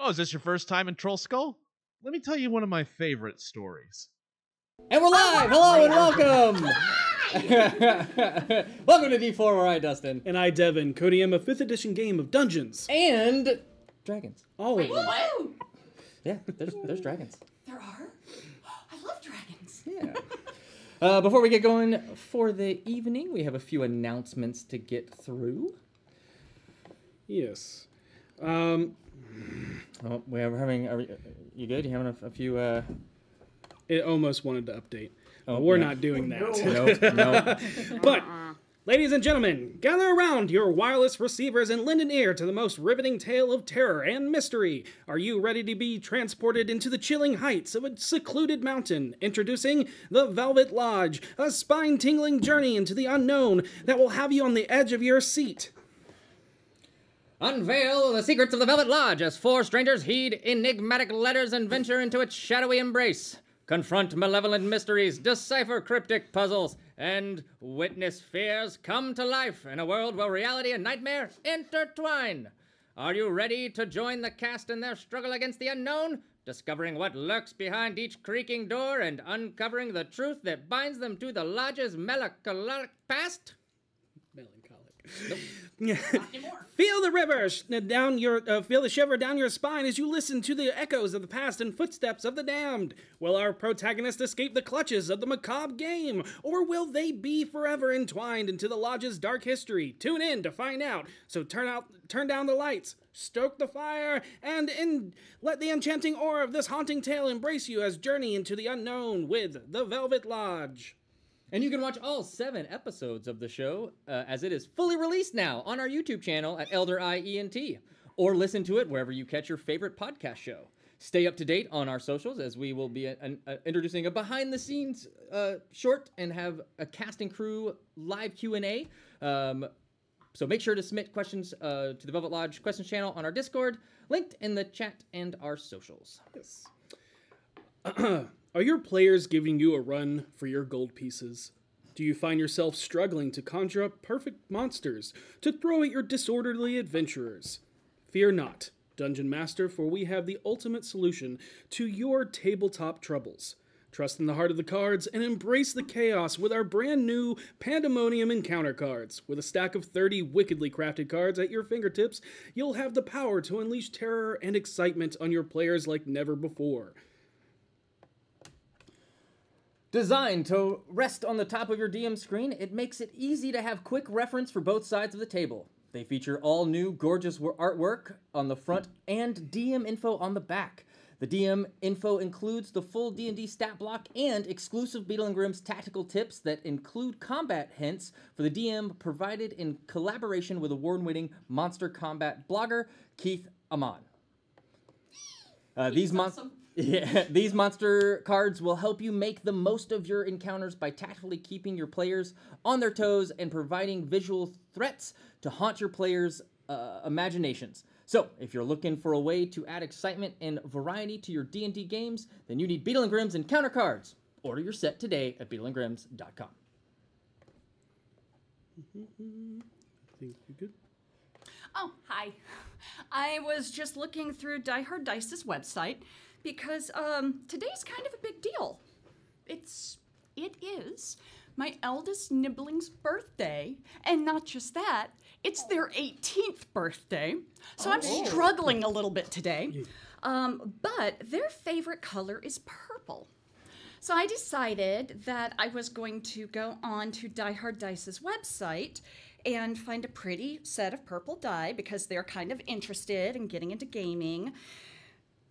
Oh, is this your first time in Troll Skull? Let me tell you one of my favorite stories. And we're live! Hello and welcome! welcome to D4 where I, Dustin. And I, Devin, Cody M, a 5th edition game of Dungeons. And dragons. All of them. Whoa! Yeah, there's, there's dragons. There are? I love dragons. Yeah. Uh, before we get going for the evening, we have a few announcements to get through. Yes. Um, Oh, we are having. Are we, you good? You having a, a few? Uh, it almost wanted to update. Oh, but we're yeah. not doing that. no, no. But, ladies and gentlemen, gather around your wireless receivers and lend an ear to the most riveting tale of terror and mystery. Are you ready to be transported into the chilling heights of a secluded mountain? Introducing the Velvet Lodge, a spine tingling journey into the unknown that will have you on the edge of your seat. Unveil the secrets of the Velvet Lodge as four strangers heed enigmatic letters and venture into its shadowy embrace. Confront malevolent mysteries, decipher cryptic puzzles, and witness fears come to life in a world where reality and nightmare intertwine. Are you ready to join the cast in their struggle against the unknown? Discovering what lurks behind each creaking door and uncovering the truth that binds them to the lodge's melancholic past? Feel the river sh- down your uh, feel the shiver down your spine as you listen to the echoes of the past and footsteps of the damned. Will our protagonists escape the clutches of the macabre game, or will they be forever entwined into the lodge's dark history? Tune in to find out. So turn out, turn down the lights, stoke the fire, and in, let the enchanting aura of this haunting tale embrace you as journey into the unknown with the Velvet Lodge. And you can watch all seven episodes of the show uh, as it is fully released now on our YouTube channel at Elder IENT, or listen to it wherever you catch your favorite podcast show. Stay up to date on our socials as we will be uh, uh, introducing a behind-the-scenes uh, short and have a cast and crew live Q and A. Um, so make sure to submit questions uh, to the Velvet Lodge questions channel on our Discord, linked in the chat and our socials. Yes. Are your players giving you a run for your gold pieces? Do you find yourself struggling to conjure up perfect monsters to throw at your disorderly adventurers? Fear not, Dungeon Master, for we have the ultimate solution to your tabletop troubles. Trust in the heart of the cards and embrace the chaos with our brand new Pandemonium Encounter cards. With a stack of 30 wickedly crafted cards at your fingertips, you'll have the power to unleash terror and excitement on your players like never before. Designed to rest on the top of your DM screen, it makes it easy to have quick reference for both sides of the table. They feature all new gorgeous artwork on the front and DM info on the back. The DM info includes the full D&D stat block and exclusive Beadle and Grimm's tactical tips that include combat hints for the DM provided in collaboration with award-winning monster combat blogger Keith Ammann. Uh, these mon- yeah, these monster cards will help you make the most of your encounters by tactfully keeping your players on their toes and providing visual threats to haunt your players' uh, imaginations. So, if you're looking for a way to add excitement and variety to your D&D games, then you need Beadle and Grimm's Encounter cards. Order your set today at beadleandgrimms.com. Think you good? Oh, hi. I was just looking through Die Hard Dice's website because um, today's kind of a big deal. It's it is my eldest nibbling's birthday, and not just that, it's their 18th birthday. So I'm struggling a little bit today. Um, but their favorite color is purple. So I decided that I was going to go on to Die Hard Dice's website and find a pretty set of purple dye because they're kind of interested in getting into gaming.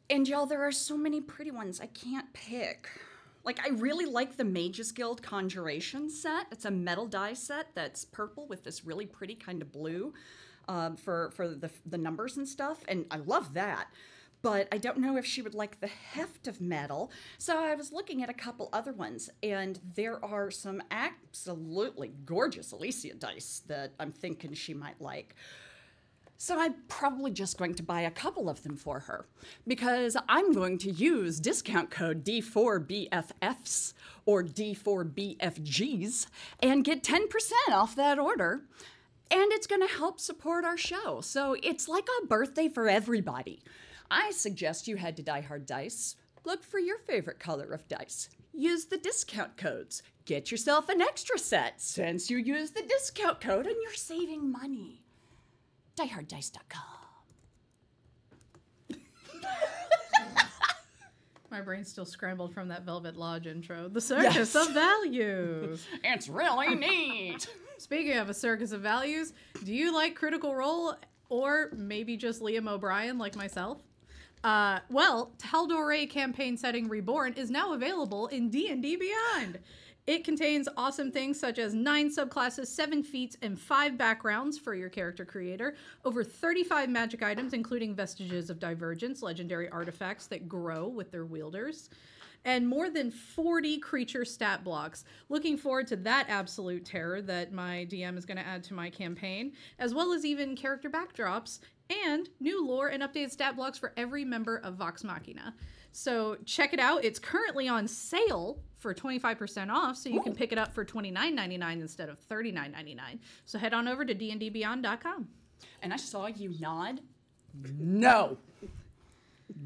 And y'all, there are so many pretty ones I can't pick. Like, I really like the Mages Guild Conjuration set. It's a metal die set that's purple with this really pretty kind of blue um, for, for the, the numbers and stuff. And I love that but I don't know if she would like the heft of metal. So I was looking at a couple other ones, and there are some absolutely gorgeous Alicia dice that I'm thinking she might like. So I'm probably just going to buy a couple of them for her because I'm going to use discount code D4BFFs or D4BFGs and get 10% off that order. And it's going to help support our show. So it's like a birthday for everybody. I suggest you head to Die Hard Dice. Look for your favorite color of dice. Use the discount codes. Get yourself an extra set since you use the discount code and you're saving money. DieHardDice.com. My brain's still scrambled from that Velvet Lodge intro. The circus of values. It's really neat. Speaking of a circus of values, do you like Critical Role or maybe just Liam O'Brien like myself? Uh, well, Tal'Dorei campaign setting Reborn is now available in D&D Beyond. It contains awesome things such as nine subclasses, seven feats, and five backgrounds for your character creator, over 35 magic items, including vestiges of divergence, legendary artifacts that grow with their wielders, and more than 40 creature stat blocks. Looking forward to that absolute terror that my DM is going to add to my campaign, as well as even character backdrops and new lore and updated stat blocks for every member of Vox Machina. So check it out. It's currently on sale for 25% off, so you can pick it up for $29.99 instead of $39.99. So head on over to dndbeyond.com. and I saw you nod. No.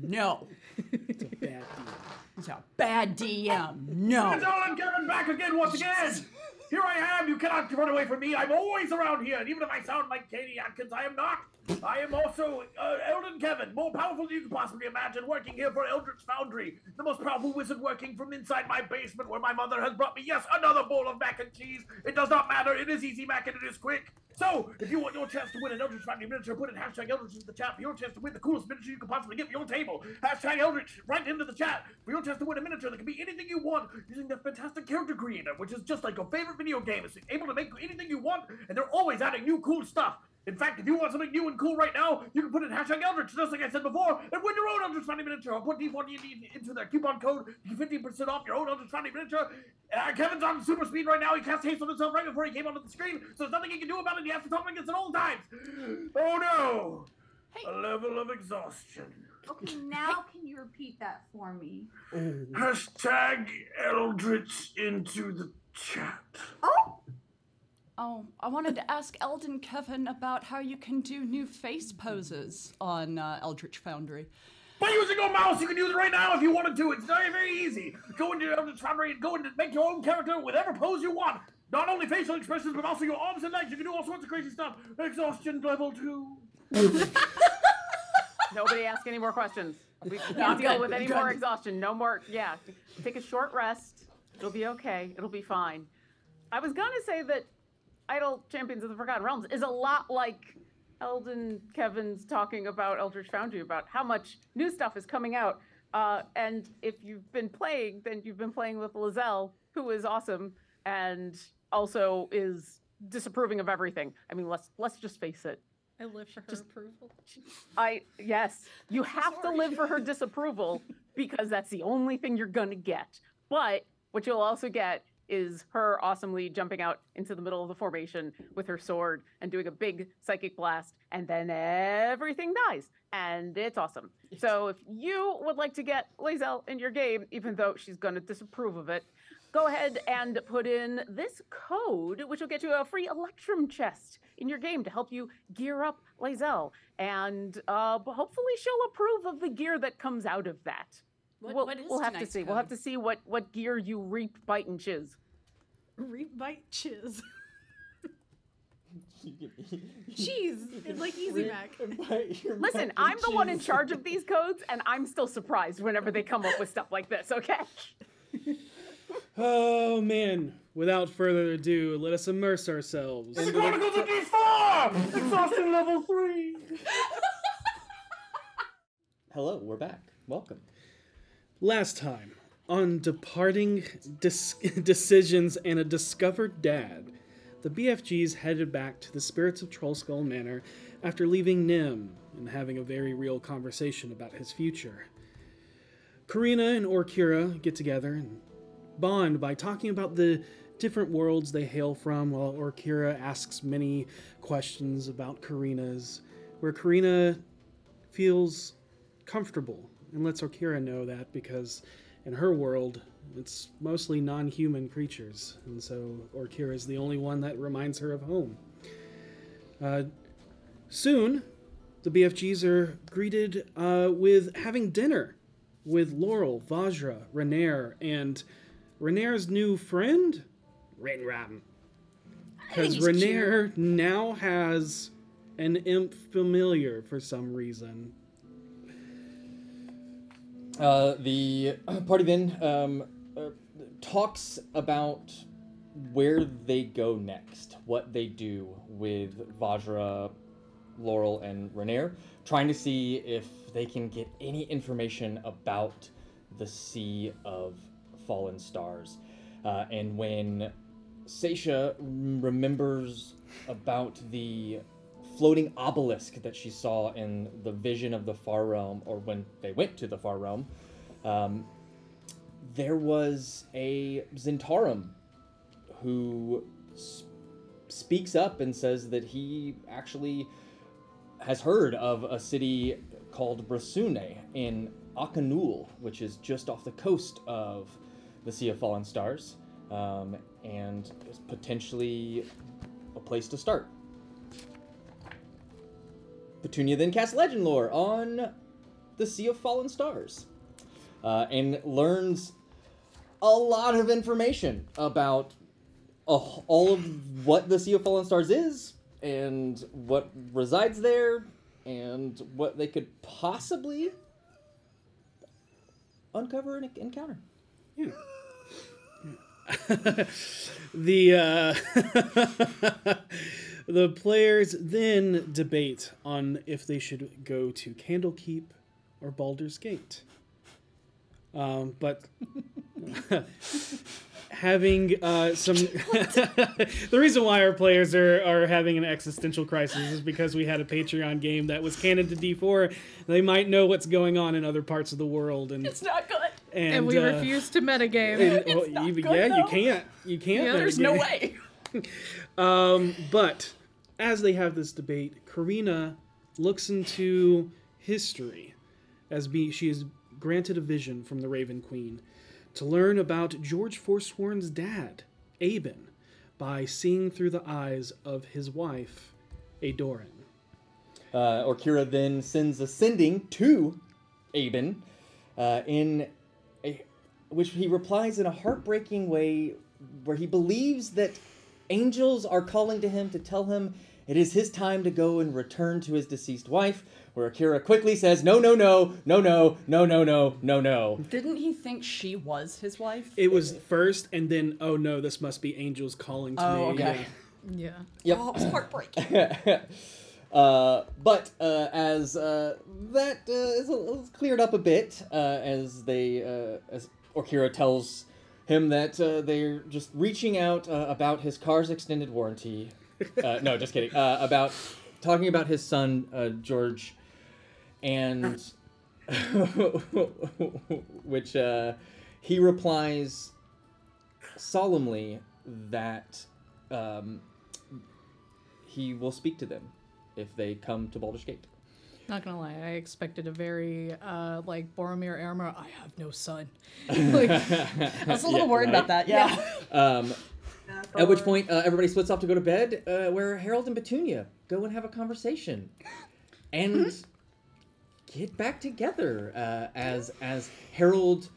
No. It's a bad deal. It's a bad DM. No. It's Alan Kevin back again once again. Here I am. You cannot run away from me. I'm always around here. And even if I sound like Katie Atkins, I am not. I am also uh, Eldon Kevin, more powerful than you could possibly imagine, working here for Eldritch Foundry, the most powerful wizard working from inside my basement where my mother has brought me, yes, another bowl of mac and cheese. It does not matter. It is easy mac and it is quick. So, if you want your chance to win an Eldritch Foundry miniature, put in hashtag Eldritch into the chat for your chance to win the coolest miniature you could possibly get for your table. Hashtag Eldritch right into the chat for your chance to win a miniature that can be anything you want using the fantastic character creator, which is just like your favorite video game. It's able to make anything you want, and they're always adding new cool stuff. In fact, if you want something new and cool right now, you can put in hashtag Eldritch, just like I said before, and win your own Eldritch Foundry miniature. I'll put D4D into their coupon code, you get 15% off your own Eldritch Foundry miniature. Uh, Kevin's on super speed right now. He cast haste on himself right before he came onto the screen, so there's nothing he can do about it. He has to talk against at all times. Oh no! Hey. A level of exhaustion. Okay, now can you repeat that for me? Hashtag Eldritch into the chat. Oh, Oh, I wanted to ask Eldon Kevin about how you can do new face poses on uh, Eldritch Foundry. By using your mouse, you can use it right now if you wanted to. It's very, very easy. Go into Eldritch Foundry and go and make your own character whatever pose you want. Not only facial expressions, but also your arms and legs. You can do all sorts of crazy stuff. Exhaustion level two. Nobody ask any more questions. We can't deal with any more exhaustion. No more. Yeah. Take a short rest. It'll be okay. It'll be fine. I was going to say that Idle Champions of the Forgotten Realms is a lot like Eldon Kevin's talking about Eldritch Foundry about how much new stuff is coming out. Uh, and if you've been playing, then you've been playing with Lae'zel, who is awesome and also is disapproving of everything. I mean, let's let's just face it. I live for her approval. I yes, you have to live for her disapproval because that's the only thing you're gonna get. But what you'll also get is her awesomely jumping out into the middle of the formation with her sword and doing a big psychic blast, and then everything dies, and it's awesome. So if you would like to get Lae'zel in your game, even though she's gonna disapprove of it, go ahead and put in this code, which will get you a free Electrum chest in your game to help you gear up Lae'zel. And uh, hopefully she'll approve of the gear that comes out of that. What- we'll, what is we'll have to tonight's see. We'll have to see what, what gear you reap, bite, and chiz. Reap, Rebite chiz. Cheese. It's like Easy Mac. Listen, I'm the one in charge of these codes, and I'm still surprised whenever they come up with stuff like this, okay? Oh man! Without further ado, let us immerse ourselves. The Chronicles of D4! Exhaustion level three! Hello, we're back. Welcome. Last time, on departing dis- decisions and a discovered dad, the BFGs headed back to the spirits of Trollskull Manor after leaving Nim and having a very real conversation about his future. Karina and Orkira get together and bond by talking about the different worlds they hail from, while Orkira asks many questions about Karina's, where Karina feels comfortable and lets Orkira know that because in her world, it's mostly non human creatures, and so Orkira is the only one that reminds her of home. Uh, soon, the BFGs are greeted uh, with having dinner with Laurel, Vajra, Renaer, and Renaer's new friend, Renram. Because he's cute. Renaer now has an imp familiar for some reason. Uh, the party then um, uh, talks about where they go next, what they do with Vajra, Laurel, and Renaer, trying to see if they can get any information about the Sea of Fallen Stars. Uh, and when Seisha remembers about the floating obelisk that she saw in the vision of the far realm, or when they went to the far realm, um, there was a Zhentarim who s- speaks up and says that he actually has heard of a city called Brassune in Akanul, which is just off the coast of the Sea of Fallen Stars, um, and is potentially a place to start. Petunia then casts legend lore on the Sea of Fallen Stars, uh, and learns a lot of information about a, all of what the Sea of Fallen Stars is, and what resides there, and what they could possibly uncover and encounter. the uh, the players then debate on if they should go to Candlekeep or Baldur's Gate. Um, but having uh, some the reason why our players are, are having an existential crisis is because we had a Patreon game that was canon to D4. They might know what's going on in other parts of the world, and It's not good. and, And, we uh, refuse to metagame. and- well, not you- good, yeah, you can't. You can't. Yeah, There's no way. Um, but as they have this debate, Karina looks into history as be she is granted a vision from the Raven Queen to learn about George Forsworn's dad, Aben, by seeing through the eyes of his wife, Adoran. Uh, Orkira then sends a sending to Aben, uh, in a, which he replies in a heartbreaking way, where he believes that angels are calling to him to tell him it is his time to go and return to his deceased wife. Where Akira quickly says, "No, no, no, no, no, no, no, no, no, no." Didn't he think she was his wife? It was first, and then oh no, this must be angels calling to Oh, me. okay. yeah. Yep. Oh, it was heartbreaking. uh, but uh, as uh, that uh, is, a, is cleared up a bit, uh, as they uh, as Orkira tells him that uh, they're just reaching out uh, about his car's extended warranty. Uh, no, just kidding. Uh, about talking about his son uh, George, and which uh, he replies solemnly that um, he will speak to them if they come to Baldur's Gate. Not gonna lie, I expected a very uh like Boromir Armor. I have no son. like, I was a little Yeah, worried right? about that. Yeah. Um, at which point, uh, everybody splits off to go to bed, uh, where Harold and Petunia go and have a conversation, and get back together. Uh, as as Harold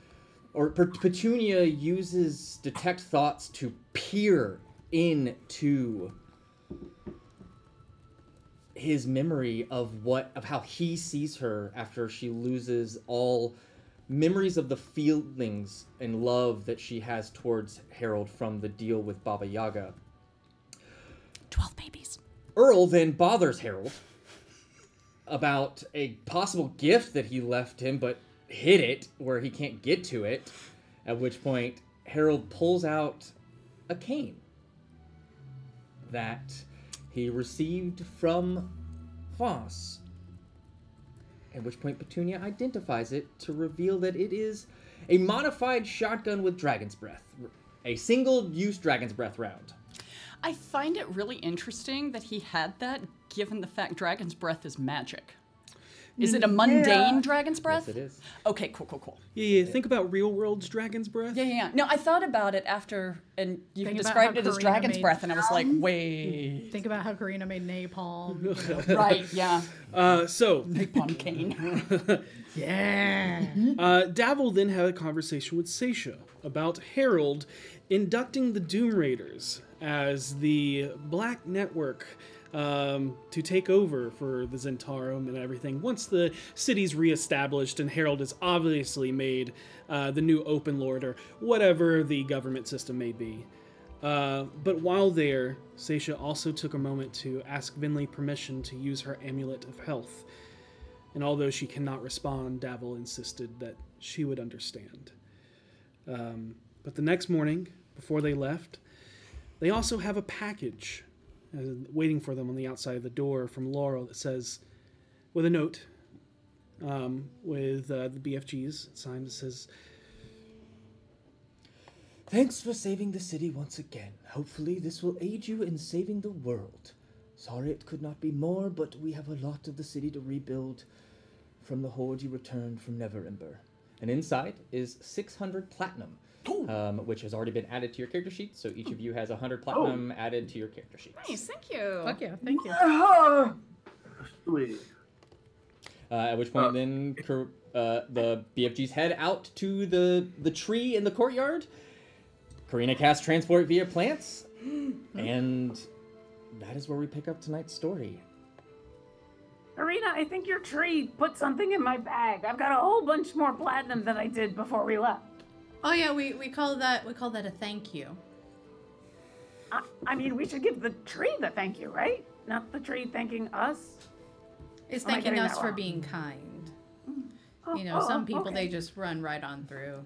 or Petunia uses detect thoughts to peer into his memory of what of how he sees her after she loses all memories of the feelings and love that she has towards Harold from the deal with Baba Yaga. Twelve babies. Earl then bothers Harold about a possible gift that he left him but hid it where he can't get to it. At which point Harold pulls out a cane that he received from Voss. At which point Petunia identifies it to reveal that it is a modified shotgun with dragon's breath. A single use dragon's breath round. I find it really interesting that he had that, given the fact Dragon's Breath is magic. Is it a mundane dragon's breath? Yes, it is. Okay, cool, cool, cool. Yeah, yeah. Think about real world's dragon's breath. Yeah, yeah, yeah. No, I thought about it after, and you Think described how it as dragon's made- breath, and I was like, wait. Think about how Karina made napalm. you know. right, yeah. Uh, so Napalm cane. yeah. Uh, Davil then had a conversation with Seisha about Harold inducting the Doom Raiders as the Black Network um, to take over for the Zhentarim and everything. Once the city's reestablished and Harold is obviously made uh, the new Open Lord or whatever the government system may be. Uh, but while there, Seisha also took a moment to ask Vinley permission to use her amulet of health and although she cannot respond, Davil insisted that she would understand. Um, but the next morning, before they left, they also have a package waiting for them on the outside of the door from Laurel that says, with a note, um, with uh, the BFGs signed, it says, Thanks for saving the city once again. Hopefully, this will aid you in saving the world. Sorry it could not be more, but we have a lot of the city to rebuild from the horde you returned from Neverember. And inside is 600 platinum, um, which has already been added to your character sheet. So each of you has 100 platinum added to your character sheet. Nice, thank you. Fuck yeah, thank you. Uh. Uh, at which point, then uh, the BFGs head out to the the tree in the courtyard. Karina casts transport via plants, and that is where we pick up tonight's story. Arena, I think your tree put something in my bag. I've got a whole bunch more platinum than I did before we left. Oh yeah, we, we call that we call that a thank you. I, I mean, we should give the tree the thank you, right? Not the tree thanking us. It's Am thanking us for being kind. Mm. Oh, You know, oh, some people okay. they just run right on through.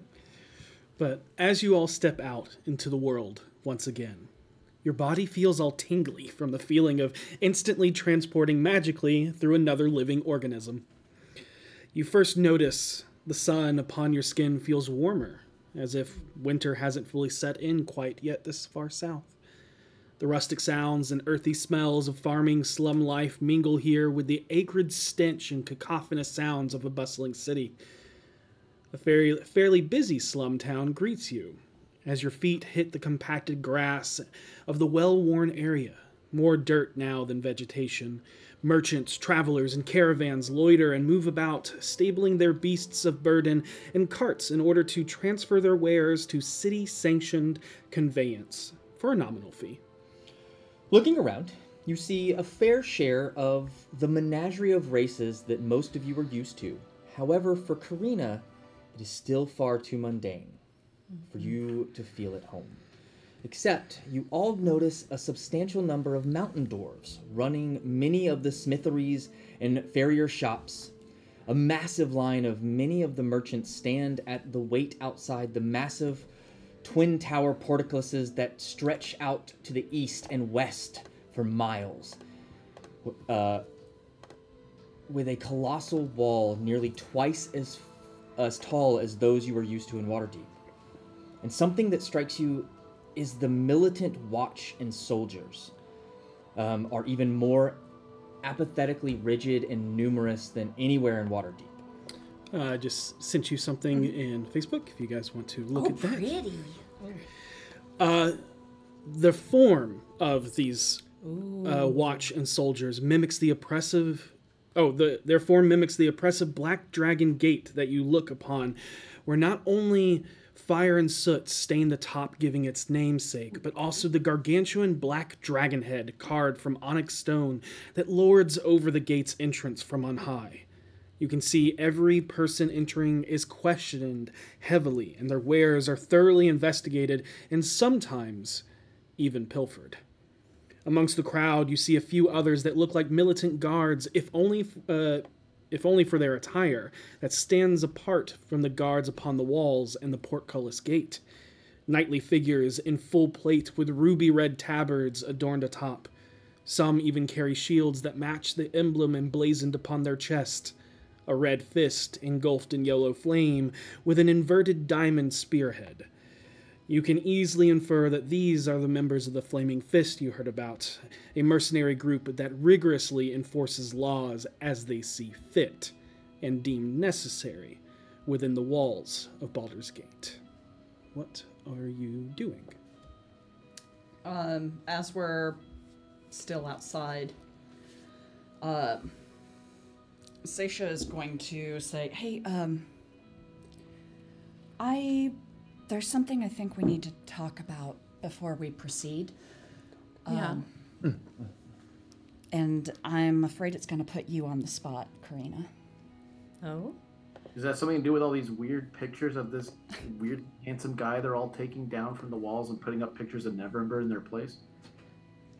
But as you all step out into the world once again, your body feels all tingly from the feeling of instantly transporting magically through another living organism. You first notice the sun upon your skin feels warmer, as if winter hasn't fully set in quite yet this far south. The rustic sounds and earthy smells of farming slum life mingle here with the acrid stench and cacophonous sounds of a bustling city. A fairly, fairly busy slum town greets you as your feet hit the compacted grass of the well worn area. More dirt now than vegetation. Merchants, travelers, and caravans loiter and move about, stabling their beasts of burden in carts in order to transfer their wares to city sanctioned conveyance for a nominal fee. Looking around, you see a fair share of the menagerie of races that most of you are used to. However, for Karina, it is still far too mundane for mm-hmm. you to feel at home. Except you all notice a substantial number of mountain dwarves running many of the smitheries and farrier shops. A massive line of many of the merchants stand at the wait outside the massive twin tower portcullises that stretch out to the east and west for miles. Uh, with a colossal wall nearly twice as as tall as those you were used to in Waterdeep. And something that strikes you is the militant watch and soldiers um, are even more apathetically rigid and numerous than anywhere in Waterdeep. Uh, I just sent you something in Facebook if you guys want to look Oh, at that. pretty. Uh, the form of these uh, watch and soldiers mimics the oppressive. Oh, the their form mimics the oppressive black dragon gate that you look upon, where not only fire and soot stain the top, giving its namesake, but also the gargantuan black dragon head carved from onyx stone that lords over the gate's entrance from on high. You can see every person entering is questioned heavily, and their wares are thoroughly investigated and sometimes even pilfered. Amongst the crowd, you see a few others that look like militant guards, if only, uh, if only for their attire, that stands apart from the guards upon the walls and the portcullis gate. Knightly figures in full plate with ruby red tabards adorned atop. Some even carry shields that match the emblem emblazoned upon their chest a red fist engulfed in yellow flame with an inverted diamond spearhead. You can easily infer that these are the members of the Flaming Fist you heard about, a mercenary group that rigorously enforces laws as they see fit. and deem necessary within the walls of Baldur's Gate. What are you doing? Um, as we're still outside, uh, Seisha is going to say, "Hey, um, I there's something I think we need to talk about before we proceed." Yeah. Um, and I'm afraid it's going to put you on the spot, Karina. Oh? Does that something to do with all these weird pictures of this weird handsome guy they're all taking down from the walls and putting up pictures of Neverember in their place?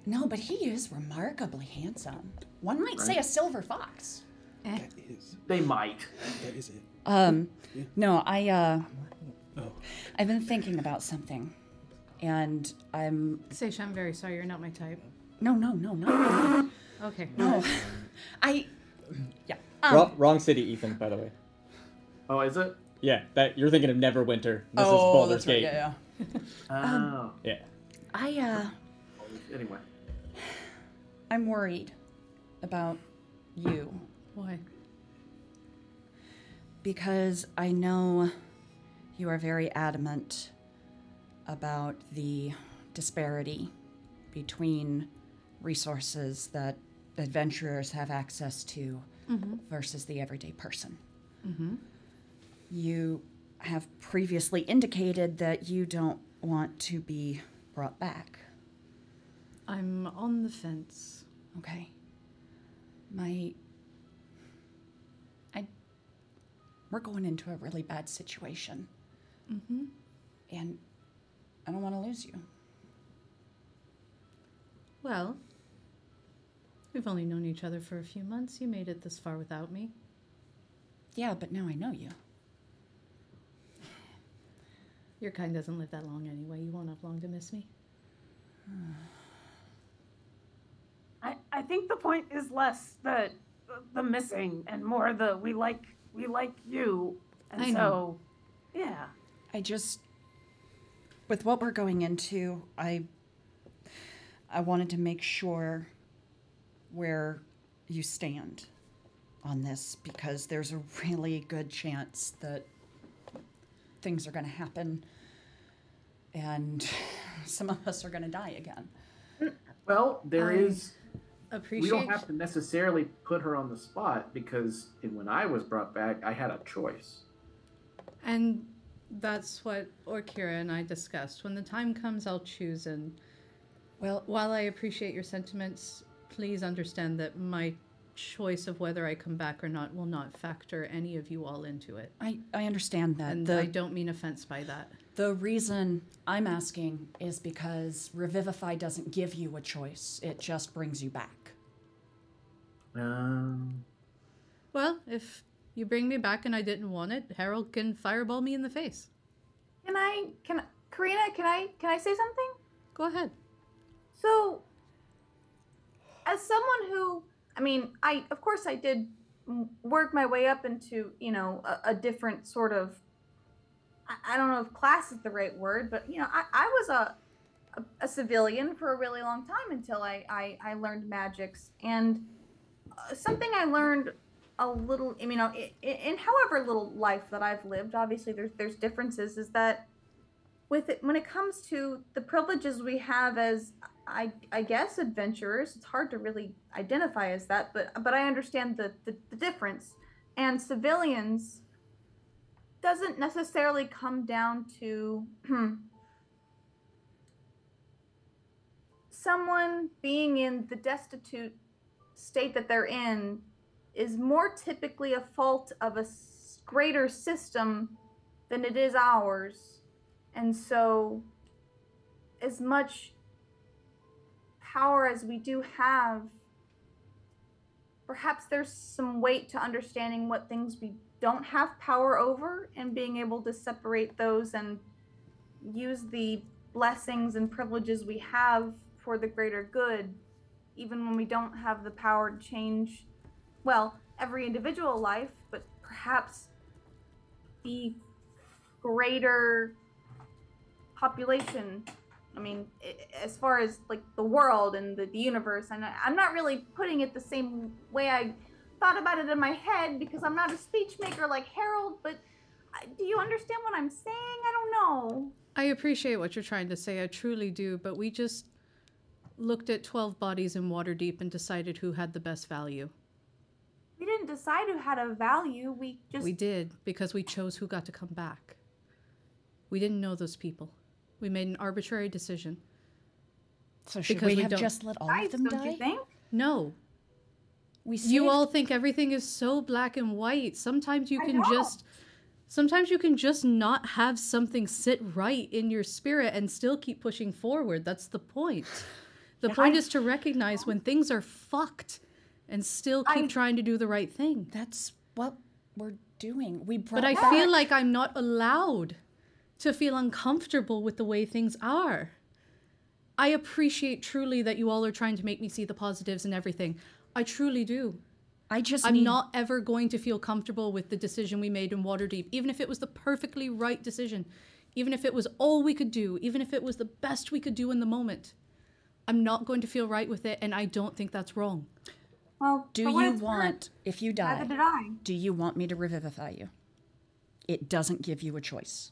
No, but he is remarkably handsome. One might say a silver fox. That is. They might. That is it. Um, no, I uh, Oh. I've been thinking about something, and I'm Seisha, I'm very sorry. You're not my type. no, no, no, no, Okay. no. I yeah. Um, Wrong, wrong city, Ethan. By the way. Oh, is it? Yeah, that you're thinking of Neverwinter. This is oh, Baldur's that's right. Gate. Yeah, Oh. Yeah. yeah. I uh, Anyway. I'm worried about you Why? because I know you are very adamant about the disparity between resources that adventurers have access to mm-hmm. versus the everyday person. Mm-hmm. You have previously indicated that you don't want to be brought back. I'm on the fence. Okay. My. I. We're going into a really bad situation. Mm-hmm. And I don't want to lose you. Well, we've only known each other for a few months. You made it this far without me. Yeah, but now I know you. Your kind doesn't live that long anyway. You won't have long to miss me. I, I think the point is less the the missing and more the we like we like you. And I so know. yeah. I just. With what we're going into, I. I wanted to make sure where you stand on this because there's a really good chance that things are going to happen and some of us are going to die again. Well, there I is. Appreciate. We don't have to necessarily put her on the spot because when I was brought back, I had a choice. And that's what Orkira and I discussed. When the time comes, I'll choose. And Well, while I appreciate your sentiments, please understand that my choice of whether I come back or not will not factor any of you all into it. I, I understand that. And the, I don't mean offense by that. the reason I'm asking is because Revivify doesn't give you a choice, it just brings you back. Um, Well, if you bring me back and I didn't want it, Harold can fireball me in the face. Can I? Can Karina? Can I? Can I say something? Go ahead. So, as someone who, I mean, I of course I did work my way up into you know a, a different sort of. I, I don't know if class is the right word, but you know I, I was a, a a civilian for a really long time until I I, I learned magics and uh, something I learned a little. I mean, in, in however little life that I've lived, obviously there's there's differences. Is that with it when it comes to the privileges we have as I, I guess adventurers it's hard to really identify as that but but i understand the, the, the difference and civilians doesn't necessarily come down to someone being in the destitute state that they're in is more typically a fault of a greater system than it is ours. And so as much power as we do have perhaps there's some weight to understanding what things we don't have power over and being able to separate those and use the blessings and privileges we have for the greater good even when we don't have the power to change well every individual life but perhaps the greater population i mean as far as like the world and the, the universe and i'm not really putting it the same way i thought about it in my head because I'm not a speech maker like Harold, but uh, do you understand what I'm saying? I don't know. I appreciate what you're trying to say. I truly do. But we just looked at 12 bodies in Waterdeep and decided who had the best value. We didn't decide who had a value. We just. We did because we chose who got to come back. We didn't know those people. We made an arbitrary decision. So should Because we we have don't- just let all of them don't die? you think? No. We You all think everything is so black and white. Sometimes you can just sometimes you can just not have something sit right in your spirit and still keep pushing forward. That's the point. The point is to recognize when things are fucked and still keep I- trying to do the right thing. That's what we're doing. We brought But I back- feel like I'm not allowed to feel uncomfortable with the way things are. I appreciate truly that you all are trying to make me see the positives and everything. I truly do. I just I'm need- not ever going to feel comfortable with the decision we made in Waterdeep, even if it was the perfectly right decision, even if it was all we could do, even if it was the best we could do in the moment. I'm not going to feel right with it, and I don't think that's wrong. Well, Do you it's worth, want, if you die, did I. do you want me to revivify you? It doesn't give you a choice.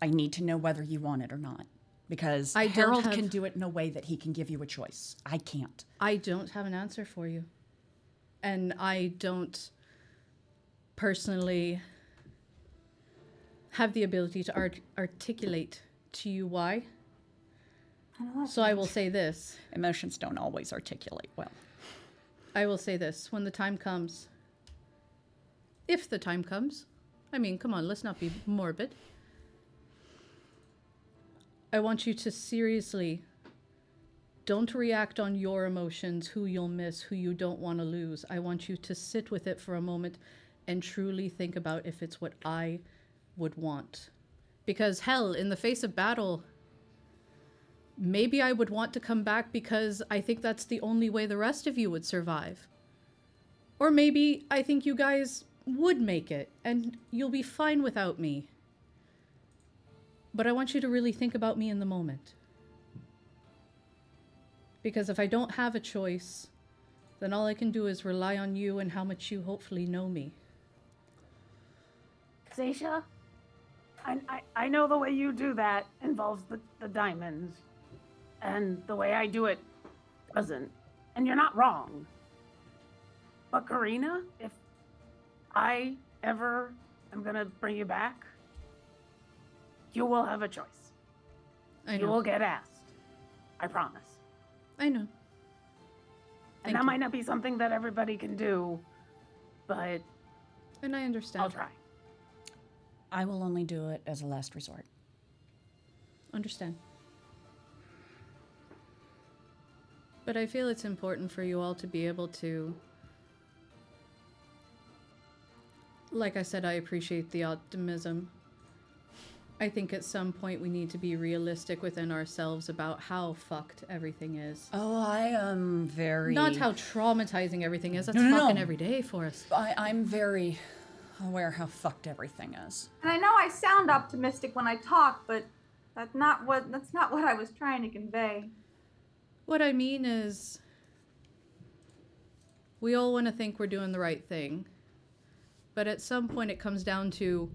I need to know whether you want it or not. Because I don't Harold have- can do it in a way that he can give you a choice. I can't. I don't have an answer for you. And I don't personally have the ability to art- articulate to you why. So I will say this. Emotions don't always articulate well. I will say this. When the time comes, if the time comes, I mean, come on, let's not be morbid. I want you to seriously don't react on your emotions, who you'll miss, who you don't want to lose. I want you to sit with it for a moment and truly think about if it's what I would want. Because, hell, in the face of battle, maybe I would want to come back because I think that's the only way the rest of you would survive. Or maybe I think you guys would make it and you'll be fine without me. But I want you to really think about me in the moment. Because if I don't have a choice, then all I can do is rely on you and how much you hopefully know me. Zaisha, I, I, I know the way you do that involves the, the diamonds, and the way I do it doesn't. And you're not wrong. But Karina, if I ever am gonna bring you back, you will have a choice. I You will get asked. I promise. I know. And that you. might not be something that everybody can do, but And I understand. I'll try. I will only do it as a last resort. Understand. But I feel it's important for you all to be able to. Like I said, I appreciate the optimism. I think at some point we need to be realistic within ourselves about how fucked everything is. Oh, I am very. Not how traumatizing everything is. That's No, no, fucking no. every day for us. I, I'm very aware how fucked everything is. And I know I sound optimistic when I talk, but that's not what that's not what I was trying to convey. What I mean is, we all want to think we're doing the right thing. But at some point, it comes down to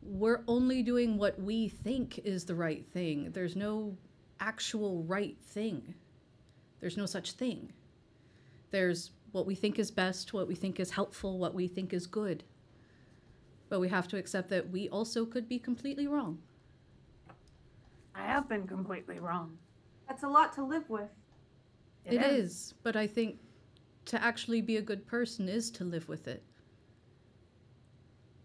we're only doing what we think is the right thing. There's no actual right thing, there's no such thing. There's what we think is best, what we think is helpful, what we think is good. But we have to accept that we also could be completely wrong. I have been completely wrong. That's a lot to live with. It is, but I think to actually be a good person is to live with it.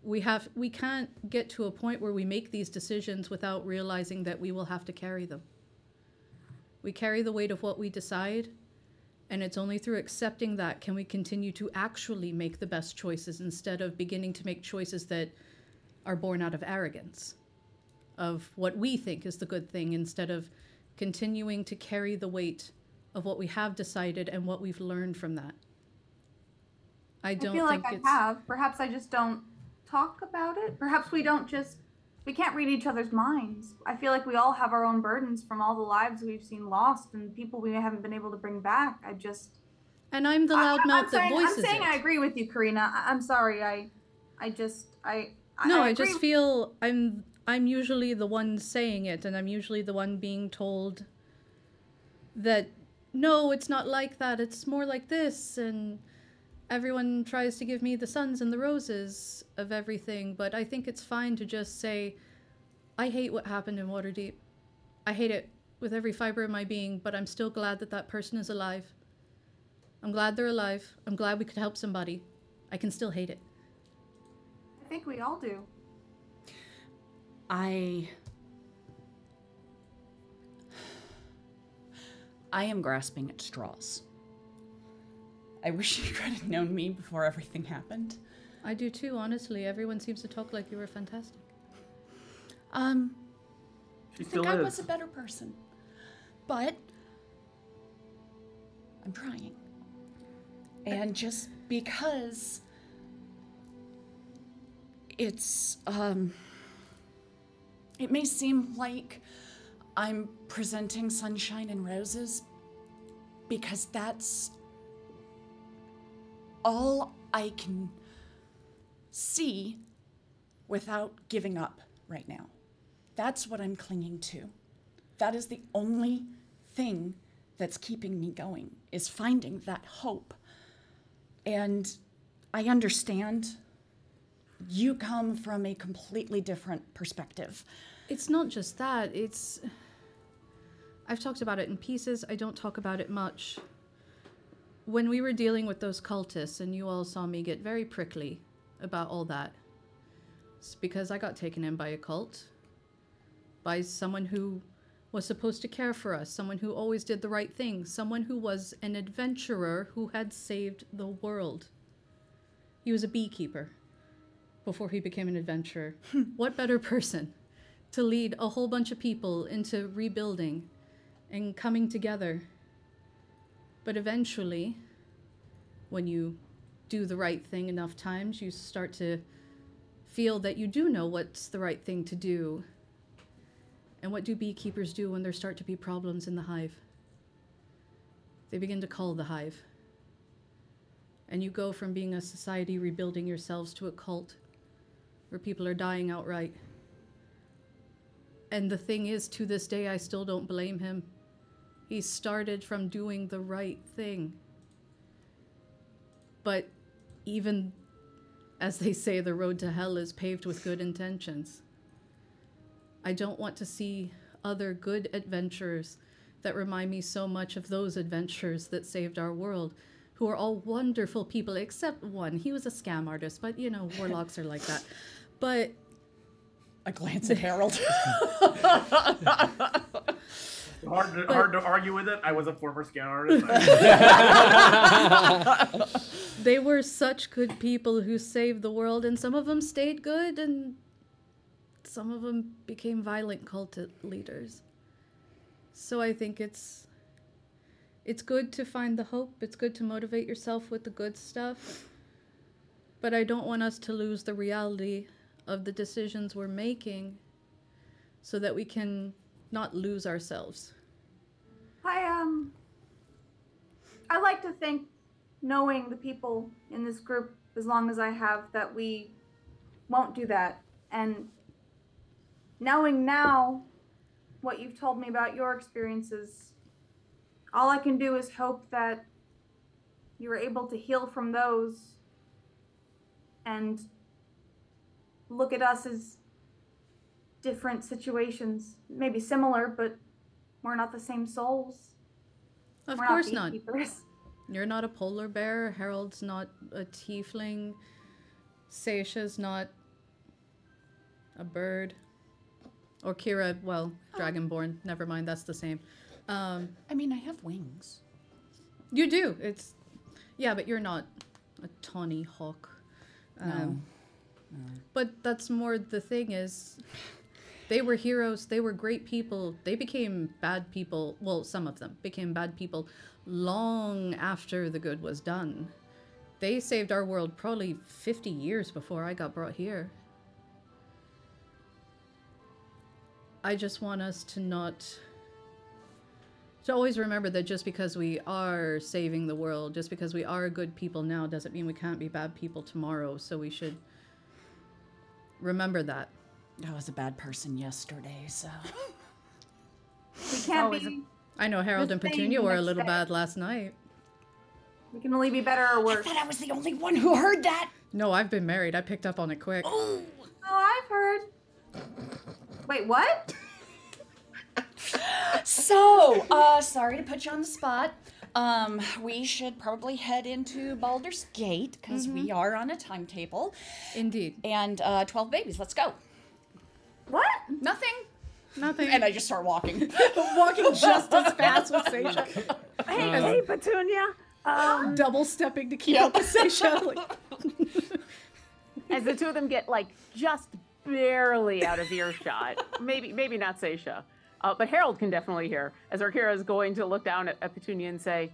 We have we can't get to a point where we make these decisions without realizing that we will have to carry them. We carry the weight of what we decide, and it's only through accepting that can we continue to actually make the best choices instead of beginning to make choices that are born out of arrogance of what we think is the good thing instead of continuing to carry the weight of what we have decided and what we've learned from that. I I don't feel think like I it's have. Perhaps I just don't talk about it. Perhaps we don't just we can't read each other's minds. I feel like we all have our own burdens from all the lives we've seen lost and people we haven't been able to bring back. I just And I'm the I- loudmouth that voices I'm saying it. I agree with you, Karina. I, I'm sorry. I, I just, I. no, I, agree just feel I'm I'm usually the one saying it, and I'm usually the one being told that no, it's not like that. It's more like this, and everyone tries to give me the suns and the roses of everything. But I think it's fine to just say, I hate what happened in Waterdeep. I hate it with every fiber of my being. But I'm still glad that that person is alive. I'm glad they're alive. I'm glad we could help somebody. I can still hate it. I think we all do. I. I am grasping at straws. I wish you could have known me before everything happened. I do too, honestly. Everyone seems to talk like you were fantastic. Um, She I still think I is. was a better person. But I'm trying. And just because it's um it may seem like I'm presenting sunshine and roses because that's all I can see without giving up right now. That's what I'm clinging to. That is the only thing that's keeping me going is finding that hope. And I understand you come from a completely different perspective. It's not just that, it's. I've talked about it in pieces, I don't talk about it much. When we were dealing with those cultists, and you all saw me get very prickly about all that, it's because I got taken in by a cult, by someone who was supposed to care for us, someone who always did the right thing, someone who was an adventurer who had saved the world. He was a beekeeper before he became an adventurer. Hmm. what better person to lead a whole bunch of people into rebuilding and coming together? But eventually, when you do the right thing enough times, you start to feel that you do know what's the right thing to do. And what do beekeepers do when there start to be problems in the hive? They begin to cull the hive. And you go from being a society rebuilding yourselves to a cult where people are dying outright. And the thing is, to this day, I still don't blame him. He started from doing the right thing. But even as they say, the road to hell is paved with good intentions. I don't want to see other good adventurers that remind me so much of those adventurers that saved our world, who are all wonderful people, except one. He was a scam artist, but you know, warlocks are like that. But I glance at Harold. Hard to, hard to argue with it. I was a former scout artist. they were such good people who saved the world, and some of them stayed good, and some of them became violent cult leaders. So I think it's it's good to find the hope. It's good to motivate yourself with the good stuff. But I don't want us to lose the reality of the decisions we're making so that we can not lose ourselves. I um I like to think knowing the people in this group as long as I have that we won't do that and knowing now what you've told me about your experiences all I can do is hope that you're able to heal from those and look at us as different situations maybe similar but we're not the same souls. Of We're course not. not. You're not a polar bear. Harold's not a tiefling. Seisha's not a bird. Or Kira, well, dragonborn. Never mind, that's the same. Um, I mean, I have wings. you do. It's yeah, but you're not a tawny hawk. No. But that's more the thing is they were heroes, they were great people. They became bad people. Well, some of them became bad people long after the good was done. They saved our world probably 50 years before I got brought here. I just want us to not to always remember that just because we are saving the world, just because we are good people now, doesn't mean we can't be bad people tomorrow. So we should remember that. I was a bad person yesterday, so. We can't Always be. I know Harold and Petunia were a little day. bad last night. We can only be better or worse. I worse. thought I was the only one who heard that. No, I've been married. I picked up on it quick. Oh, I've heard. Wait, what? So, uh, sorry to put you on the spot. Um, we should probably head into Baldur's Gate because we are on a timetable. Indeed. And uh, 12 babies, let's go. What? Nothing. Nothing. And I just start walking. walking just as fast with Seisha. Hey, hey, Petunia. Um, Double stepping to keep up with Seisha. Like, as the two of them get like just barely out of earshot, maybe maybe not Seisha, uh, but Harold can definitely hear as Arkira is going to look down at, at Petunia and say,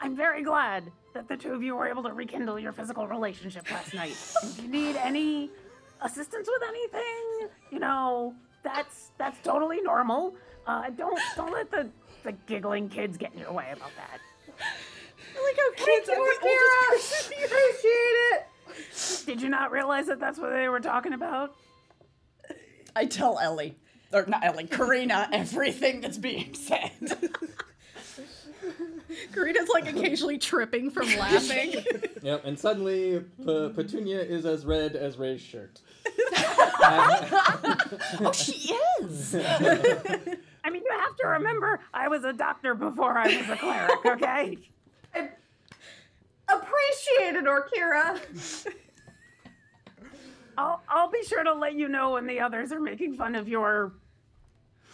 "I'm very glad that the two of you were able to rekindle your physical relationship last night. if you need any assistance with anything, you know that's that's totally normal. Uh, don't don't let the the giggling kids get in your way about that." I like how kids Thank are the oldest person here. Appreciate it. Did you not realize that that's what they were talking about? I tell Ellie, or not Ellie, Karina, everything that's being said. Karina's like occasionally tripping from laughing. Yep, and suddenly P- Petunia is as red as Ray's shirt. oh, she is. I mean, you have to remember, I was a doctor before I was a cleric, okay? I appreciate it, Orkira. I'll, I'll be sure to let you know when the others are making fun of your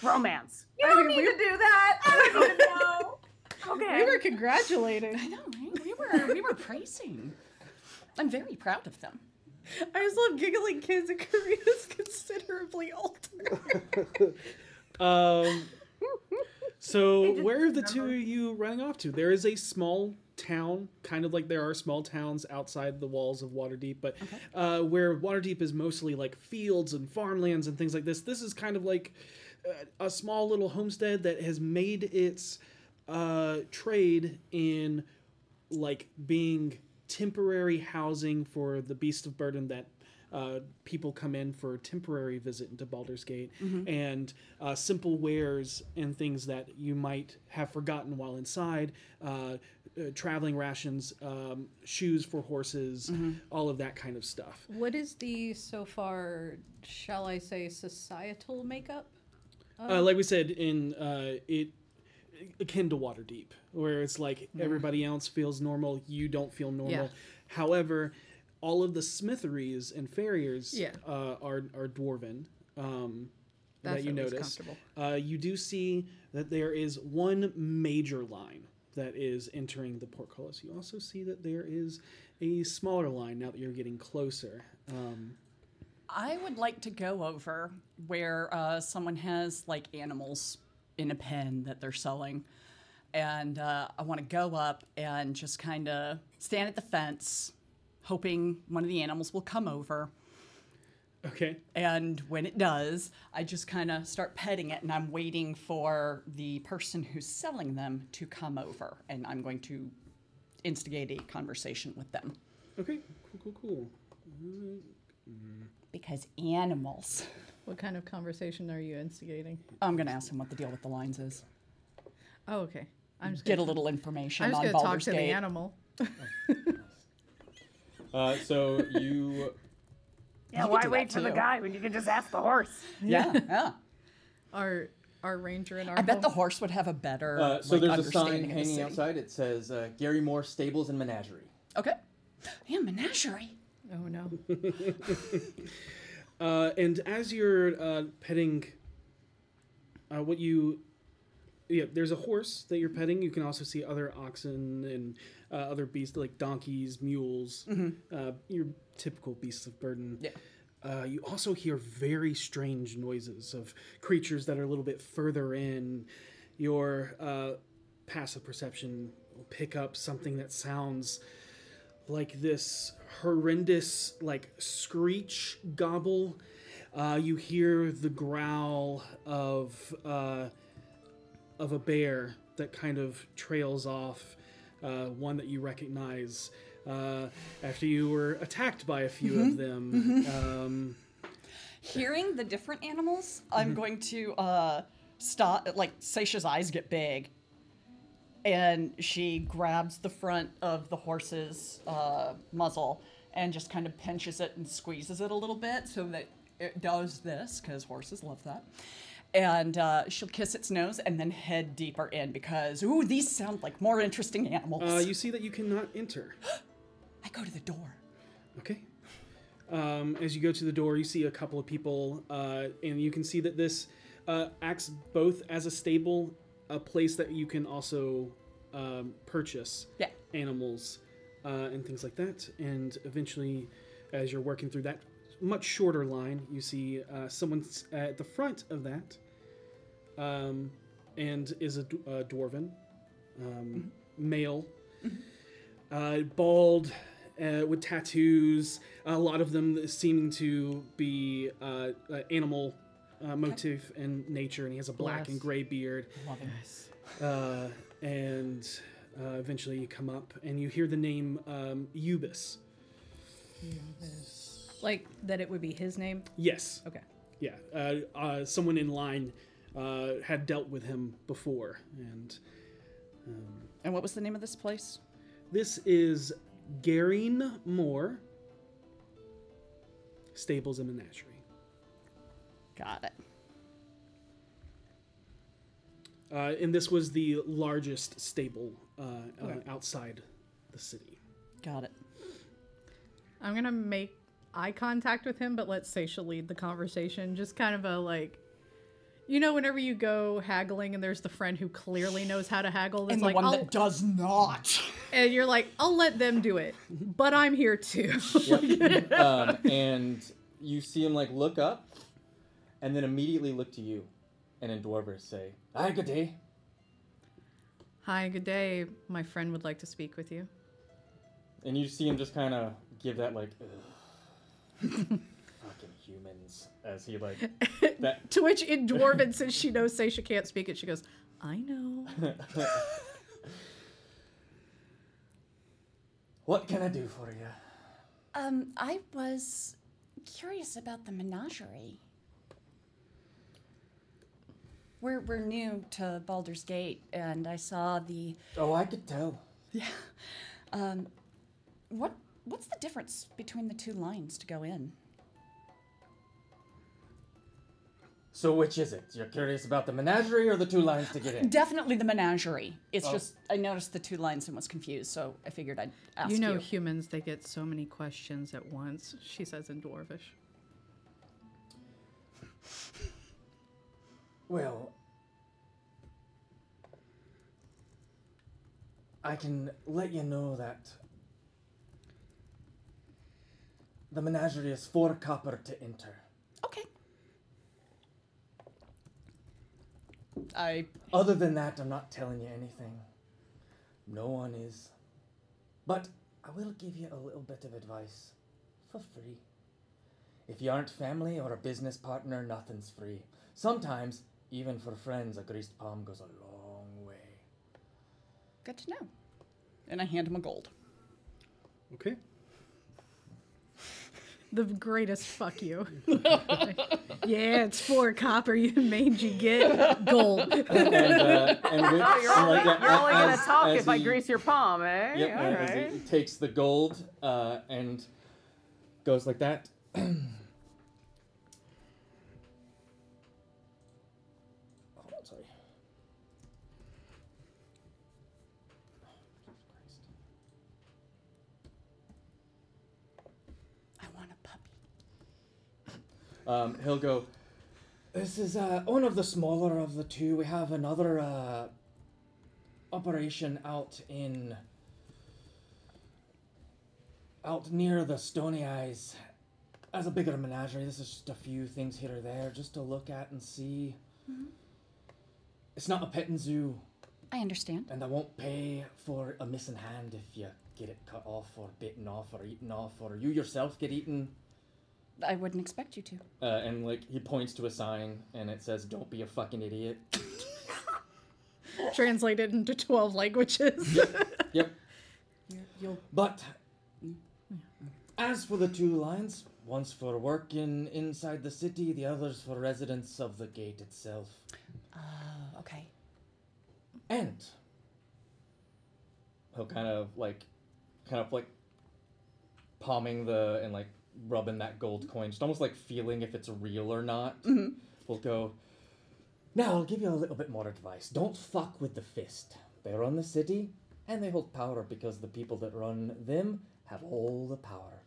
romance. You don't need to do that. I don't need to know. Okay. we were congratulating. I know, right? We were we were praising. I'm very proud of them. I just love giggling kids, and Karina's considerably older. Um, so where are the two of you running off to? There is a small town, kind of like there are small towns outside the walls of Waterdeep, but uh, where Waterdeep is mostly like fields and farmlands and things like this. This is kind of like uh, a small little homestead that has made its uh, trade in like being temporary housing for the beast of burden that uh, people come in for a temporary visit into Baldur's Gate and uh, simple wares and things that you might have forgotten while inside uh, uh, traveling rations um, shoes for horses all of that kind of stuff What is the so far, shall I say, societal makeup? uh, like we said in uh, it akin to Waterdeep, where it's like everybody else feels normal, you don't feel normal. Yeah. However, all of the smitheries and farriers Yeah. uh, are are dwarven. Um, that you notice. comfortable. Uh, you do see that there is one major line that is entering the portcullis. You also see that there is a smaller line now that you're getting closer. Um, I would like to go over where uh, someone has like animals in a pen that they're selling. And uh, I want to go up and just kind of stand at the fence, hoping one of the animals will come over. okay. And when it does, I just kind of start petting it, and I'm waiting for the person who's selling them to come over. And I'm going to instigate a conversation with them. Okay. Cool. Cool. Cool. Mm-hmm. Because animals. What kind of conversation are you instigating? I'm going to ask him what the deal with the lines is. Oh, okay. I'm just Get a gonna, little information I'm just on gonna talk to Gate. the animal. Oh. Uh, so you Yeah, You why wait that for the guy when you can just ask the horse? Yeah, yeah. Our our ranger and our I bet the horse would have a better. Uh, so like, there's a sign understanding of the hanging outside. It says uh, Gary Moore Stables and Menagerie. Okay. Yeah, menagerie. Oh no. Uh, and as you're uh, petting, uh, what you, yeah, there's a horse that you're petting. You can also see other oxen and uh, other beasts like donkeys, mules, uh, your typical beasts of burden. Yeah. Uh, you also hear very strange noises of creatures that are a little bit further in. Your uh, passive perception will pick up something that sounds like this horrendous like screech gobble uh, you hear the growl of uh, of a bear that kind of trails off, uh, one that you recognize uh, after you were attacked by a few of them. Um, Hearing the different animals, I'm going to uh, stop. Like Seisha's eyes get big, and she grabs the front of the horse's uh, muzzle and just kind of pinches it and squeezes it a little bit so that it does this because horses love that. And uh, she'll kiss its nose and then head deeper in because ooh, these sound like more interesting animals. uh, you see that you cannot enter. I go to the door. Okay. Um, as you go to the door, you see a couple of people, uh, and you can see that this uh, acts both as a stable, a place that you can also um, purchase Yeah. animals uh, and things like that. And eventually, as you're working through that much shorter line, you see uh, someone at the front of that, um, and is a, d- a dwarven, um, male, uh, bald, uh, with tattoos. A lot of them seeming to be uh, uh, animal uh, motif in nature, and he has a black and gray beard. Love him. Uh, and uh, eventually you come up and you hear the name um, Eubis. Like that it would be his name. Yes. Okay. Yeah. Uh, uh, someone in line uh, had dealt with him before, and um, And what was the name of this place? this is Garine Moore Stables and Menagerie. Got it. Uh, and this was the largest stable uh, uh, Okay. outside the city. Got it. I'm gonna make eye contact with him, but let Seisha lead the conversation. Just kind of a like, you know, whenever you go haggling and there's the friend who clearly knows how to haggle, that's And the like, one I'll, that does not. and you're like, I'll let them do it, but I'm here too. Yep. um, and you see him like look up, and then immediately look to you, and in Dwarvish say, "Hi, good day." Hi, good day. My friend would like to speak with you. And you see him just kind of give that like, "Ugh, as he like that. To which in Dwarven, since she knows Seisha can't speak it, she goes, I know. what can I do for you? Um, I was curious about the menagerie. We're, we're new to Baldur's Gate, and I saw the. Oh, I could tell. Yeah. Um, what what's the difference between the two lines to go in? So which is it? You're curious about the menagerie or the two lines to get in? Definitely the menagerie. It's Oh. just I noticed the two lines and was confused, so I figured I'd ask you you. know humans, they get so many questions at once, she says in Dwarvish. Well, I can let you know that the menagerie is four copper to enter. Okay. I Other than that, I'm not telling you anything. No one is. But I will give you a little bit of advice for free. If you aren't family or a business partner, nothing's free. Sometimes, even for friends, a greased palm goes a long way. good to know. And I hand him a gold. Okay. The greatest fuck you. yeah, it's four copper, you made mangy git. Gold. and, uh, and with, Oh, you're and only, like that, you're only as- gonna talk as if I grease your palm, eh? Yep, All and he takes the gold uh, and goes like that. Um, he'll go. This is uh, one of the smaller of the two. We have another uh, operation out in out near the Stony Eyes. As a bigger menagerie, this is just a few things here or there, just to look at and see. Mhm. It's not a petting zoo, I understand. and I won't pay for a missing hand if you get it cut off or bitten off or eaten off, or you yourself get eaten. I wouldn't expect you to. Uh, and like he points to a sign and it says, "Don't be a fucking idiot." translated into 12 languages. Yep. You'll But as for the two lines, one's for working inside the city, the other's for residents of the gate itself. Oh, okay. And he'll kind of like, kind of like palming the and like rubbing that gold coin, just almost like feeling if it's real or not. Mhm. We'll go. Now I'll give you a little bit more advice. Don't fuck with the fist. They run the city, and they hold power because the people that run them have all the power.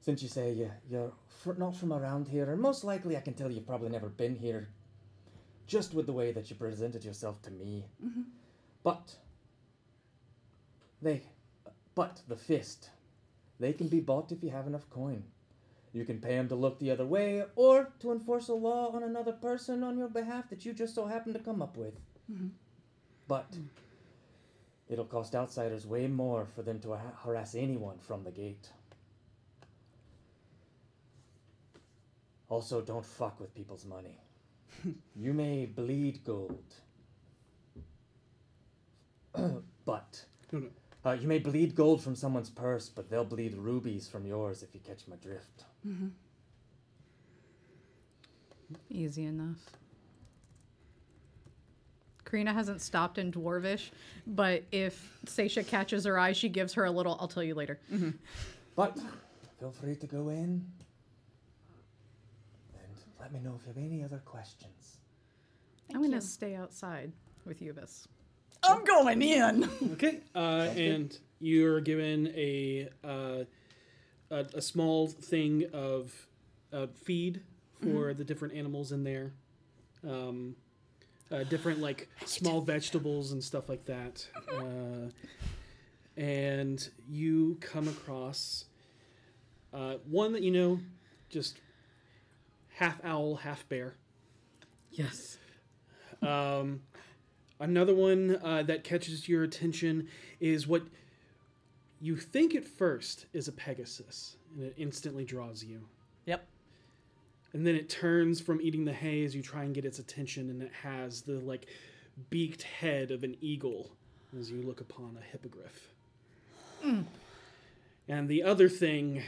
Since you say you, you're not from around here, and most likely I can tell you've probably never been here, just with the way that you presented yourself to me. Mhm. But they, but the fist, they can be bought if you have enough coin. You can pay them to look the other way, or to enforce a law on another person on your behalf that you just so happen to come up with. Mhm. But it'll cost outsiders way more for them to ha- harass anyone from the gate. Also, don't fuck with people's money. you may bleed gold. but No, no. Uh, you may bleed gold from someone's purse, but they'll bleed rubies from yours if you catch my drift. Mm-hmm. Easy enough. Karina hasn't stopped in Dwarvish, but if Seisha catches her eye, she gives her a little, I'll tell you later. But feel free to go in and let me know if you have any other questions. I'm going to stay outside with Ubis. I'm going in. Okay, uh, and you're given a, uh, a a small thing of uh, feed for the different animals in there, um, uh, different like small vegetables and stuff like that, uh, and you come across uh, one that you know, just half owl, half bear. Yes. Um, another one uh, that catches your attention is what you think at first is a Pegasus, and it instantly draws you. Yep. And then it turns from eating the hay as you try and get its attention, and it has the like beaked head of an eagle as you look upon a hippogriff. And the other thing,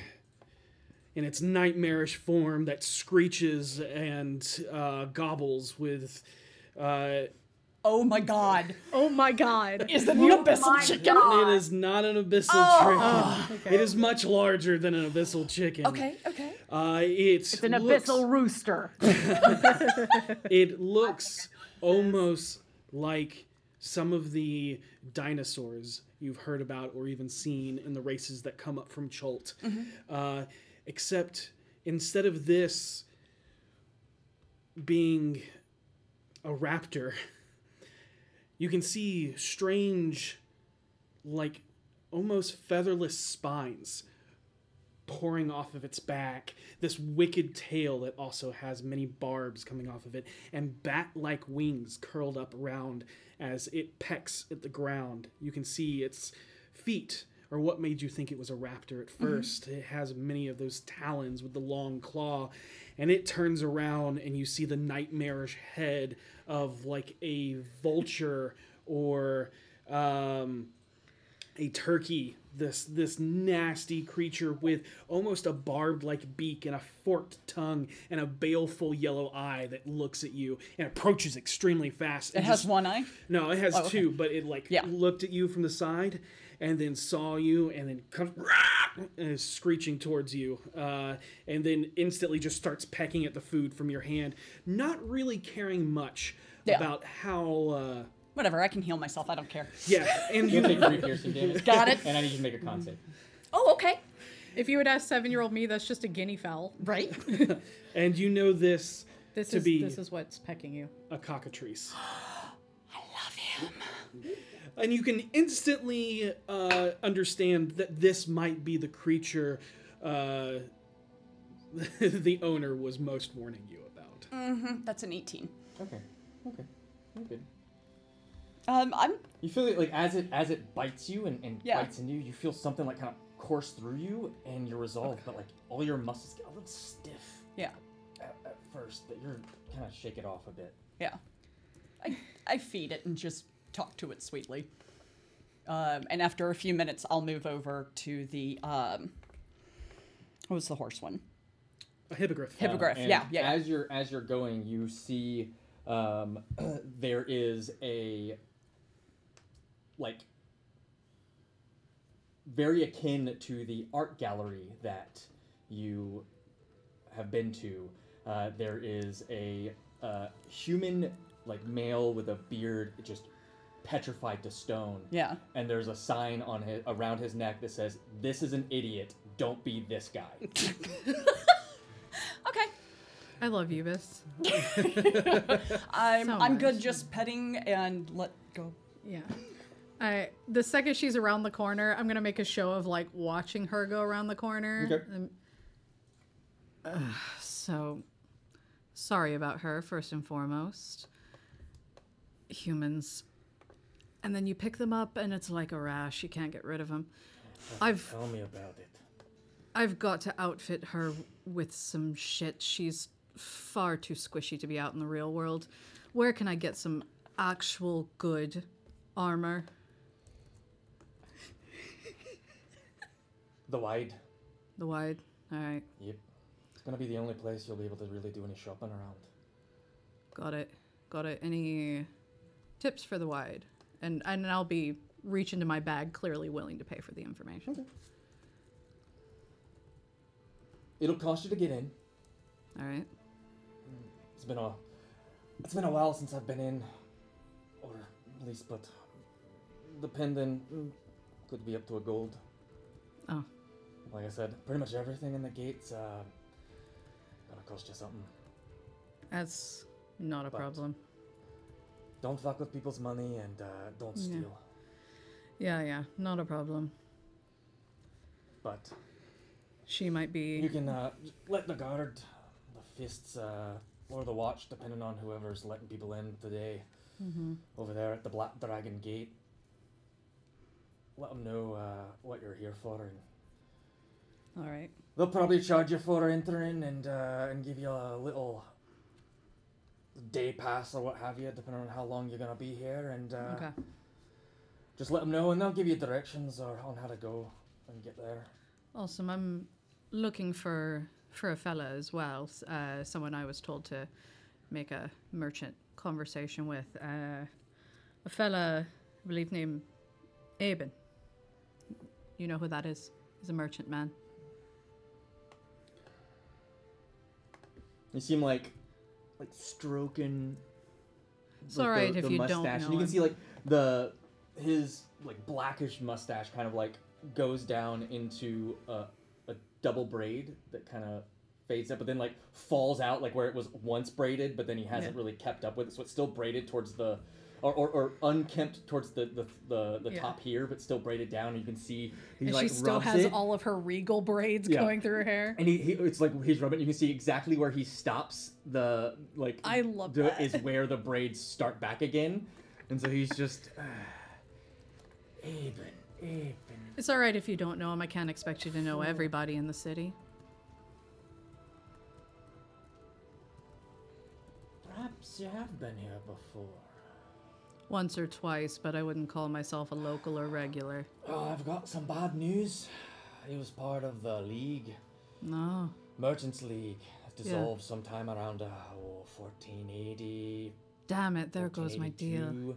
in its nightmarish form, that screeches and uh, gobbles with. Uh, oh my god. Oh my god. Is it the abyssal chicken? It is not an abyssal Oh. chicken. It is much larger than an abyssal chicken. Okay, okay. Uh, it's, It's an looks- abyssal rooster. it looks almost like some of the dinosaurs you've heard about or even seen in the races that come up from Chult. Uh, except instead of this being a raptor, you can see strange, like almost featherless spines pouring off of its back, this wicked tail that also has many barbs coming off of it, and bat like wings curled up around as it pecks at the ground. You can see its feet or what made you think it was a raptor at mm-hmm. 1st It has many of those talons with the long claw, and it turns around and you see the nightmarish head of like a vulture or um, a turkey this this nasty creature with almost a barbed like beak and a forked tongue and a baleful yellow eye that looks at you and approaches extremely fast It has just- one eye? no it has Oh, okay. two but it like looked at you from the side and then saw you and then comes and is screeching towards you uh, and then instantly just starts pecking at the food from your hand not really caring much Yeah. about how uh, Whatever, I can heal myself. I don't care. yeah and You you take three piercing damage. Got it. And I need you to make a con save. Oh, okay. If you would ask seven year old me, that's just a guinea fowl. Right. and you know this This to is be this is what's pecking you. a cockatrice I love him. And you can instantly uh, understand that this might be the creature uh, the owner was most warning you about. Mm-hmm. That's an 18. Okay. Okay. You're good. Um, I'm. You feel it like as it as it bites you and, and Yeah. bites into you, you feel something like kind of course through you and you're resolved, but like all your muscles get a little stiff Yeah. at, at first, but you're kind of shake it off a bit. Yeah. I, I feed it and just talk to it sweetly. Um, and after a few minutes, I'll move over to the um, what was the horse one? A hippogriff. Hippogriff. and yeah, yeah. As you're as you're going, you see um, there is a like very akin to the art gallery that you have been to. Uh, there is a uh, human like male with a beard just petrified to stone. Yeah. And there's a sign on his around his neck that says, "This is an idiot. Don't be this guy." Okay. I love you, Bis. I'm So I'm good much. just petting and let go. Yeah. I the second she's around the corner, I'm gonna make a show of like watching her go around the corner. Okay. Um, ugh, so sorry about her first and foremost. Humans. And then you pick them up and it's like a rash. You can't get rid of them. I've Tell me about it. I've got to outfit her with some shit. She's far too squishy to be out in the real world. Where can I get some actual good armor? The wide. The wide. All right, Yep. It's gonna be the only place you'll be able to really do any shopping around. got it. Got it. Any tips for the wide? And and I'll be reach into my bag, clearly willing to pay for the information. Okay. It'll cost you to get in. All right. It's been a it's been a while since I've been in, or at least, but depending, mm, could be up to a gold. Oh. Like I said, pretty much everything in the gates uh, gonna cost you something. That's not a But- problem. Don't fuck with people's money and uh, don't steal. Yeah, yeah, not a problem. But She might be. you can uh, let the guard, the fists, uh, or the watch, depending on whoever's letting people in today, Mhm. over there at the Black Dragon Gate. Let them know uh, what you're here for, and All right. they'll probably charge you for entering and uh, and give you a little day pass or what have you, depending on how long you're gonna be here. And uh, Okay. just let them know, and they'll give you directions or on how to go and get there. Awesome. I'm looking for for a fella as well. Uh, someone I was told to make a merchant conversation with. Uh, a fella, I believe, named Aben. You know who that is? He's a merchant man. You seem like like stroking. It's alright if you don't mustache. know And you can him. see like the his like blackish mustache kind of like goes down into a, a double braid that kind of fades up, but then like falls out like where it was once braided, but then he hasn't Yeah. really kept up with it, so it's still braided towards the. Or, or, or unkempt towards the the, the, the Yeah. top here, but still braided down. And you can see he and like she still has it. all of her regal braids Yeah. going through her hair. And he, he it's like he's rubbing. You can see exactly where he stops. The like I love it that. is where the braids start back again, and so he's just. Uh, Aben, Aben. It's all right if you don't know him. I can't expect you to know everybody in the city. Perhaps you have been here before. Once or twice, but I wouldn't call myself a local or regular. Oh, I've got some bad news. He was part of the League, No. Merchants League, dissolved sometime around uh, oh, 1480. Damn it, there goes my deal.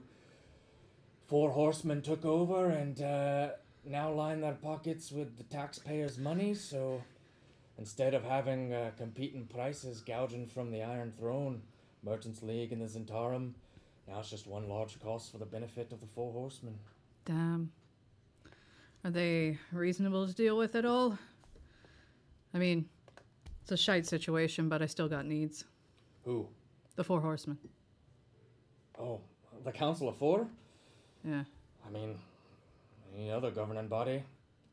Four horsemen took over and uh, now line their pockets with the taxpayers' money. So instead of having uh, competing prices gouging from the Iron Throne, Merchants League and the Zhentarim, now it's just one large cost for the benefit of the four horsemen. Damn. Are they reasonable to deal with at all? I mean, it's a shite situation, but I still got needs. Who? The Four Horsemen. Oh, the Council of Four? Yeah. I mean, any other governing body,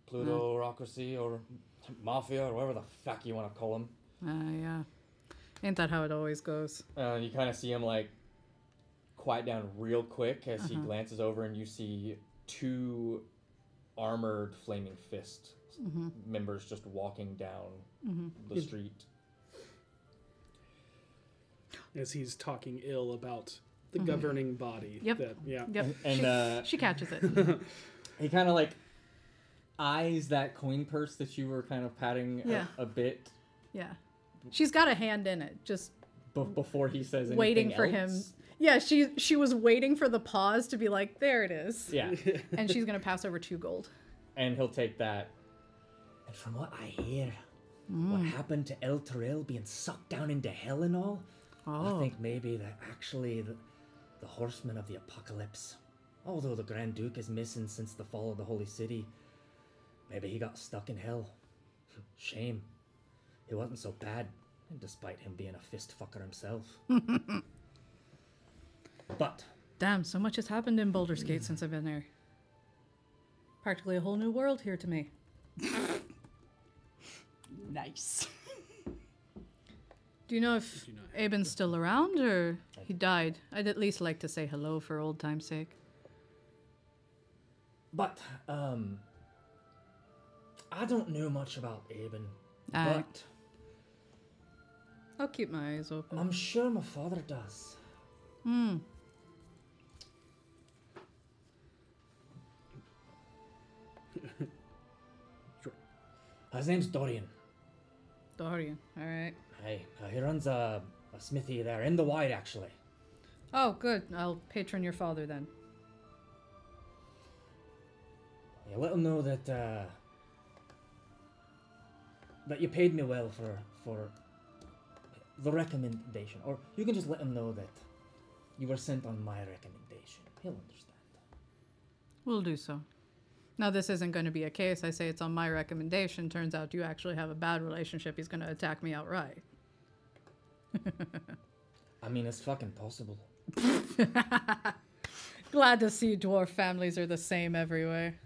plutocracy or mafia or whatever the fuck you want to call them. Uh, yeah. Ain't that how it always goes? Uh, you kind of see them like quiet down real quick as he Uh-huh. glances over, and you see two armored flaming fist Mhm. members just walking down Mhm. the street. as he's talking ill about the governing body. Yep. That, yeah. Yep. And, she, uh, she catches it. he kind of like eyes that coin purse that you were kind of patting a- Yeah. a, bit yeah. She's got a hand in it, just be- before he says anything waiting for him. Else. Yeah, she she was waiting for the pause to be like, there it is. Yeah, And she's gonna pass over two gold. and he'll take that. And from what I hear, mm. what happened to Elturel being sucked down into hell and all, I oh. think maybe that actually the, the horsemen of the apocalypse, although the Grand Duke is missing since the fall of the Holy City, maybe he got stuck in hell. Shame. He wasn't so bad, despite him being a fist fucker himself. but Damn, so much has happened in Baldur's Gate since I've been there. Practically a whole new world here to me. Nice. Do you know if Aben's still around or he died? I'd at least like to say hello for old time's sake. But, um, I don't know much about Aben, Aye. but I'll keep my eyes open. I'm sure my father does. Hmm. His name's Dorian. Dorian. All right. Hey, uh, he runs a, a smithy there in the wide, actually. Oh, good. I'll patron your father then. Yeah, let him know that uh, that you paid me well for for the recommendation, or you can just let him know that you were sent on my recommendation. He'll understand. We'll do so. Now, this isn't going to be a case. I say it's on my recommendation. Turns out you actually have a bad relationship. He's going to attack me outright. I mean, it's fucking possible. Glad to see dwarf families are the same everywhere.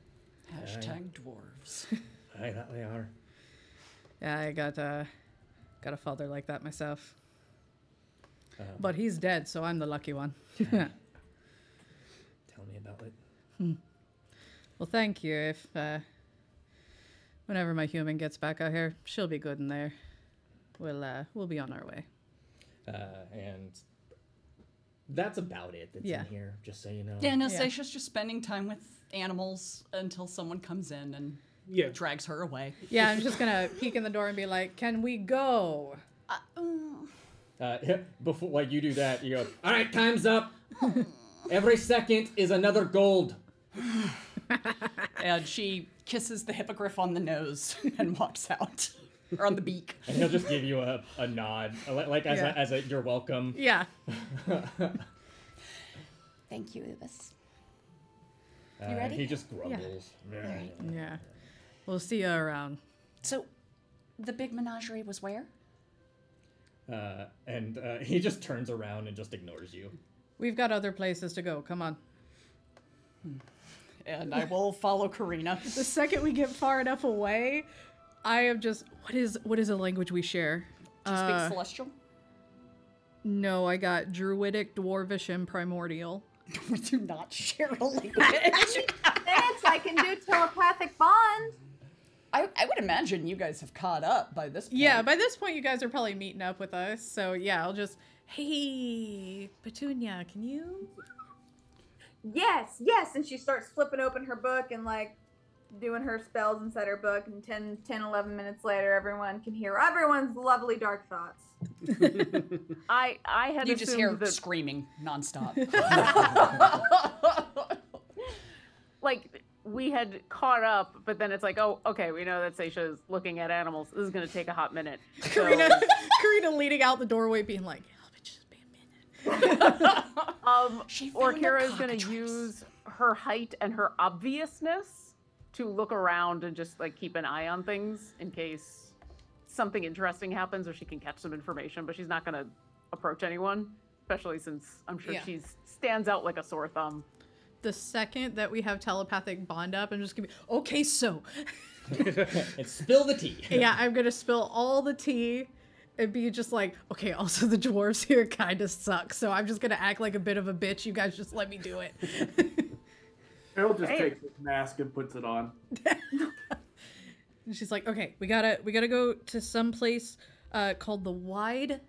Hashtag dwarves. Aye, that they are. Yeah, I got uh, got a father like that myself. Um, But he's dead, so I'm the lucky one. tell me about it. Well, thank you. If uh, whenever my human gets back out here, she'll be good in there. We'll uh, we'll be on our way. Uh, and that's about it. That's Yeah. in here, just so you know. Yeah, Anastasia's just spending time with animals until someone comes in and Yeah. drags her away. Yeah, I'm just gonna peek in the door and be like, "Can we go?" Uh, before like you do that, you go. All right, time's up. Every second is another gold. and she kisses the hippogriff on the nose and walks out. Or on the beak. And he'll just give you a, a nod, like as Yeah. a, as a you're welcome. Yeah. Thank you, Ubis. Uh, ready? He just grumbles. Yeah. yeah. We'll see you around. So, the big menagerie was where? Uh, and uh, he just turns around and just ignores you. We've got other places to go. Come on. And I will follow Karina. The second we get far enough away, I am just what is what is a language we share? Do you speak Uh, celestial? No, I got Druidic, Dwarvish, and Primordial. We do not share a language. Thanks, I can do telepathic bond. I, I would imagine you guys have caught up by this point. Yeah, by this point you guys are probably meeting up with us. So yeah, I'll just hey Petunia, can you? Yes, yes. And she starts flipping open her book and like doing her spells inside her book. And 10, 10 11 minutes later, everyone can hear everyone's lovely dark thoughts. I I had You just hear that screaming nonstop. like we had caught up, but then it's like, oh, okay, we know that Seisha's looking at animals. This is gonna take a hot minute. So, Karina, Karina leading out the doorway, being like, "Help it, just be a minute." Um, She found a is gonna use her height and her obviousness to look around and just like keep an eye on things in case something interesting happens or she can catch some information. But she's not gonna approach anyone, especially since I'm sure Yeah. she's stands out like a sore thumb. The second that we have telepathic bond up, I'm just gonna be okay. So and spill the tea. yeah, I'm gonna spill all the tea and be just like, okay. Also, the dwarves here kind of suck, so I'm just gonna act like a bit of a bitch. You guys just let me do it. Harold just Hey. takes his mask and puts it on. And she's like, okay, we gotta we gotta go to some place uh, called the Wide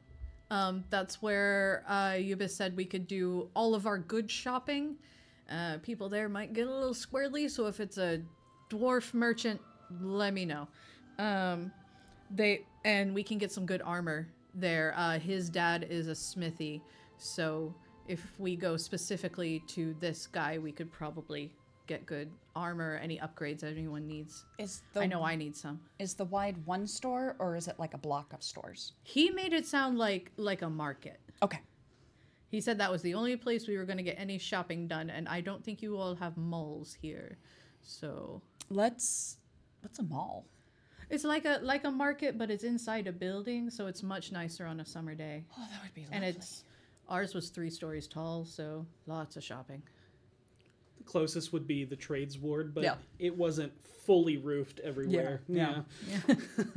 Um, that's where uh, Yubis said we could do all of our good shopping. Uh, people there might get a little squirrely, so if it's a dwarf merchant, let me know. Um, they and we can get some good armor there. Uh, his dad is a smithy, so if we go specifically to this guy, we could probably get good armor, any upgrades anyone needs. Is the, I know I need some. Is the wide one store or is it like a block of stores? He made it sound like like a market. Okay. He said that was the only place we were going to get any shopping done, and I don't think you all have malls here. So Let's. What's a mall? It's like a like a market, but it's inside a building, so it's much nicer on a summer day. Oh, that would be lovely. And it's ours was three stories tall, so lots of shopping. The closest would be the trades ward, but Yeah. it wasn't fully roofed everywhere. yeah. yeah.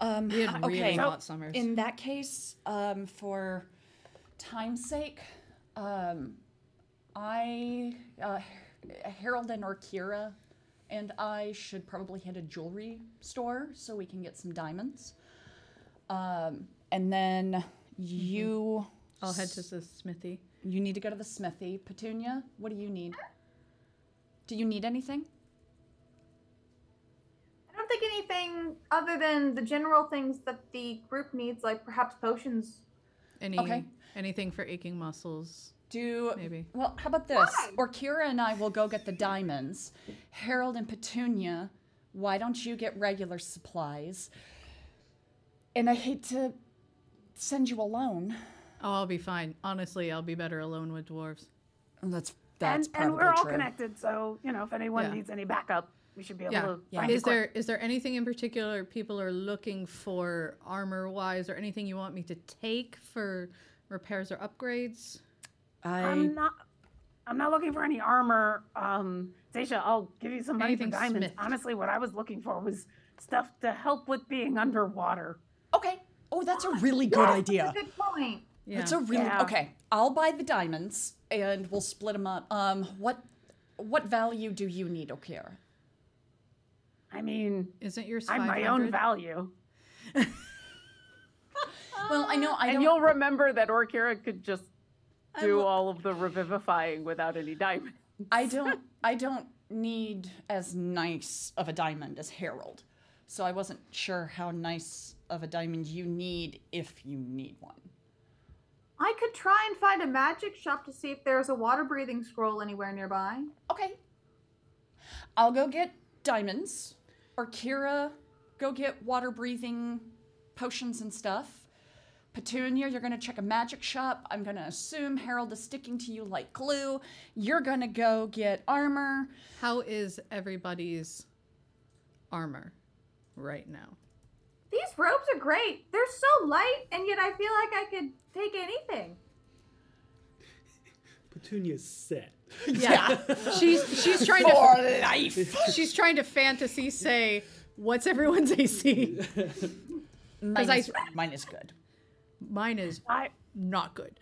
Um, We had really okay. hot summers. In that case, um, for time's sake, um, I, uh, Harold and Orkira and I should probably hit a jewelry store so we can get some diamonds. Um, and then you. I'll head to the smithy. You need to go to the smithy. Petunia, what do you need? Do you need anything? I don't think anything other than the general things that the group needs, like perhaps potions. Any Okay. anything for aching muscles? Do Maybe. well. How about this? Orkira and I will go get the diamonds. Harold and Petunia, why don't you get regular supplies? And I hate to send you alone. Oh, I'll be fine. Honestly, I'll be better alone with dwarves. That's that's and, probably and we're all true. connected, so you know if anyone Yeah. needs any backup, we should be able Yeah. to Yeah. find Is there is there anything in particular people are looking for armor wise, or anything you want me to take for repairs or upgrades? I I'm not. I'm not looking for any armor. Um, Zaisha, I'll give you some money Anything for diamonds. smith. Honestly, what I was looking for was stuff to help with being underwater. okay. Oh, that's a really good idea. That's a good point. Yeah. That's a really Yeah. okay. I'll buy the diamonds and we'll split them up. Um, what what value do you need, Orkira? I mean, Isn't yours I'm my own value. Well, I know I and don't. you'll remember that Orkira could just do all of the revivifying without any diamond. I don't I don't need as nice of a diamond as Harold. So I wasn't sure how nice of a diamond you need if you need one. I could try and find a magic shop to see if there's a water breathing scroll anywhere nearby. Okay. I'll go get diamonds. Orkira, go get water breathing potions and stuff. Petunia, you're gonna check a magic shop. I'm gonna assume Harold is sticking to you like glue. You're gonna go get armor. How is everybody's armor right now? These robes are great. They're so light, and yet I feel like I could take anything. Petunia's set. Yeah, she's she's trying For to life. she's trying to fantasy say what's everyone's AC. Mine, I- mine is good. Mine is I, not good.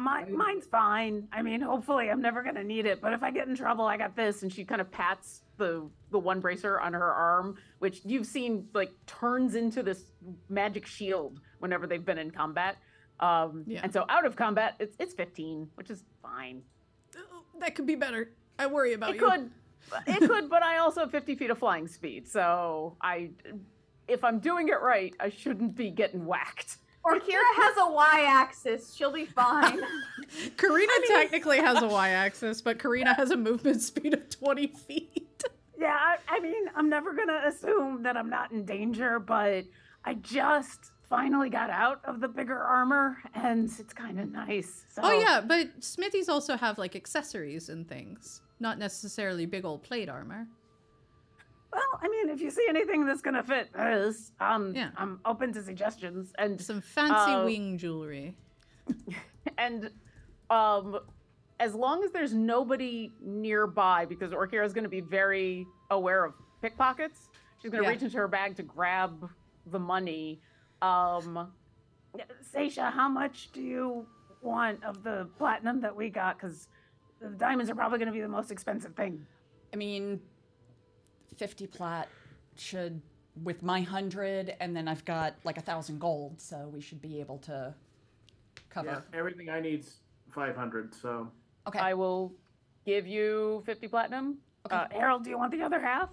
my, mine's fine. I mean, hopefully, I'm never gonna need it. But if I get in trouble, I got this. And she kind of pats the the one bracer on her arm, which you've seen like turns into this magic shield whenever they've been in combat. Um, Yeah. And so out of combat, it's it's 15, which is fine. that could be better. I worry about It you. could, it could, but I also have 50 feet of flying speed, so I, if I'm doing it right, I shouldn't be getting whacked. Orkira has a y-axis. She'll be fine. Karina technically has a y-axis, but Karina has a movement speed of 20 feet. Yeah, I, I mean, I'm never gonna assume that I'm not in danger, but I just finally got out of the bigger armor, and it's kind of nice. So. Oh yeah, but smithies also have like accessories and things, not necessarily big old plate armor. Well, I mean, if you see anything that's gonna fit this, um, Yeah. I'm open to suggestions. And Some fancy Uh, wing jewelry. And um, as long as there's nobody nearby, because Orkira is going to be very aware of pickpockets, she's going to Yeah. reach into her bag to grab the money. Um, Seisha, how much do you want of the platinum that we got? Because the diamonds are probably gonna be the most expensive thing. I mean, 50 plat should with my hundred, and then I've got like a thousand gold, so we should be able to cover. Yeah, everything I need's 500, so. Okay. I will give you 50 platinum. Uh, Harold, do you want the other half?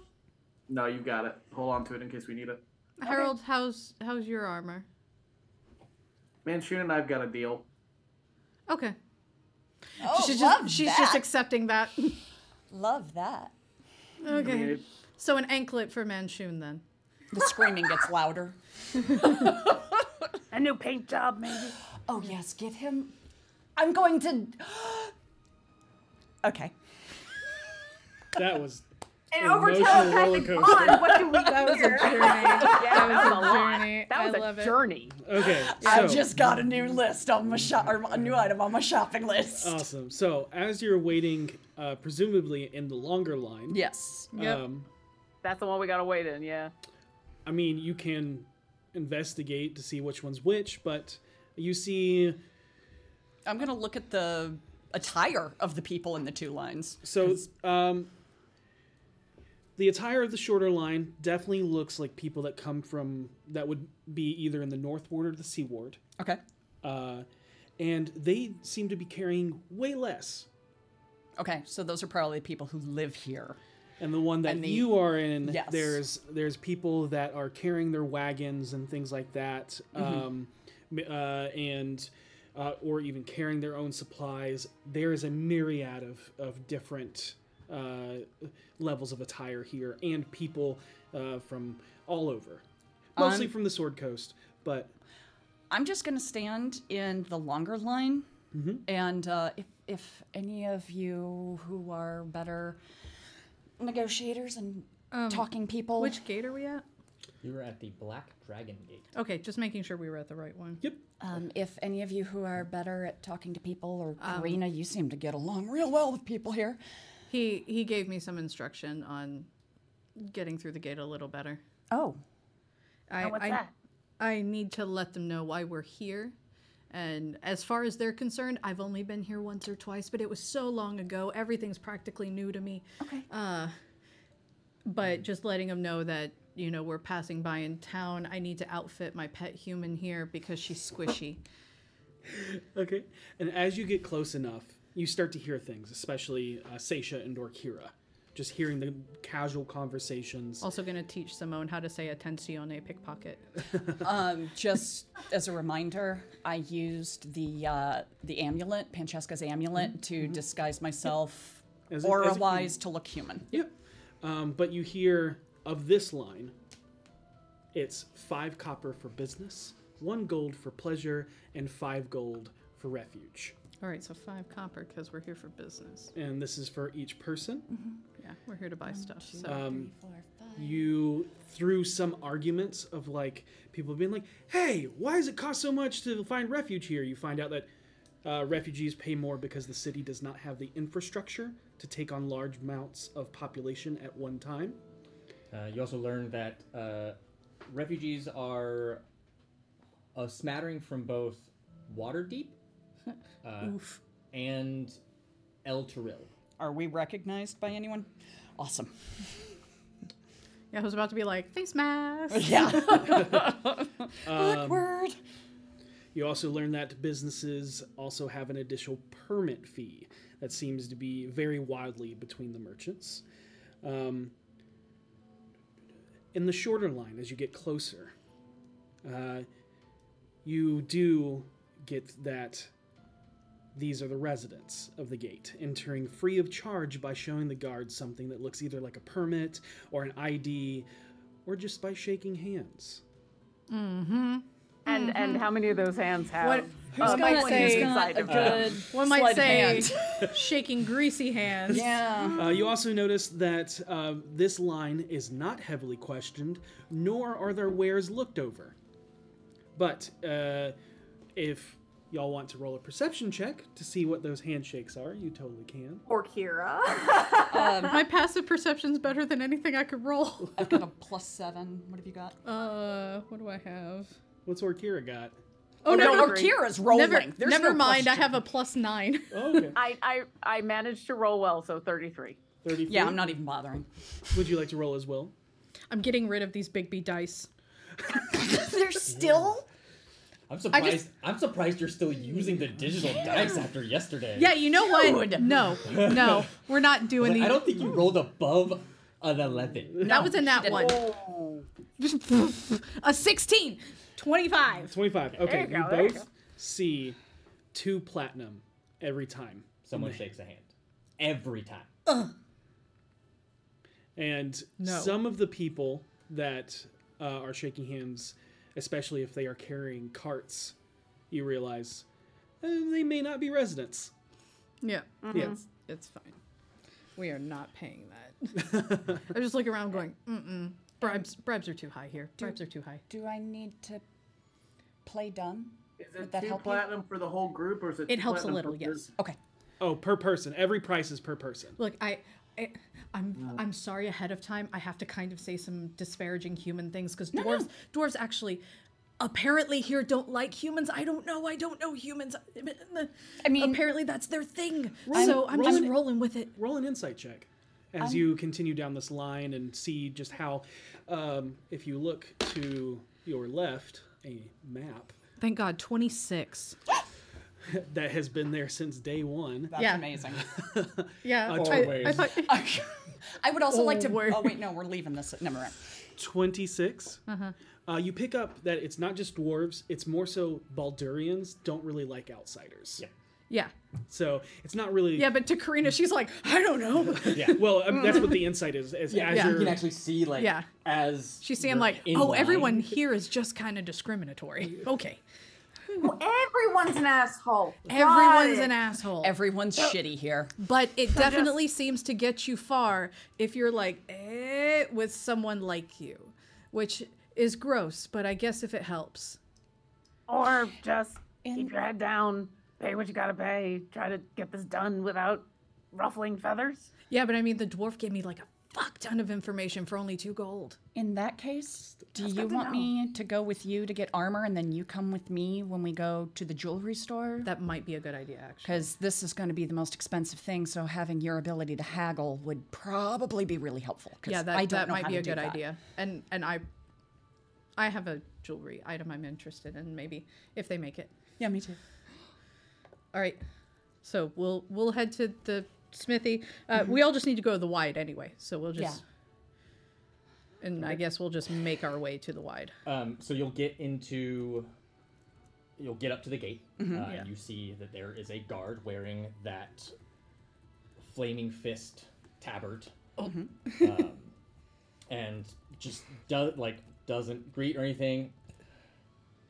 No, you got it. Hold on to it in case we need it. Harold, how's how's your armor? Manchun and I've got a deal. Okay. Oh, she's love just she's that. just accepting that. Love that. okay. mean, So an anklet for Manchun then. The screaming gets louder. A new paint job, maybe? Oh yes, get him. I'm going to. okay. That was An Emotional over roller telepathic coaster. bond. What do we That was a hear? journey. Yeah, that that was was a a journey. That was I a love it. journey. okay. I so- just got a new list on my shop, or a new item on my shopping list. Awesome. So as you're waiting, uh, presumably in the longer line, yes. Yep. um, That's the one we gotta wait in, yeah. I mean, you can investigate to see which one's which, but you see. I'm gonna look at the attire of the people in the two lines. So, um, the attire of the shorter line definitely looks like people that come from that would be either in the north ward or the sea ward, Okay. uh, and they seem to be carrying way less. Okay, so those are probably people who live here. And the one that the- you are in, Yes. there's there's people that are carrying their wagons and things like that, Mm-hmm. um, uh, and uh, or even carrying their own supplies. There is a myriad of of different uh, levels of attire here, and people uh, from all over, mostly Um, from the Sword Coast, but I'm just gonna stand in the longer line, Mm-hmm. and uh, if if any of you who are better negotiators and talking people, Which gate are we at? You were at the Black Dragon Gate. Okay, just making sure we were at the right one. yep. um, if any of you who are better at talking to people, or Karina, you seem to get along real well with people here. He he gave me some instruction on getting through the gate a little better. Oh, I what's I, that? I need to let them know why we're here. And as far as they're concerned, I've only been here once or twice, but it was so long ago. Everything's practically new to me. okay. But just letting them know that, you know, we're passing by in town. I need to outfit my pet human here because she's squishy. Okay. And as you get close enough, you start to hear things, especially uh, Seisha and Dorkira. Just hearing the casual conversations. Also going to teach Simone how to say attenzione pickpocket. Um, just as a reminder, I used the uh, the amulet, Pancheska's amulet, to disguise myself As a- as a aura-wise to look human. Yep. Um, but you hear of this line it's five copper for business, one gold for pleasure, and five gold for refuge. All right, so five copper because we're here for business. And this is for each person. Yeah, we're here to buy stuff. So Um, you, through some arguments of like people being like, hey, why does it cost so much to find refuge here? You find out that uh, refugees pay more because the city does not have the infrastructure to take on large amounts of population at one time. Uh, you also learned that uh, refugees are a smattering from both Waterdeep uh, and Elturel. Are we recognized by anyone? Awesome. yeah, I was about to be like face mask. Yeah. Um, Awkward. You also learn that businesses also have an additional permit fee that seems to be very wildly between the merchants. Um, in the shorter line, as you get closer, uh, you do get that these are the residents of the gate, entering free of charge by showing the guards something that looks either like a permit or an ID, or just by shaking hands. Mm hmm. And and how many of those hands have What- uh, might points say- inside a of them? good One might say hand. shaking greasy hands. Yeah. Uh, you also notice that uh, this line is not heavily questioned, nor are their wares looked over. But uh, if y'all want to roll a perception check to see what those handshakes are, you totally can. Orkira. My passive perception's better than anything I could roll. I've got a plus seven. What have you got? Uh, what do I have? What's Orkira got? Oh, no, never, no, Kira's rolling. never, There's never no mind. I have a plus nine. Oh, okay. I, I I managed to roll well, so 33. 33. Yeah, I'm not even bothering. Would you like to roll as well? I'm getting rid of these big B dice. They're still. I'm surprised. just- I'm surprised you're still using the digital dice after yesterday. Yeah, you know what? No, no, we're not doing like, the. I don't think you rolled above an eleven. that was in that one. Oh. A 16. 25. 25. Okay, you you, go, there you both see two platinum every time. Someone shakes a hand. Every time. And No. some of the people that uh, are shaking hands, especially if they are carrying carts, you realize uh, they may not be residents. Yeah. Yeah. It's, it's fine. We are not paying that. I just look around going, mm-mm. Bribes, bribes are too high here. Bribes are too high. Do I need to play dumb? Is Would it that two help you? platinum for the whole group, or is it? It two helps a little, yes. person? Okay. Oh, per person. Every price is per person. Look, I, I I'm I'm sorry ahead of time. I have to kind of say some disparaging human things because dwarves dwarves actually apparently here don't like humans. I don't know. I don't know humans. I mean- apparently that's their thing. Roll- so I'm roll just it- rolling with it. Roll an insight check as you continue down this line and see just how, um, if you look to your left, a map Thank God, 26. that has been there since day one. That's Yeah. amazing. Yeah, Uh, I, I thought I would also like Oh, to. word. Oh wait, no, we're leaving this. Never mind. 26. Uh, you pick up that it's not just dwarves, it's more so Baldurians don't really like outsiders. yeah, So it's not really. yeah. But to Karina, she's like, I don't know. Yeah, well, I mean, that's what the insight is. As, Yeah, as Yeah. you can actually see like Yeah. as She's saying like, oh, line- everyone here is just kind of discriminatory. Okay, Everyone's an asshole. Everyone's an asshole. Everyone's shitty here. But it definitely seems to get you far if you're like, eh, with someone like you, which is gross, but I guess if it helps. Or just In- keep your head down, pay what you gotta pay, try to get this done without ruffling feathers. Yeah, but I mean, the dwarf gave me like a fuck ton of information for only two gold. In that case, do That's you want know. me to go with you to get armor, and then you come with me when we go to the jewelry store? That might be a good idea, actually. Because this is going to be the most expensive thing, so having your ability to haggle would probably be really helpful. Yeah, that, that might be a good that. idea. And and I, I have a jewelry item I'm interested in. Maybe if they make it. Yeah, me too. All right. So we'll we'll head to the smithy. Uh, We all just need to go to the wide anyway. So we'll just. And I guess we'll just make our way to the wide. Um, so you'll get into, you'll get up to the gate, uh, Yeah. and you see that there is a guard wearing that flaming fist tabard, um, and just does like doesn't greet or anything.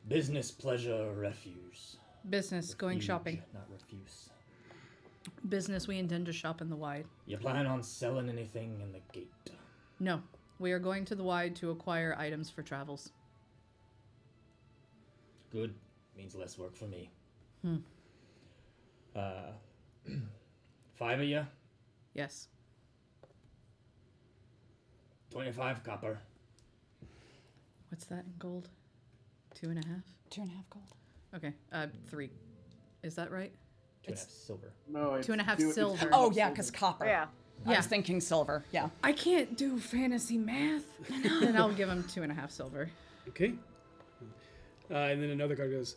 Business, pleasure, refuse. Business, going shopping. not refuse. Business, we intend to shop in the wide. You plan on selling anything in the gate? No, we are going to the wide to acquire items for travels. Good. Means less work for me. Hmm. Uh, five of you, Yes. twenty-five copper. What's that in gold? Two and a half? Two and a half gold. Okay. Uh, three. Is that right? Two and a half silver. No, it's Two and a half two- it's silver. two Oh half yeah, silver. because copper. Yeah. I Yeah. was thinking silver. Yeah. I can't do fantasy math. then I'll give him two and a half silver. Okay. Uh, and then another guard goes,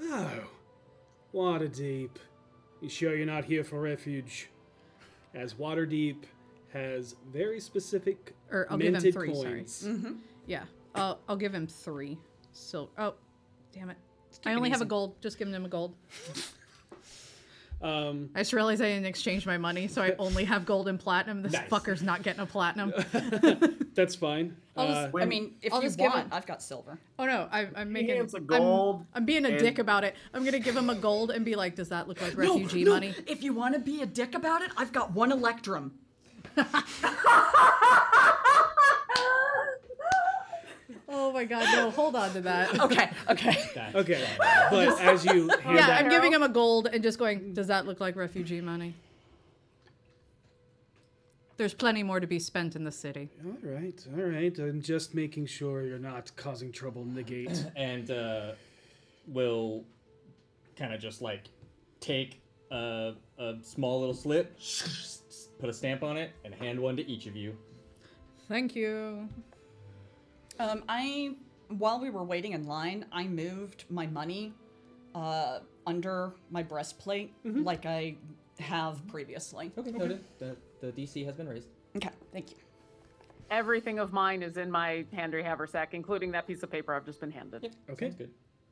Oh, Waterdeep. You sure you're not here for refuge? As Waterdeep has very specific Or I'll give him minted three, sorry. coins. Yeah. I'll, I'll give him three. So, oh, damn it. I only have a gold. Just giving him a gold. Um, I just realized I didn't exchange my money, so I only have gold and platinum. This Nice. fucker's not getting a platinum. that's fine. I'll Uh, just, I mean, if I'll you just give want, him- I've got silver. Oh no, I, I'm making. hands a I'm- gold I'm, being a and- dick about it. I'm gonna give him a gold and be like, "Does that look like refugee money?" If you want to be a dick about it, I've got one electrum. Oh my god, no! Hold on to that. Okay, okay. That's okay. But as you hand Yeah, that, I'm giving him a gold and just going. Does that look like refugee money? There's plenty more to be spent in the city. all right, all right. I'm just making sure you're not causing trouble in the gate. and uh, will kind of just like take a, a small little slip, put a stamp on it, and hand one to each of you. Thank you. Um, I while we were waiting in line, I moved my money uh, under my breastplate like I have previously. Okay, noted. The, the DC has been raised. Okay, thank you. Everything of mine is in my Handy haversack, including that piece of paper I've just been handed. Okay. good.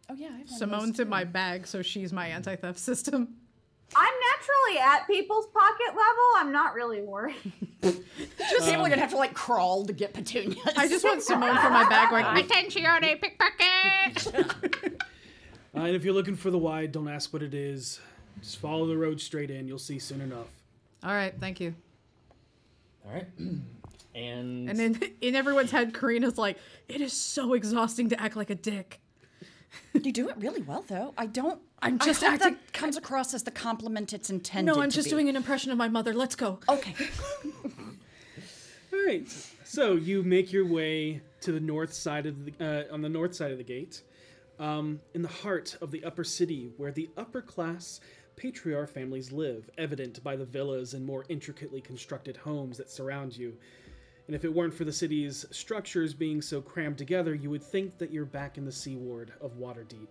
Oh yeah, I have one of those Simone's in too. my bag, so she's my anti theft system. I'm naturally at people's pocket level. I'm not really worried. Just people are gonna have to like crawl to get petunias. I just want Simone for my bag going, Attenzione, pickpocket! Uh, and if you're looking for the wide, don't ask what it is. Just follow the road straight in. You'll see soon enough. All right, thank you. All right. and And then in everyone's head, Karina's like, it is so exhausting to act like a dick. You do it really well though. I don't. I'm I just hope acting. that- That comes across as the compliment it's intended. No, I'm to just be. doing an impression of my mother. Let's go. Okay. All right. So you make your way to the north side of the uh, on the north side of the gate, um, in the heart of the upper city, where the upper class patriarch families live, evident by the villas and more intricately constructed homes that surround you. And if it weren't for the city's structures being so crammed together, you would think that you're back in the sea ward of Waterdeep.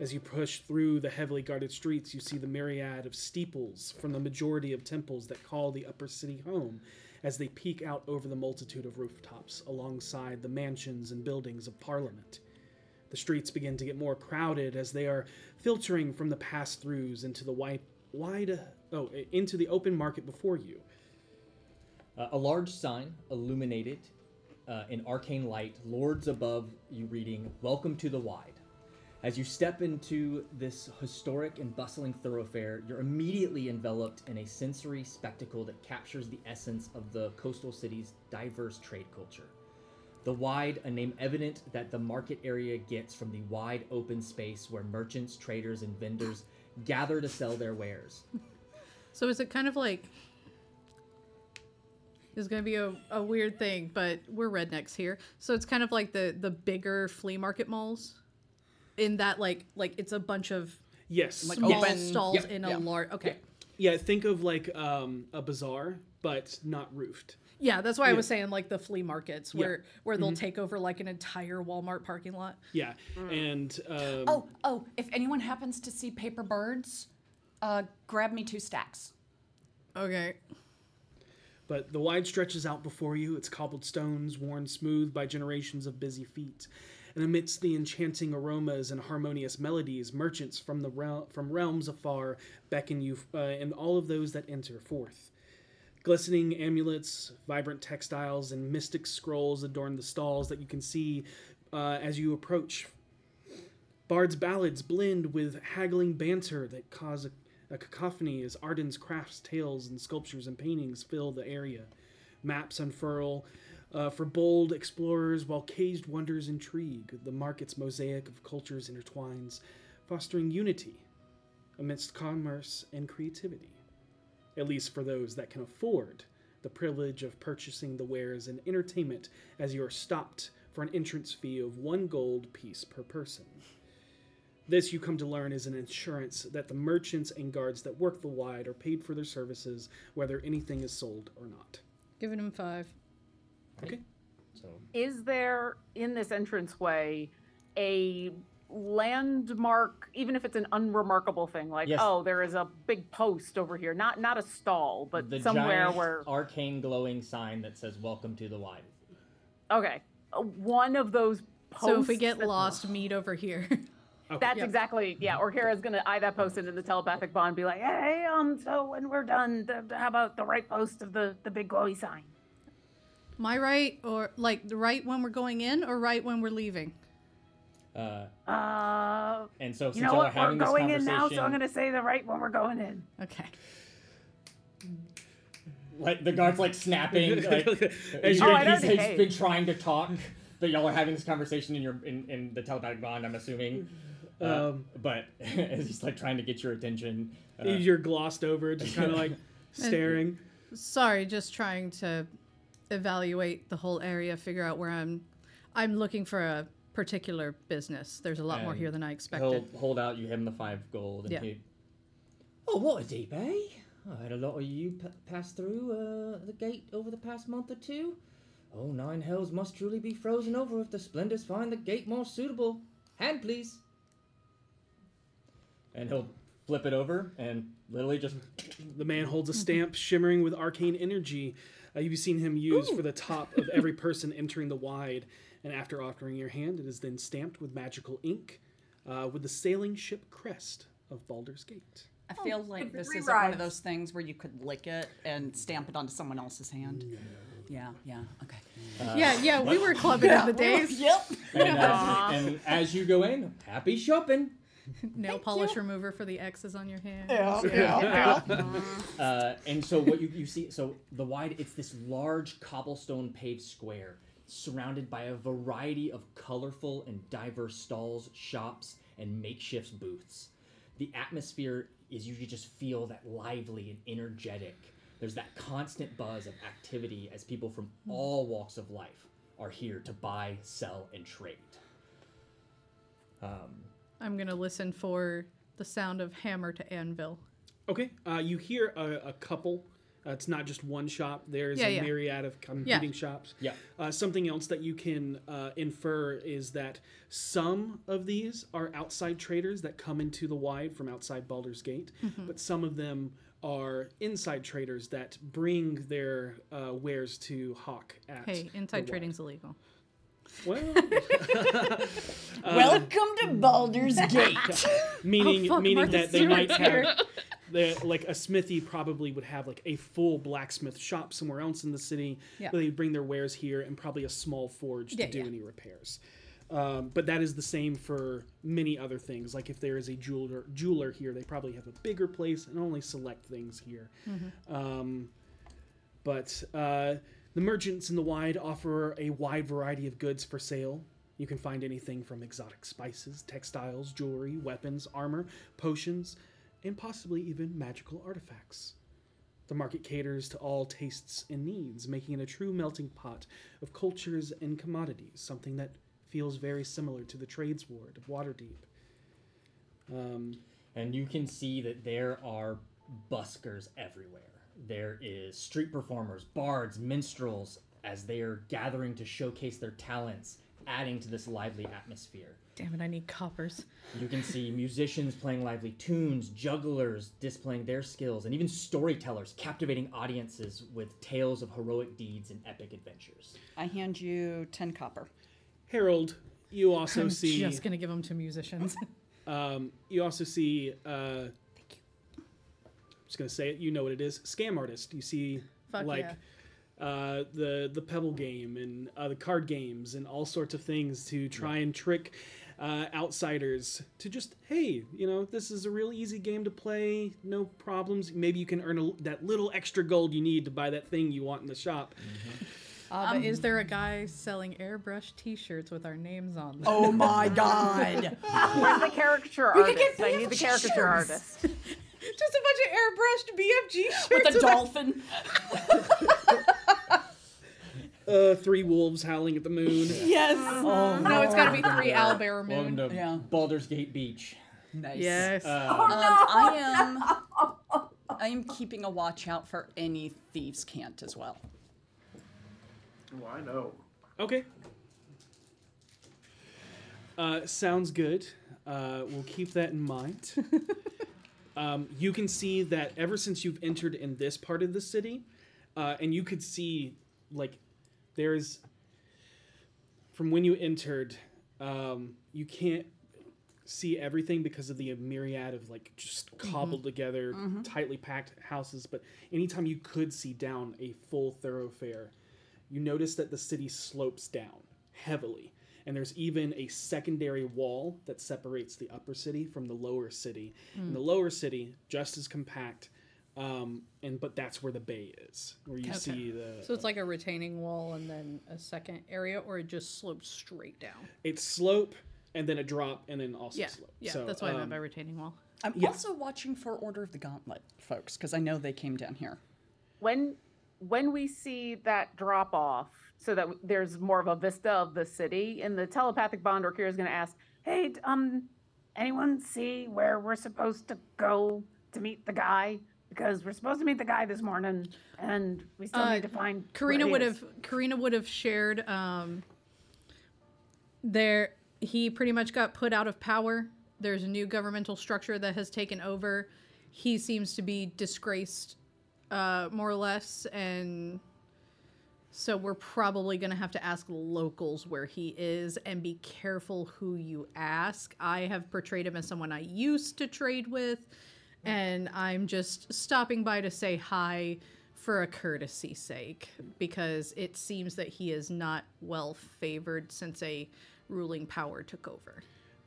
As you push through the heavily guarded streets, you see the myriad of steeples from the majority of temples that call the upper city home as they peek out over the multitude of rooftops alongside the mansions and buildings of Parliament. The streets begin to get more crowded as they are filtering from the pass-throughs into the wide, wide oh, into the open market before you. Uh, a large sign illuminated uh, in arcane light, lords above you reading, Welcome to the Wide. As you step into this historic and bustling thoroughfare, you're immediately enveloped in a sensory spectacle that captures the essence of the coastal city's diverse trade culture. The wide, a name evident that the market area gets from the wide open space where merchants, traders, and vendors gather to sell their wares. So is it kind of like this is gonna be a, a weird thing, but we're rednecks here. So it's kind of like the the bigger flea market malls. In that like like it's a bunch of Yes, small yes. stalls Yep, in a yeah. large okay. Yeah, think of like um, a bazaar, but not roofed. Yeah, that's why I was saying like the flea markets Yeah. where where they'll Mhm. take over like an entire Walmart parking lot. Yeah, and um, Oh, oh! If anyone happens to see paper birds, uh, grab me two stacks. Okay. But the wide stretches out before you, its cobbled stones worn smooth by generations of busy feet. And amidst the enchanting aromas and harmonious melodies, merchants from the from realms afar beckon you, uh, and all of those that enter forth. Glistening amulets, vibrant textiles, and mystic scrolls adorn the stalls that you can see uh, as you approach. Bard's ballads blend with haggling banter that cause a, cacophony as Arden's crafts, tales, and sculptures and paintings fill the area. Maps unfurl uh, for bold explorers, while caged wonders intrigue. The market's mosaic of cultures intertwines, fostering unity amidst commerce and creativity. At least for those that can afford the privilege of purchasing the wares and entertainment as you are stopped for an entrance fee of one gold piece per person. This, you come to learn, is an insurance that the merchants and guards that work the wide are paid for their services, whether anything is sold or not. Giving him five. Okay. So Is there in this entranceway a landmark, even if it's an unremarkable thing, like Yes. oh, there is a big post over here, not not a stall, but the somewhere giant where arcane glowing sign that says "Welcome to the Wide." okay, uh, one of those posts. So if we get that- lost, meet over here. That's Yep. exactly yeah. Orkira's gonna eye that post and in the telepathic bond be like, hey, um, so when we're done, th- how about the right post of the the big glowy sign? My right or like the right when we're going in or right when we're leaving? Uh, Uh, and so you since know y'all what? We're having this going in now, so I'm gonna say the right when we're going in. Okay. like the guards like snapping, like As you you- Oh, he's, they he's hate. been trying to talk, but y'all are having this conversation in your in, in the telepathic bond. I'm assuming. Uh, Um, but it's he's like trying to get your attention, uh, You're glossed over, just kind of like staring. Sorry, just trying to evaluate the whole area, figure out where I'm I'm looking for a particular business. There's a lot more here than I he'll expected. hold out. You him the five gold. And Yeah. he, oh, Waterdeep, eh? I had a lot of you p- pass through uh, the gate over the past month or two. Oh, nine hells must truly be frozen over if the splendors find the gate more suitable. Hand, please. And he'll flip it over and literally just. The man holds a stamp shimmering with arcane energy. Uh, you've seen him use for the top of every person entering the wide, and after offering your hand, it is then stamped with magical ink uh, with the sailing ship crest of Baldur's Gate. I feel like this isn't one of those things where you could lick it and stamp it onto someone else's hand. Yeah, yeah, okay. yeah, yeah, we were clubbing in the days. Yep. And as, and as you go in, happy shopping. Nail polish remover for the X's on your hand. Yeah. yeah, Uh, and so what you, you see, so the wide, it's this large cobblestone paved square surrounded by a variety of colorful and diverse stalls, shops, and makeshift booths. The atmosphere is you just feel that lively and energetic. There's that constant buzz of activity as people from all walks of life are here to buy, sell, and trade. Um, I'm gonna listen for the sound of hammer to anvil. Okay, uh, you hear a, a couple. Uh, it's not just one shop. There's Yeah, a yeah. myriad of competing shops. Yeah. Uh, something else that you can uh, infer is that some of these are outside traders that come into the wide from outside Baldur's Gate, Mhm. but some of them are inside traders that bring their uh, wares to hawk at. Hey, the inside Wide. trading's illegal. Well, Welcome to Baldur's Gate. meaning Oh, meaning Martha that they might here. have like a smithy probably would have like a full blacksmith shop somewhere else in the city Yeah. where they bring their wares here and probably a small forge to Yeah, do yeah. any repairs um, but that is the same for many other things like if there is a jeweler jeweler here they probably have a bigger place and only select things here Mhm. um, but uh, the merchants in the wide offer a wide variety of goods for sale. You can find anything from exotic spices, textiles, jewelry, weapons, armor, potions, and possibly even magical artifacts. The market caters to all tastes and needs, making it a true melting pot of cultures and commodities, something that feels very similar to the trades ward of Waterdeep. Um, and you can see that there are buskers everywhere. There is street performers, bards, minstrels, as they are gathering to showcase their talents, adding to this lively atmosphere. Damn it, I need coppers. You can see musicians playing lively tunes, jugglers displaying their skills, and even storytellers captivating audiences with tales of heroic deeds and epic adventures. I hand you 10 copper. Harold, you also I'm see. just gonna give them to musicians. Um, you also see. Uh, Thank you. I'm just gonna say it. You know what it is. Scam artist. You see, Fuck like, uh, the the Pebble game and uh, the card games and all sorts of things to try and trick uh, outsiders to just hey, you know, this is a real easy game to play. No problems. Maybe you can earn a, that little extra gold you need to buy that thing you want in the shop. Uh, but Um, is there a guy selling airbrush T-shirts with our names on them? Oh my god. Where's the caricature We could get artist? I need the caricature artist. Just a bunch of airbrushed BFG shirts With a our- dolphin. Uh, three wolves howling at the moon. Yes. Oh, no, it's gotta be three owlbear Welcome moon. to Yeah. Baldur's Gate Beach. Nice. Yes. Uh, Um, I am I am keeping a watch out for any thieves' cant as well. Oh, I know. Okay. Uh, sounds good. Uh, we'll keep that in mind. um, you can see that ever since you've entered in this part of the city, uh, and you could see, like, there's. From when you entered, um, you can't see everything because of the myriad of, like, just cobbled together, Mhm. tightly packed houses. But anytime you could see down a full thoroughfare, you notice that the city slopes down heavily and there's even a secondary wall that separates the upper city from the lower city and Mm. the lower city just as compact um, and but that's where the bay is where you Okay. see the So it's like a retaining wall and then a second area, or it just slopes straight down. it's slope and then a drop and then also Yeah, slope yeah, So, that's what I meant um, by retaining wall. I'm Yeah. also watching for Order of the Gauntlet, folks, because I know they came down here. When when we see that drop off, so that there's more of a vista of the city, And the telepathic bond, Orkira is going to ask, Hey, um, anyone see where we're supposed to go to meet the guy because we're supposed to meet the guy this morning, and we still Uh, need to find. Karina would have Karina would have shared um there he pretty much got put out of power. There's a new governmental structure that has taken over. He seems to be disgraced uh more or less and so we're probably going to have to ask locals where he is and be careful who you ask. I have portrayed him as someone I used to trade with and I'm just stopping by to say hi for a courtesy sake because it seems that he is not well favored since a ruling power took over.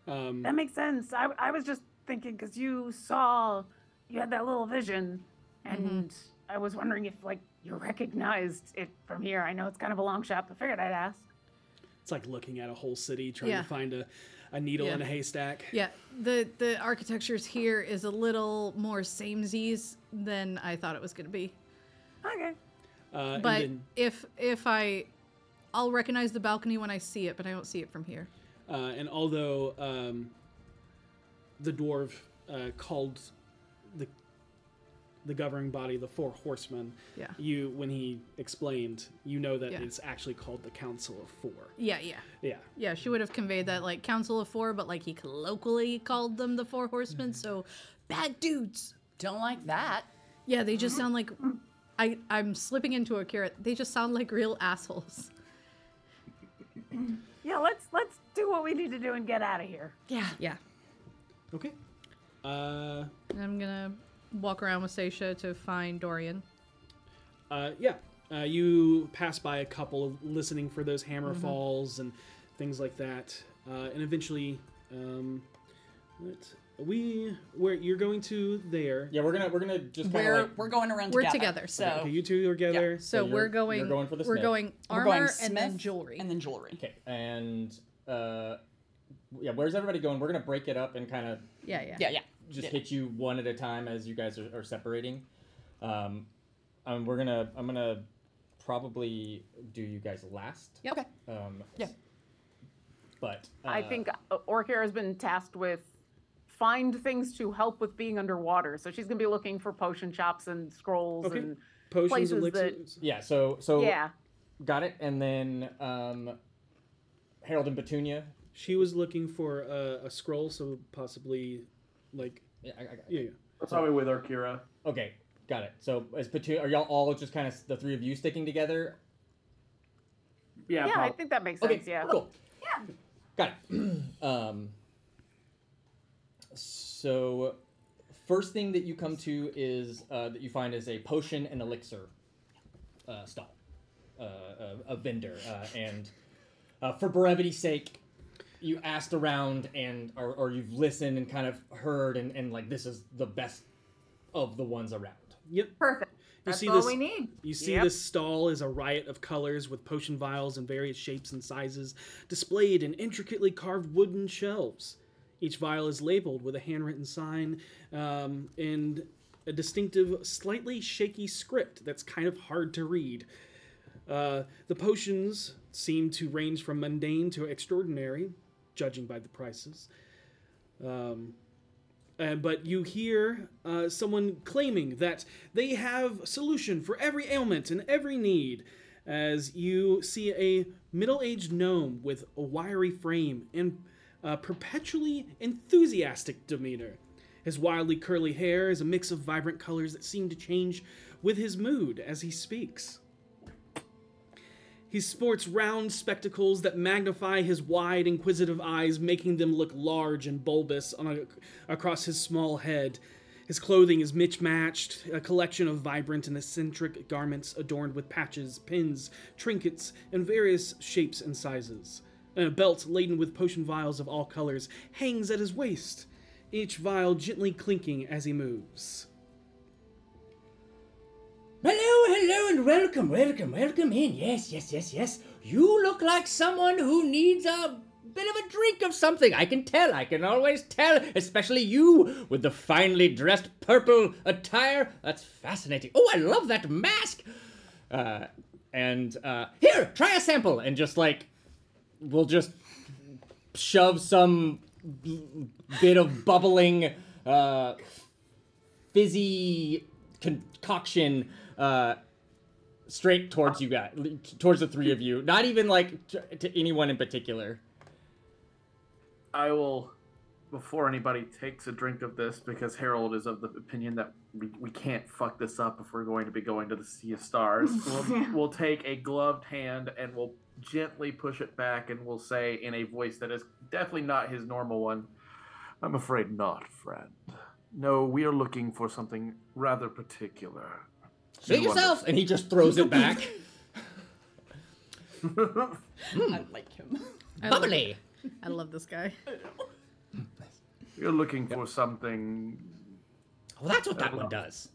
Um, That makes sense. I, I was just thinking because you saw, you had that little vision, Mm-hmm. and I was wondering if like you recognized it from here. I know it's kind of a long shot, but figured I'd ask. it's like looking at a whole city trying Yeah. to find a, a needle Yeah. in a haystack. Yeah, the the architectures here is a little more samesies than I thought it was going to be. Okay. Uh, But then, if if I I'll recognize the balcony when I see it, but I don't see it from here. uh, and although um, the dwarf uh, called the the governing body the Four Horsemen, Yeah. you when he explained, you know that Yeah. it's actually called the Council of Four. Yeah, yeah. Yeah. Yeah, she would have conveyed that like Council of Four, but like he colloquially called them the Four Horsemen, so bad dudes. Don't like that. Yeah, they just sound like I I'm slipping into a carrot. They just sound like real assholes. Yeah, let's let's do what we need to do and get out of here. Yeah. Yeah. Okay. Uh, And I'm gonna walk around with Seisha to find Dorian. Uh, yeah, uh, you pass by a couple listening for those hammer Mhm. falls and things like that, uh, and eventually, um, what we where you're going to there? Yeah, we're gonna we're gonna just We're like- we're going around We're together. together. So Okay, you two are together. So, you're- we're going, you're going for the we're Smith. going We're armor going and then jewelry. and then jewelry. Okay, and uh, yeah, where's everybody going? We're gonna break it up and kind of Yeah, yeah. Yeah, yeah. Just Yeah. hit you one at a time as you guys are, are separating. Um, and we're gonna I'm gonna probably do you guys last. Yep. Okay. Um, Yeah. But I uh, think uh, Orkira has been tasked with find things to help with being underwater. So she's gonna be looking for potion shops and scrolls Okay. and Potions, places elixirs. Yeah. So so yeah. got it. And then um, Harold and Petunia. She was looking for a, a scroll, so possibly like Yeah, I, I got yeah, yeah. We're probably with Orkira. Okay, got it. So is Petunia? Are y'all all just kind of the three of you sticking together? Yeah. Yeah, I think that makes Okay, sense. Yeah. cool. Yeah. Got it. um, so, first thing that you come to is uh, that you find is a potion and elixir uh, stall, uh, a, a vendor, uh, and uh, for brevity's sake, you asked around and or, or you've listened and kind of heard and, and like this is the best of the ones around. Yep. Perfect. You That's see all this- we need. You see Yep. this stall is a riot of colors with potion vials in various shapes and sizes displayed in intricately carved wooden shelves. Each vial is labeled with a handwritten sign um, and a distinctive, slightly shaky script that's kind of hard to read. Uh, the potions seem to range from mundane to extraordinary, judging by the prices. Um, uh, but you hear uh, someone claiming that they have a solution for every ailment and every need as you see a middle-aged gnome with a wiry frame and uh, perpetually enthusiastic demeanor his wildly curly hair is a mix of vibrant colors that seem to change with his mood as he speaks he sports round spectacles that magnify his wide, inquisitive eyes, making them look large and bulbous a, across his small head. His clothing is mismatched, a collection of vibrant and eccentric garments adorned with patches, pins, trinkets, and various shapes and sizes. And a belt laden with potion vials of all colors hangs at his waist, each vial gently clinking as he moves. Hello, hello, and welcome, welcome, welcome in. Yes, yes, yes, yes. You look like someone who needs a bit of a drink of something. I can tell, I can always tell, especially you with the finely dressed purple attire. That's fascinating. Oh, I love that mask. Uh, and uh, here, try a sample, and just like we'll just shove some bit of bubbling, uh, fizzy concoction uh, straight towards you guys, towards the three of you. Not even like to, to anyone in particular. I will, before anybody takes a drink of this, because Harold is of the opinion that we, we can't fuck this up if we're going to be going to the Sea of Stars. We'll, we'll take a gloved hand and we'll gently push it back and we'll say in a voice that is definitely not his normal one, I'm afraid not, friend. No, we are looking for something rather particular. Suit You yourself, and he just throws it back. I like him. I love- Bubbly. I love this guy. You're looking for something. Well, that's what that one does.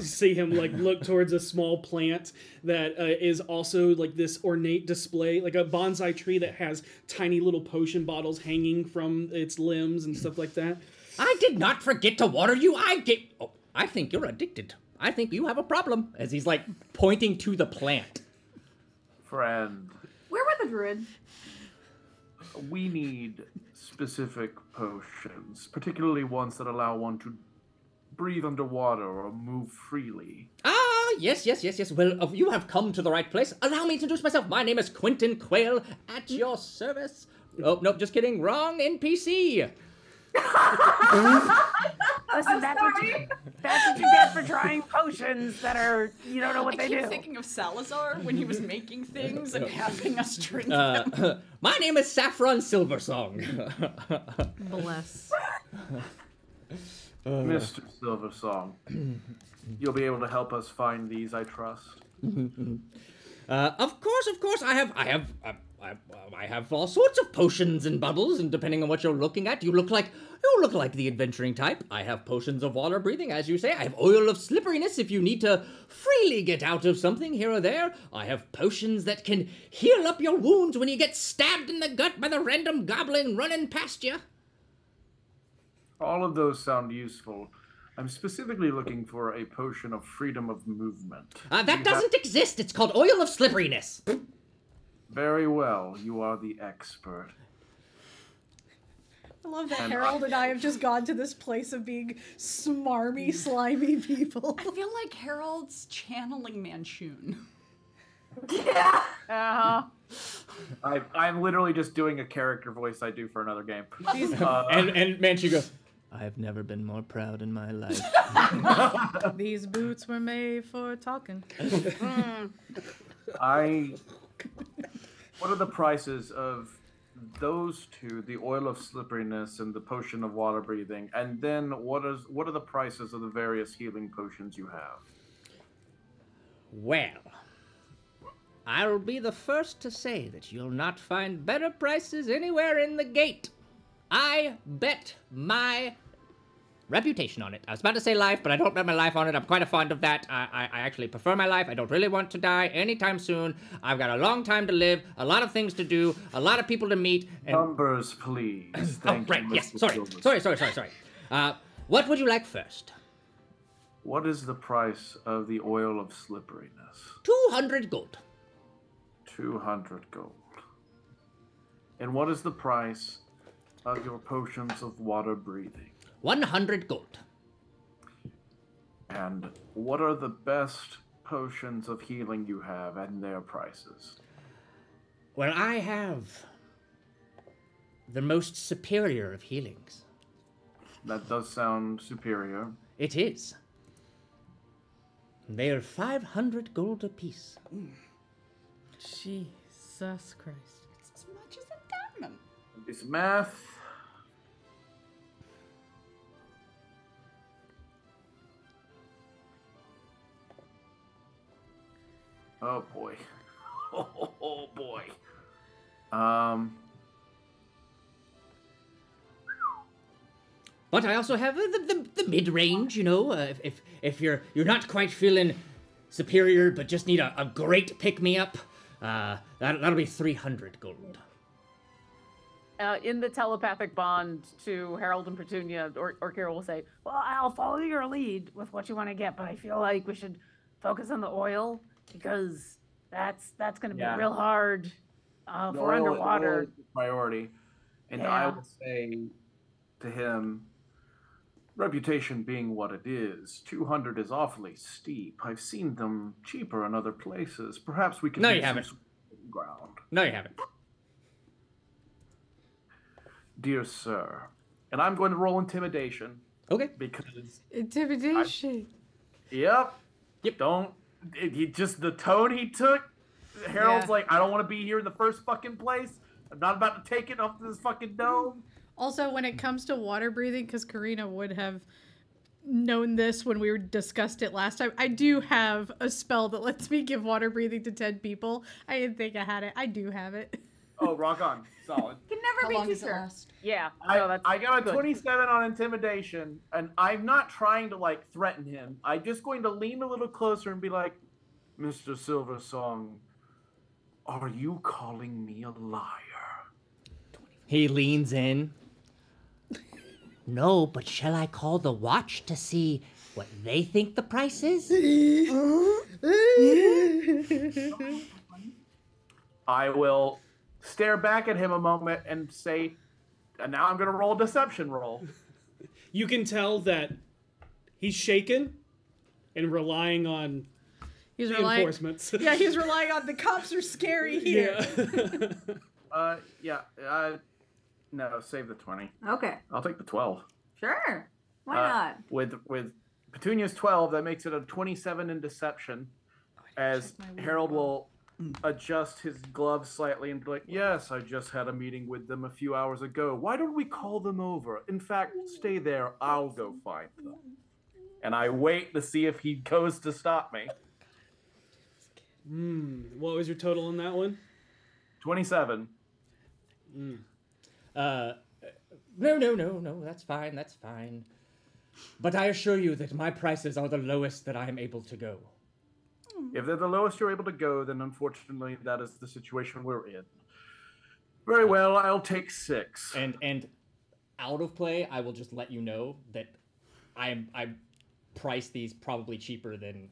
See him like look towards a small plant that uh, is also like this ornate display, like a bonsai tree that has tiny little potion bottles hanging from its limbs and stuff like that. I did not forget to water you. I get. Oh, I think you're addicted. I think you have a problem. As he's like pointing to the plant. Friend, Where were the druids? we need specific potions, particularly ones that allow one to breathe underwater or move freely. Ah, yes, yes, yes, yes. Well, uh, you have come to the right place. Allow me to introduce myself. My name is Quentin Quayle, at your service. Oh, nope, just kidding. Wrong NPC. Listen, that's what, you, that's what you get for trying potions that are you don't know what I they keep do. thinking of Salazar when he was making things and having us drink Uh, them. my name is Saffron Silversong. Bless. Mr. Silversong, you'll be able to help us find these, I trust. Uh, of course, of course, I have, I have, uh, I, I have all sorts of potions and bubbles, and depending on what you're looking at, you look like, you look like the adventuring type. I have potions of water breathing, as you say. I have oil of slipperiness if you need to freely get out of something here or there. I have potions that can heal up your wounds when you get stabbed in the gut by the random goblin running past you. All of those sound useful. I'm specifically looking for a potion of freedom of movement. Uh, that doesn't exist. It's called oil of slipperiness. Have- Very well, you are the expert. I love that And- Harold and I have just gone to this place of being smarmy, slimy people. I feel like Harold's channeling Manchun. Yeah. Uh-huh. I, I'm literally just doing a character voice I do for another game. Uh, and and Manchu goes, I have never been more proud in my life. These boots were made for talking. I. What are the prices of those two, the oil of slipperiness and the potion of water breathing? And then what is what are the prices of the various healing potions you have? Well, I'll be the first to say that you'll not find better prices anywhere in the gate. I bet my reputation on it. I was about to say life, but I don't bet my life on it. I'm quite a fond of that. I, I, I actually prefer my life. I don't really want to die anytime soon. I've got a long time to live, a lot of things to do, a lot of people to meet. And... Numbers, please. oh, Thank right. you, Yes. Mr. Sorry. Sorry. Sorry. Sorry. Sorry. Uh, what would you like first? What is the price of the oil of slipperiness? Two hundred gold. 200 gold. And what is the price of your potions of water breathing? One hundred gold. And what are the best potions of healing you have and their prices? Well, I have the most superior of healings. That does sound superior. It is. They are 500 gold apiece. Mm. Jesus Christ. It's as much as a diamond. It's math. Oh boy. Oh, boy. Um. But I also have uh, the, the, the mid range, you know, uh, if, if, if you're, you're not quite feeling superior but just need a, a great pick me up, uh, that, that'll be 300 gold. Uh, in the telepathic bond to Harold and Petunia, or, or Kira will say, Well, I'll follow your lead with what you want to get, but I feel like we should focus on the oil because that's that's going to be Yeah. real hard uh, The for oil- the underwater. oil is the priority. And I Yeah. would say to him, reputation being what it is, 200 is awfully steep. I've seen them cheaper in other places. Perhaps we can No, make you some haven't. sort of ground. No, you haven't. Dear sir, and I'm going to roll intimidation. Okay. Because Intimidation. Yep. Yep. Don't. He just the tone he took. Harold's Yeah. like, I don't want to be here in the first fucking place. I'm not about to take it up to this fucking dome. Also, when it comes to water breathing, because Karina would have known this when we were discussed it last time, I do have a spell that lets me give water breathing to 10 people. I didn't think I had it. I do have it. Oh, rock on, solid. Can never How be long too does it sure. last? Yeah. I, no, that's I got a good. 27 on intimidation, and I'm not trying to like threaten him. I'm just going to lean a little closer and be like, Mr. Silversong, are you calling me a liar? He leans in. No, but shall I call the watch to see what they think the price is? I will stare back at him a moment and say, and now I'm going to roll a deception roll. You can tell that he's shaken and relying on He's the relying. enforcements. Yeah, he's relying on the cops are scary here. Yeah. Uh, yeah, uh, no, save the 20. Okay. I'll take the 12. Sure. Why Uh, not? With with Petunia's 12, that makes it a 27 in deception. As Harold will adjust his gloves slightly and be like, Yes, I just had a meeting with them a few hours ago. Why don't we call them over? In fact, stay there. I'll go find them. And I wait to see if he goes to stop me. Hmm. What was your total on that one? 27. Mm. Uh, no, no, no, no. That's fine. That's fine. But I assure you that my prices are the lowest that I am able to go. If they're the lowest you're able to go, then unfortunately that is the situation we're in. Very well, I'll take six. And and out of play, I will just let you know that I'm I price these probably cheaper than.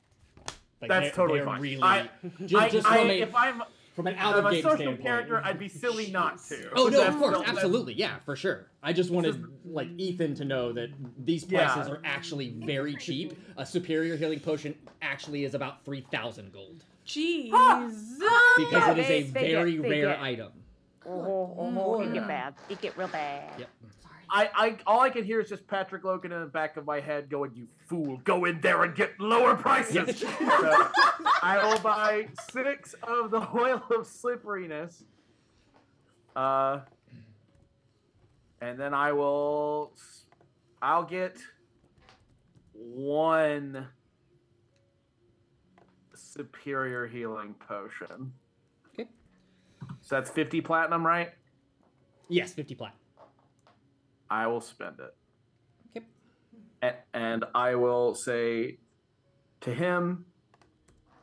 Like That's totally fine. Really, I, just, I, just I- if I'm from an if out I'm of a game social standpoint. character, I'd be silly not to. Oh no, of course, absolutely, yeah, for sure. I just wanted like Ethan to know that these prices Yeah. are actually very cheap. A superior healing potion actually is about three thousand gold Jesus. because it is they- a they get- very they rare get- item. Oh, oh, oh, it get hmm. bad. It get real bad. Yep. I, I, all I can hear is just Patrick Logan in the back of my head going, "You fool! Go in there and get lower prices." So, I will buy six of the oil of slipperiness. Uh, and then I will, I'll get one superior healing potion. Okay. So that's fifty platinum, right? Yes, fifty plat. I will spend it. Okay. A- and I will say to him,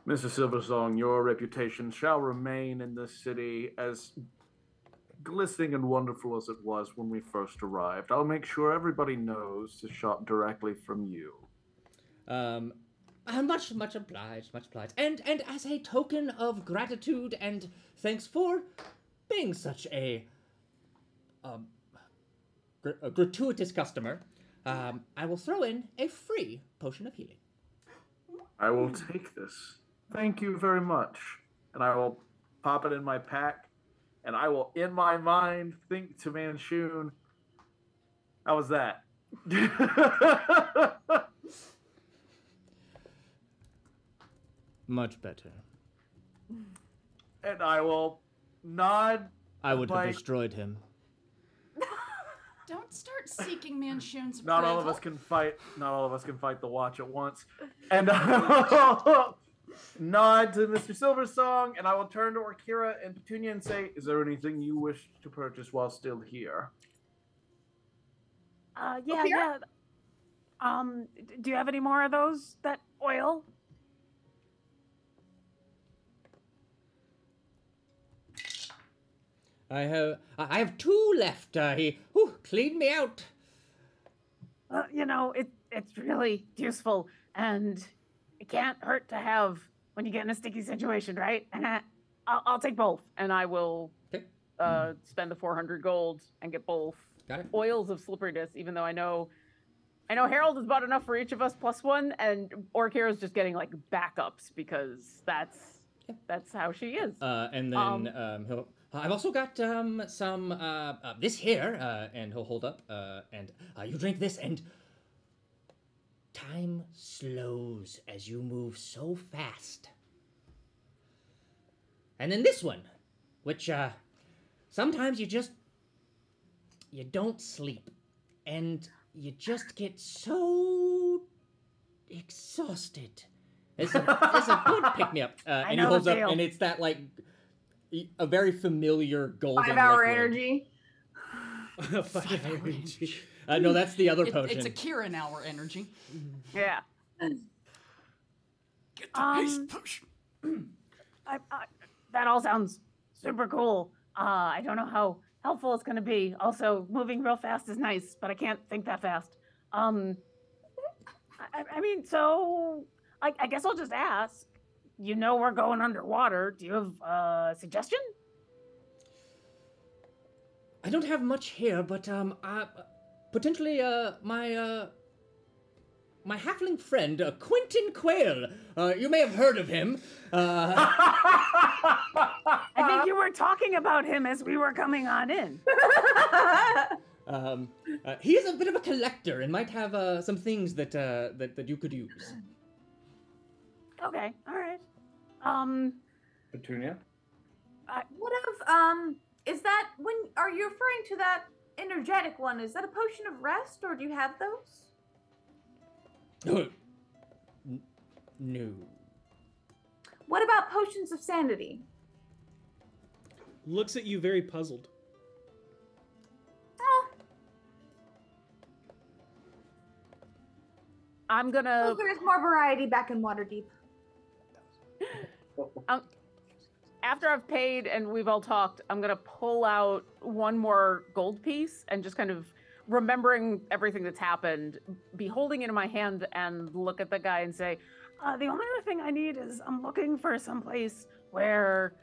Mr. Silversong, your reputation shall remain in this city as glistening and wonderful as it was when we first arrived. I'll make sure everybody knows to shop directly from you. Um, much, much obliged, much obliged. And and as a token of gratitude and thanks for being such a um, gr- a gratuitous customer, um, I will throw in a free potion of healing. I will take this. Thank you very much. And I will pop it in my pack. And I will, in my mind, think to Manchun. How was that? Much better. and I will nod. I would have destroyed him. Don't start seeking Manchun's Not all of us can fight. Not all of us can fight the watch at once. And nod to Mr. Silversong, and I will turn to Orkira and Petunia and say, "Is there anything you wish to purchase while still here?" Uh, yeah, here? yeah. Um, do you have any more of those? That oil? I have I have two left. Uh, he whew, cleaned me out. Uh, you know, it it's really useful, and it can't hurt to have when you get in a sticky situation, right? I'll, I'll take both, and I will Okay. uh, spend the 400 gold and get both oils of slipperiness, even though I know I know Harold has bought enough for each of us plus one, and Orkira is just getting like backups because that's that's how she is. Uh, and then Um, um, he'll. I've also got um, some uh, uh, this here, uh, and he'll hold up, uh, and uh, you drink this, and time slows as you move so fast. And then this one, which uh, sometimes you just you don't sleep, and you just get so exhausted. It's a, it's a good pick me up, uh, and he holds up, and it's that like a very familiar golden Five hour liquid. energy. Five hour energy. Uh, no, that's the other It- potion. it's a Kieran hour energy. Yeah. Get the Um, haste potion. I, I, that all sounds super cool. Uh, I don't know how helpful it's going to be. Also, moving real fast is nice, but I can't think that fast. Um, I, I mean, so I, I guess I'll just ask. You know we're going underwater. Do you have a suggestion? I don't have much here, but um, uh, potentially uh, my uh, my halfling friend uh, Quentin Quayle. Uh, you may have heard of him. Uh, I think you were talking about him as we were coming on in. um, uh, he is a bit of a collector and might have uh, some things that, uh, that that you could use. Okay, all right. Um, Petunia? I, What of um? Is that when are you referring to that energetic one? Is that a potion of rest, or do you have those? N- no. What about potions of sanity? Looks at you very puzzled. Oh, I'm gonna. well, there's more variety back in Waterdeep. Um, after I've paid and we've all talked, I'm gonna pull out one more gold piece and just kind of remembering everything that's happened, be holding it in my hand and look at the guy and say, uh, "The only other thing I need is I'm looking for some place where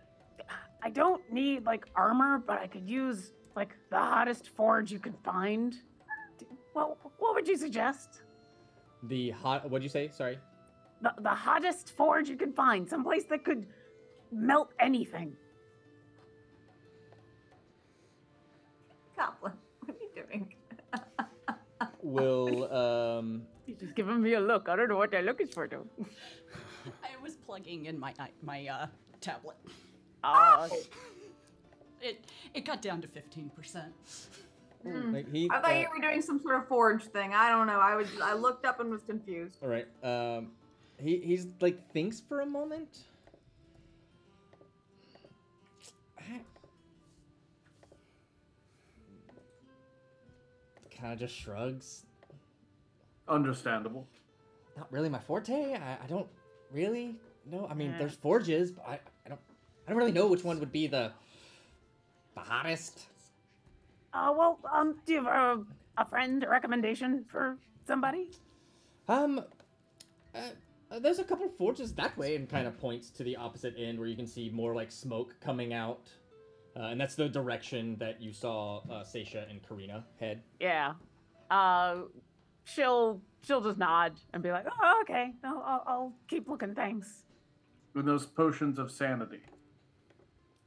I don't need like armor, but I could use like the hottest forge you could find. Well, what would you suggest? The hot. What'd you say? Sorry. The, the hottest forge you could find, someplace that could melt anything." Goblin, what are you doing? Will um. He's just giving me a look. I don't know what they're looking for, though. I was plugging in my my uh, tablet. Oh, It it got down to fifteen percent. Like he, I thought uh, you were doing some sort of forge thing. I don't know. I was I looked up and was confused. All right. Um, he he's like thinks for a moment. Kind of just shrugs. Understandable. Not really my forte. I, I don't really know. I mean, Yeah. there's forges, but I, I don't I don't really know which one would be the the hottest. Uh, well, um, do you have a, a friend, a recommendation for somebody? Um, uh, uh, there's a couple of forges that way, and kind of points to the opposite end where you can see more like smoke coming out, uh, and that's the direction that you saw uh, Seisha and Karina head. Yeah. Uh, she'll she'll just nod and be like, "Oh, okay. No, I'll, I'll keep looking. Thanks." With those potions of sanity.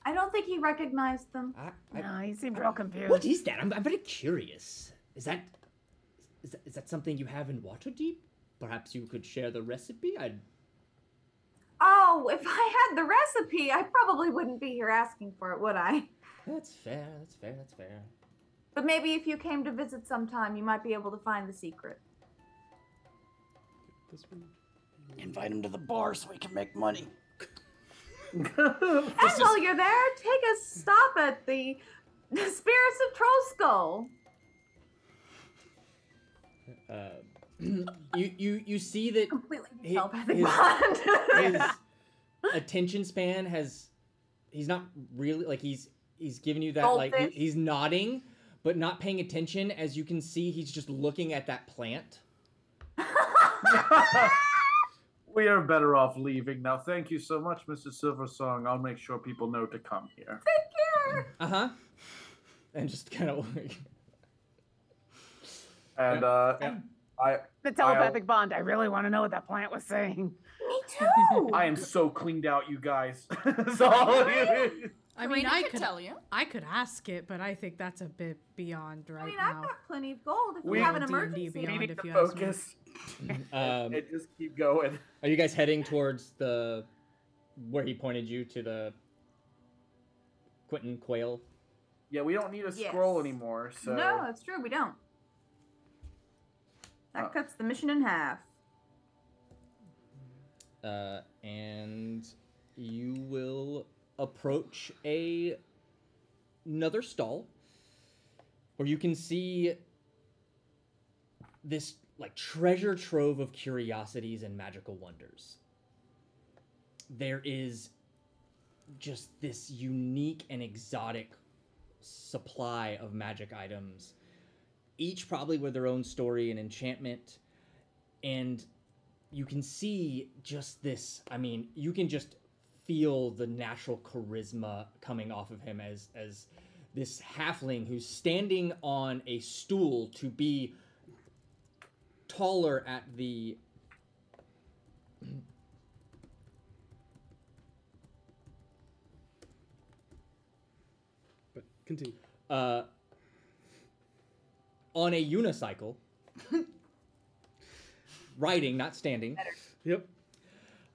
I don't think he recognized them. I, I, No, he seemed real confused. what is that? I'm, I'm very curious. Is that is that, is that something you have in Waterdeep? Perhaps you could share the recipe. I'd Oh, if I had the recipe, I probably wouldn't be here asking for it, would I? That's fair. That's fair. That's fair. But maybe if you came to visit sometime, you might be able to find the secret. This one. Invite him to the bar so we can make money. And while you're there, take a stop at the, the Spirits of Trollskull. Uh, you you you see that Completely he- his- bond. his attention span has he's not really like he's he's giving you that like he- he's nodding but not paying attention as you can see he's just looking at that plant we are better off leaving now. Thank you so much, Mr. Silversong. I'll make sure people know to come here. Take care uh-huh and just kind of And uh, Yeah. I The telepathic bond. I really want to know what that plant was saying. Me too. I am so cleaned out, you guys. so I mean, Karina I could could tell you. I could ask it, but I think that's a bit beyond right now. I mean, now. I've got plenty of gold if we, We- have an D&D emergency. we beyond, need if to you ask me. focus Um, and just keep going. are you guys heading towards the where he pointed you to the Quentin Quayle? Yeah, we don't need a Yes. scroll anymore. So No, that's true. We don't. That Uh, cuts the mission in half. uh, and you will approach a another stall where you can see this like treasure trove of curiosities and magical wonders. There is just this unique and exotic supply of magic items, each probably with their own story and enchantment. And you can see just this i mean you can just feel the natural charisma coming off of him as as this halfling who's standing on a stool to be taller at the But continue. uh on a unicycle riding not standing Yep.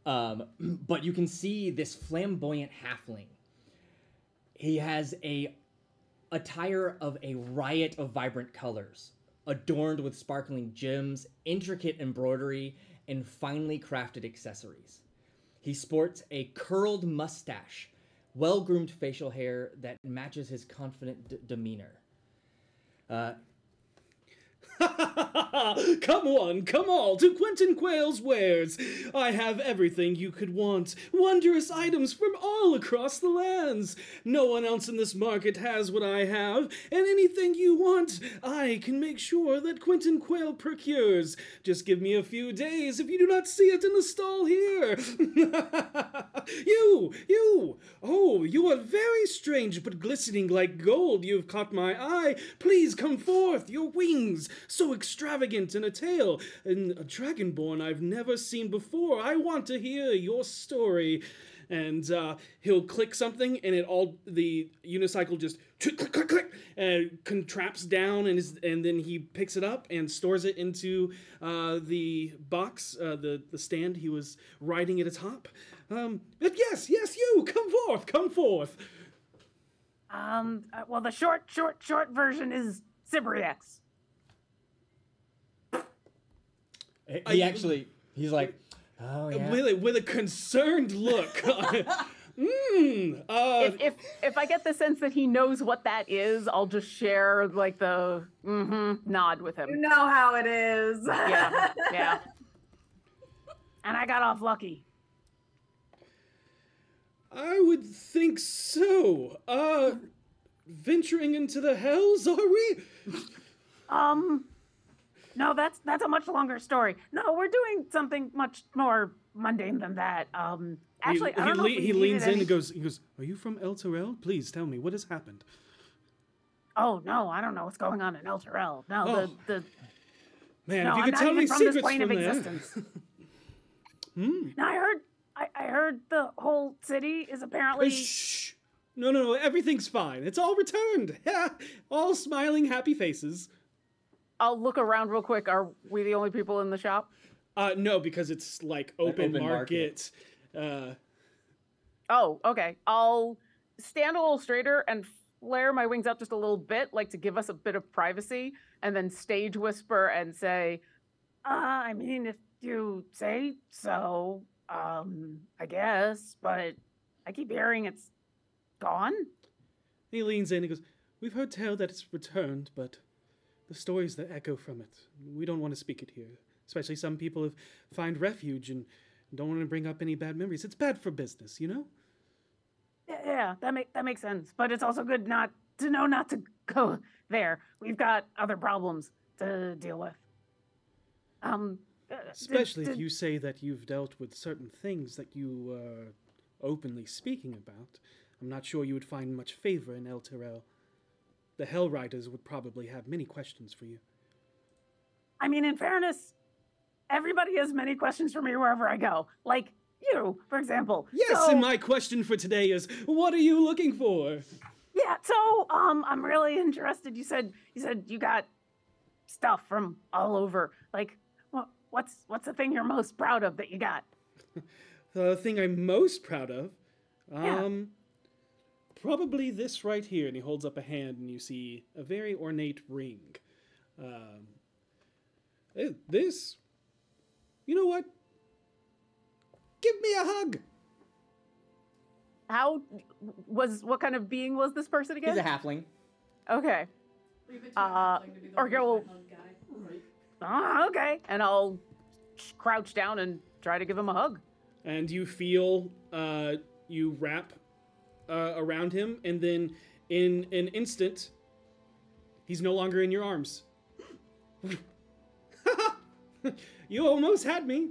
Um, but you can see this flamboyant halfling. He has a attire of a riot of vibrant colors, adorned with sparkling gems, intricate embroidery, and finely crafted accessories. He sports a curled mustache, well-groomed facial hair that matches his confident d- demeanor. Uh, come one, come all to Quentin Quayle's wares. I have everything you could want. Wondrous items from all across the lands. No one else in this market has what I have, and anything you want, I can make sure that Quentin Quayle procures. Just give me a few days if you do not see it in the stall here. you, you, oh, you are very strange but glistening like gold. You've caught my eye. Please come forth. Your wings, so extravagant, in a tale, and a dragonborn I've never seen before. I want to hear your story. And uh, he'll click something, and it all the unicycle just click click click click and contrapts down, and is, and then he picks it up and stores it into uh, the box, uh, the the stand he was riding at atop. Um, yes, yes, you come forth, come forth. Um. uh, well, the short, short, short version is Cybriex. He actually, he's like, oh yeah. with a, with a concerned look. mm, uh, if, if if I get the sense that he knows what that is, I'll just share like the mm-hmm nod with him. You know how it is. Yeah, yeah. And I got off lucky. I would think so. Uh, venturing into the hells, are we? Um, no, that's that's a much longer story. No, we're doing something much more mundane than that. Um, actually, he, I don't know le- if he leans in any- and goes, he goes, "Are you from Elturel? Please tell me what has happened." Oh no, I don't know what's going on in Elturel. No, Oh. the the Man, no, if you I'm could tell me from this plane from of there. existence. Hmm. Now I heard, I, I heard the whole city is apparently. Shh. No, no, no. Everything's fine. It's all returned. Yeah, all smiling, happy faces. I'll look around real quick. Are we the only people in the shop? Uh, no, because it's like open, open market. Uh, Oh, okay. I'll stand a little straighter and flare my wings out just a little bit, like to give us a bit of privacy, and then stage whisper and say, uh, I mean, if you say so, um, I guess, but I keep hearing it's gone. he leans in and goes, "We've heard tell that it's returned, but the stories that echo from it, we don't want to speak it here. Especially some people have find refuge and don't want to bring up any bad memories. It's bad for business, you know." Yeah, that make that makes sense. But it's also good not to know not to go there. We've got other problems to deal with. Um, uh, Especially if did- you say that you've dealt with certain things that you are openly speaking about. I'm not sure you would find much favor in Elturel. The Hellriders would probably have many questions for you. I mean, in fairness, everybody has many questions for me wherever I go. Like you, for example. Yes, So- and my question for today is what are you looking for? Yeah, so um I'm really interested. You said you said you got stuff from all over. Like what what's what's the thing you're most proud of that you got? The thing I'm most proud of? Yeah. Probably this right here. And he holds up a hand and you see a very ornate ring. Um eh, this You know what? Give me a hug. How was what kind of being was this person again? He's a halfling. Okay. Uh, or go. Ah, okay. And I'll crouch down and try to give him a hug. and you feel uh, you wrap uh, around him, and then in an instant, he's no longer in your arms. you almost had me.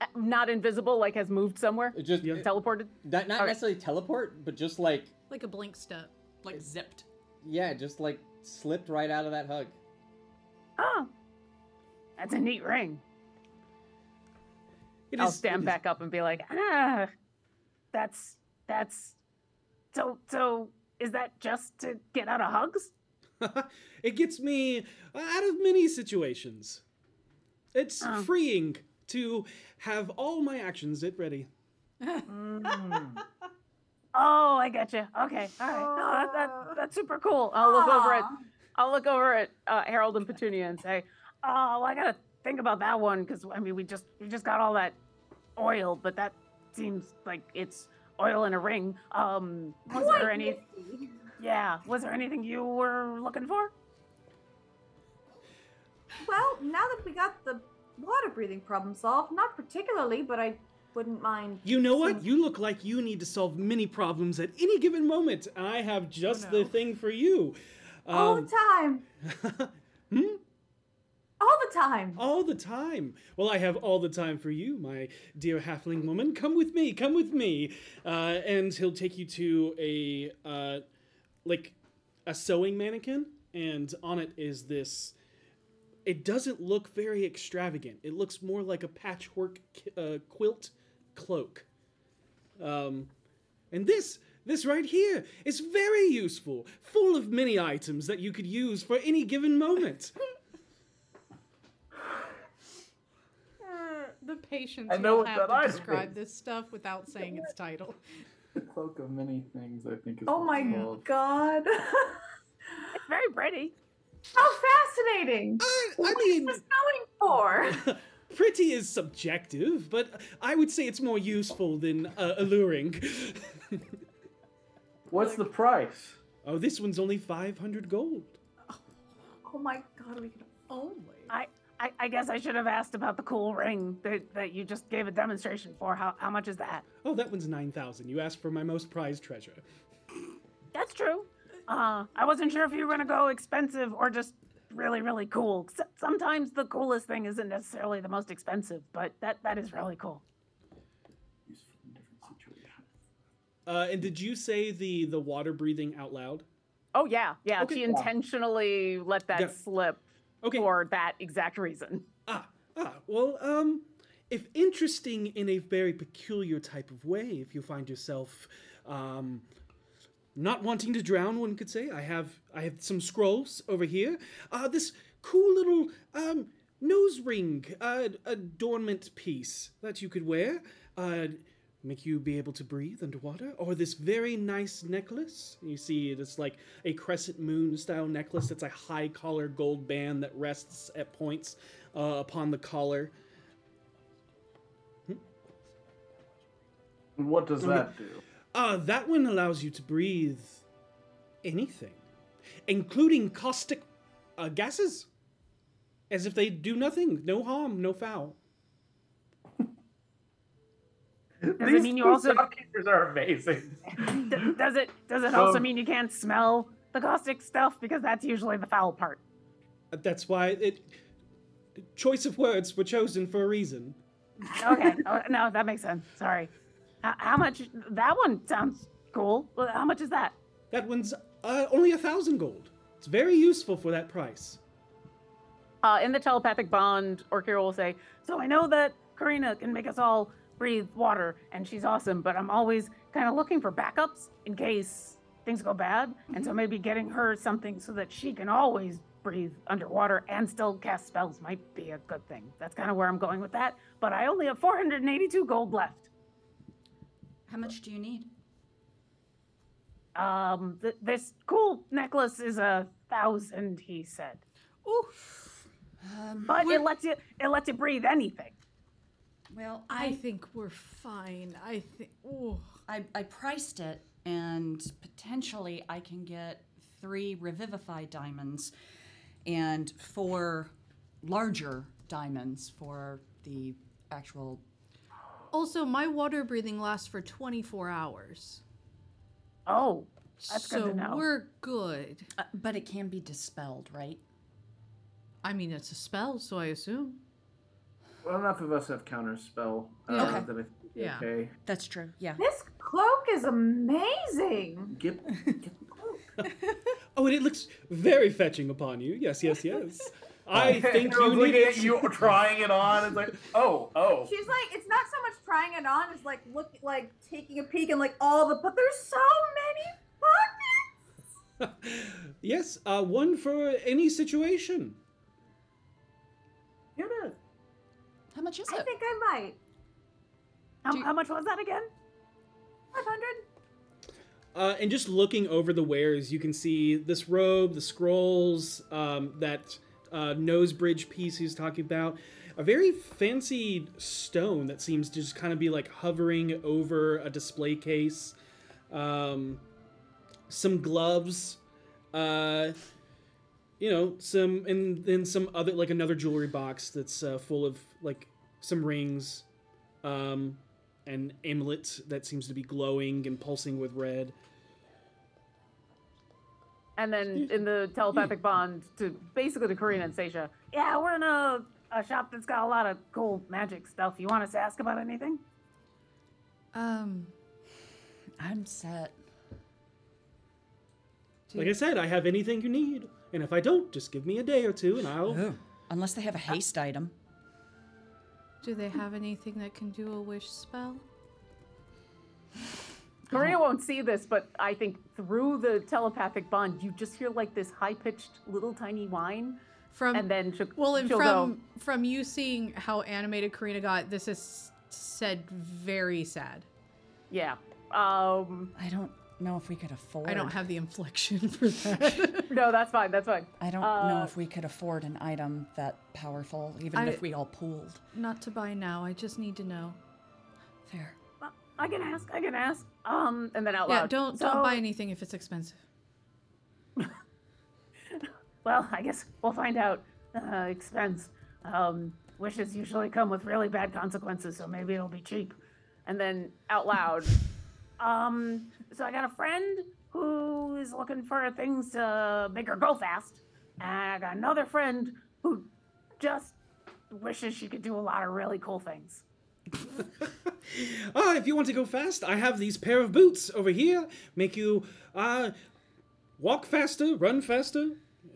Uh, Not invisible, like has moved somewhere. It just teleported. Not not Okay. necessarily teleport, but just like Like a blink step. Like zipped. yeah, just like slipped right out of that hug. Oh, that's a neat ring. It I'll is- stand it is- back up and be like, ah, that's that's. So so is that just to get out of hugs? it gets me out of many situations. It's Oh. freeing to have all my actions at ready. Oh, I get you. Okay, all right. No, that, that, that's super cool. I'll look over at I'll look over at uh, Harold and Petunia and say, "Oh, I gotta think about that one because I mean, we just we just got all that oil, but that seems like it's oil in a ring. Um, was there any? Yeah, was there anything you were looking for? Well, now that we got the water breathing problem solved, not particularly, but I wouldn't mind. You know what? You look like you need to solve many problems at any given moment, I have just the thing for you. all Um, the time. hmm? All the time. All the time. Well, I have all the time for you, my dear halfling woman. Come with me. Come with me. Uh, and he'll take you to a uh, like a sewing mannequin, and on it is this. It doesn't look very extravagant. It looks more like a patchwork uh, quilt cloak. Um, and this, this right here, is very useful, full of many items that you could use for any given moment. The patience I know you'll what have that to describe is. this stuff without saying its title. The cloak of many things, I think. Is Oh my called. god. It's very pretty. How fascinating. I, I mean, What's going for? pretty is subjective, but I would say it's more useful than uh, alluring. What's the price? Oh, this one's only 500 gold. Oh my god, we can only. I, I I guess I should have asked about the cool ring that, that you just gave a demonstration for. How how much is that? Oh, that one's 9,000. You asked for my most prized treasure. That's true. Uh, I wasn't sure if you were gonna go expensive or just really, really cool. S- sometimes the coolest thing isn't necessarily the most expensive, but that that is really cool. Uh, and did you say the, the water breathing out loud? Oh yeah, yeah. Okay. She intentionally let that Yeah. slip for that exact reason. Ah, well, um, if interesting in a very peculiar type of way, if you find yourself, um, not wanting to drown, one could say, I have, I have some scrolls over here. Uh, this cool little, um, nose ring, uh, adornment piece that you could wear, uh, make you be able to breathe underwater, or this very nice necklace. You see, it's like a crescent moon style necklace. It's a high collar gold band that rests at points uh, upon the collar. And what does that do? Uh, that one allows you to breathe anything, including caustic uh, gases, as if they do nothing, no harm, no foul. Does These it mean you also shopkeepers are amazing. Does it does it also Um, mean you can't smell the caustic stuff because that's usually the foul part? Uh, That's why it. Choice of words were chosen for a reason. Okay, oh, no, that makes sense. Sorry. H- how much? That one sounds cool. How much is that? That one's uh, only a thousand gold. It's very useful for that price. Uh, in the telepathic bond, Orkira will say, So I know that Karina can make us all breathe water, and she's awesome, but I'm always kind of looking for backups in case things go bad. And so maybe getting her something so that she can always breathe underwater and still cast spells might be a good thing. That's kind of where I'm going with that. But I only have 482 gold left. How much do you need? Um, th- this cool necklace is a thousand, he said. Ooh. Um, But it lets you it lets you breathe anything. Well, I I think we're fine. I think. Ooh. I, I priced it, and potentially I can get three Revivify diamonds and four larger diamonds for the actual. Also, my water breathing lasts for 24 hours. Oh, that's so good to know. we're good. Uh, but it can be dispelled, right? I mean, it's a spell, so I assume. Well, enough of us have counter spell. Uh, Yeah. that I think Yeah. Okay. That's true. Yeah. This cloak is amazing. Get, Oh, and it looks very fetching upon you. Yes, yes, yes. I think you need looking it. at you trying it on. It's like, oh, oh. She's like, it's not so much trying it on as like look, like taking a peek and like all the, but there's so many pockets. Yes, uh, one for any situation. Much is I it? think I might. How, how much was that again? Five hundred. Uh, and just looking over the wares, you can see this robe, the scrolls, um, that uh, nose bridge piece he's talking about. A very fancy stone that seems to just kind of be like hovering over a display case. Um, some gloves. Uh, you know, some and then some other like another jewelry box that's uh, full of like some rings, um, an amulet that seems to be glowing and pulsing with red. And then in the telepathic bond to basically to Karina and Seisha, yeah, we're in a, a shop that's got a lot of cool magic stuff. You want us to ask about anything? Um, I'm set. Like I said, I have anything you need, and if I don't, just give me a day or two, and I'll. Oh, unless they have a haste item. Do they have anything that can do a wish spell? Karina won't see this, but I think through the telepathic bond, you just hear like this high pitched little tiny whine. From and then she'll, Well, and she'll from go, from you seeing how animated Karina got, this is said very sad. yeah. Um, I don't know if we could afford. I don't have the inflection for that. no, that's fine. That's fine. I don't know Uh, if we could afford an item that powerful, even I- if we all pooled. Not to buy now. I just need to know. Fair. I can ask. I can ask. Um, and then out loud. Yeah, don't So- don't buy anything if it's expensive. Well, I guess we'll find out. Uh, expense. Um, wishes usually come with really bad consequences, so maybe it'll be cheap. And then out loud. Um, so I got a friend who is looking for things to make her go fast. And I got another friend who just wishes she could do a lot of really cool things. Ah, if you want to go fast, I have these pair of boots over here. Make you uh, walk faster, run faster,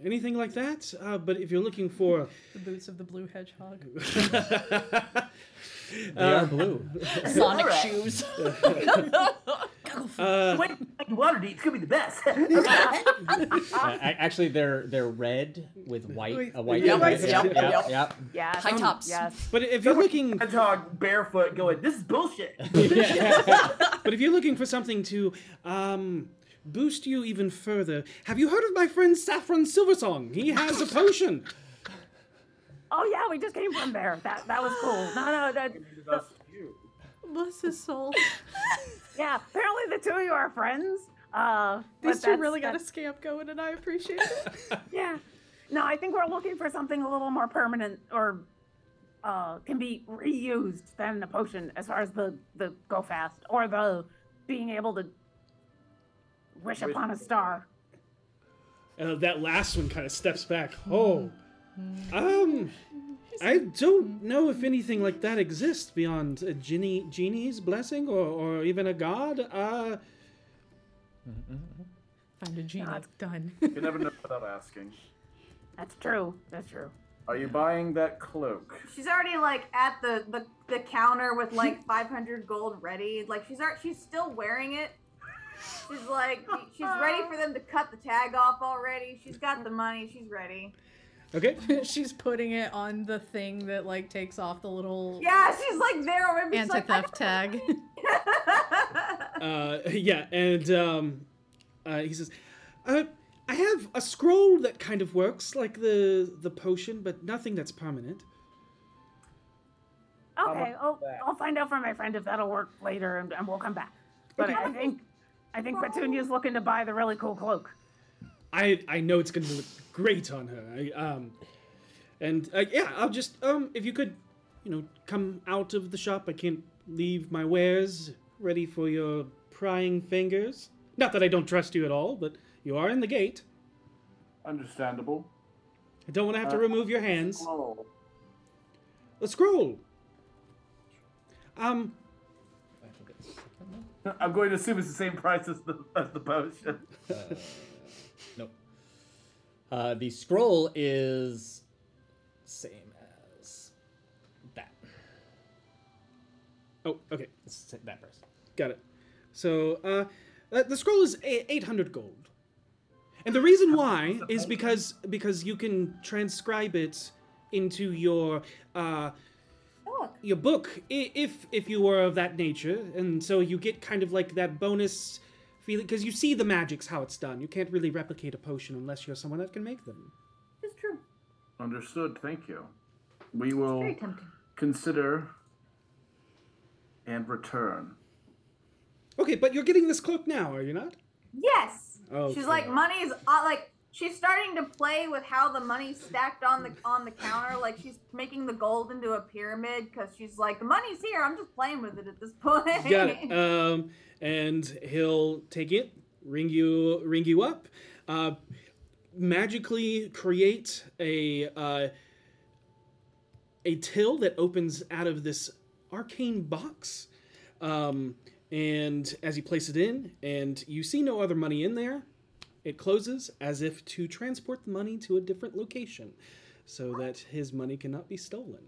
anything like that. Uh, but if you're looking for The boots of the blue hedgehog. They are blue. Sonic Alright. shoes. uh, Wait, like water deep. It's gonna be the best. Uh, actually, they're they're red with white a white. Yep, stripe. yep, Yep, yep. yep, yep. Yes. High tops. Yes. but if you're looking, Hedgehog barefoot going, this is bullshit. but if you're looking for something to um, boost you even further, have you heard of my friend Saffron Silversong? He has a potion. Oh yeah, we just came from there. That that was cool. No, no, that. Bless his soul. Yeah, apparently the two of you are friends. Uh, These two really got a that's- scamp going, and I appreciate it. Yeah. No, I think we're looking for something a little more permanent or uh, can be reused than the potion as far as the, the go fast or the being able to wish upon a star. Uh, that last one kind of steps back. Oh, um, I don't know if anything like that exists beyond a genie, genie's blessing or, or even a god. Uh, Find a genie. God. Done. You never know without asking. That's true. That's true. Are you buying that cloak? She's already like at the the, the counter with like 500 gold ready. Like she's ar- she's still wearing it. She's like she's ready for them to cut the tag off already. She's got the money. She's ready. Okay. She's putting it on the thing that like takes off the little Yeah, she's like there already. She's like, anti-theft tag. Uh, yeah, and um, uh, he says, uh, "I have a scroll that kind of works like the the potion, but nothing that's permanent." Okay, I'll, I'll find out from my friend if that'll work later, and, and we'll come back. But I think I think Petunia's looking to buy the really cool cloak. I I know it's gonna look great on her. I, um, and uh, yeah, I'll just um, if you could, you know, come out of the shop. I can't leave my wares ready for your prying fingers. Not that I don't trust you at all, but you are in the gate. Understandable. I don't want to have to Uh, remove your hands. Scroll. A scroll. Um, I'm going to assume it's the same price as the as the potion. Nope. Uh, the scroll is same as that. Oh, okay. It's that price. Got it. So, uh, uh, the scroll is 800 gold. And the reason why is because because you can transcribe it into your uh, your book if if you were of that nature, and so you get kind of like that bonus feeling because you see the magics how it's done. You can't really replicate a potion unless you're someone that can make them. It's true. Understood. Thank you. We will consider and return. Okay, but you're getting this cloak now, are you not? Yes. Okay. She's like money's uh, like she's starting to play with how the money's stacked on the on the counter. Like she's making the gold into a pyramid because she's like the money's here. I'm just playing with it at this point. Got it. Um, and he'll take it, ring you, ring you up, uh, magically create a uh, a till that opens out of this arcane box. Um, and as you place it in, and you see no other money in there, it closes as if to transport the money to a different location, so that his money cannot be stolen.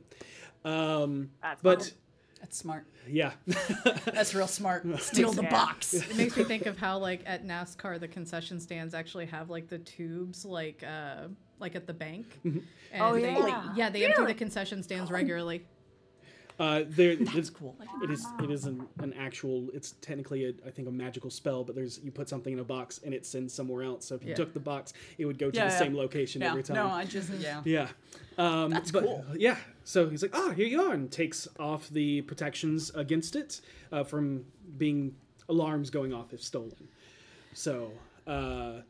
Um, That's but smart. That's smart. yeah. That's real smart. Steal the Yeah. box. It makes me think of how like at NASCAR the concession stands actually have like the tubes like uh like at the bank. Mhm. And Oh, they, yeah. yeah, they empty the concession stands regularly. Uh, there, That's cool. It is. It is an, an actual. It's technically, a, I think, a magical spell. But there's you put something in a box and it sends somewhere else. So if you Yeah. took the box, it would go to Yeah, the yeah. same location Yeah. every time. No, I just yeah. Yeah. Um, That's but, cool. Yeah. So he's like, ah, here you are, and takes off the protections against it uh, from being alarms going off if stolen. So, uh,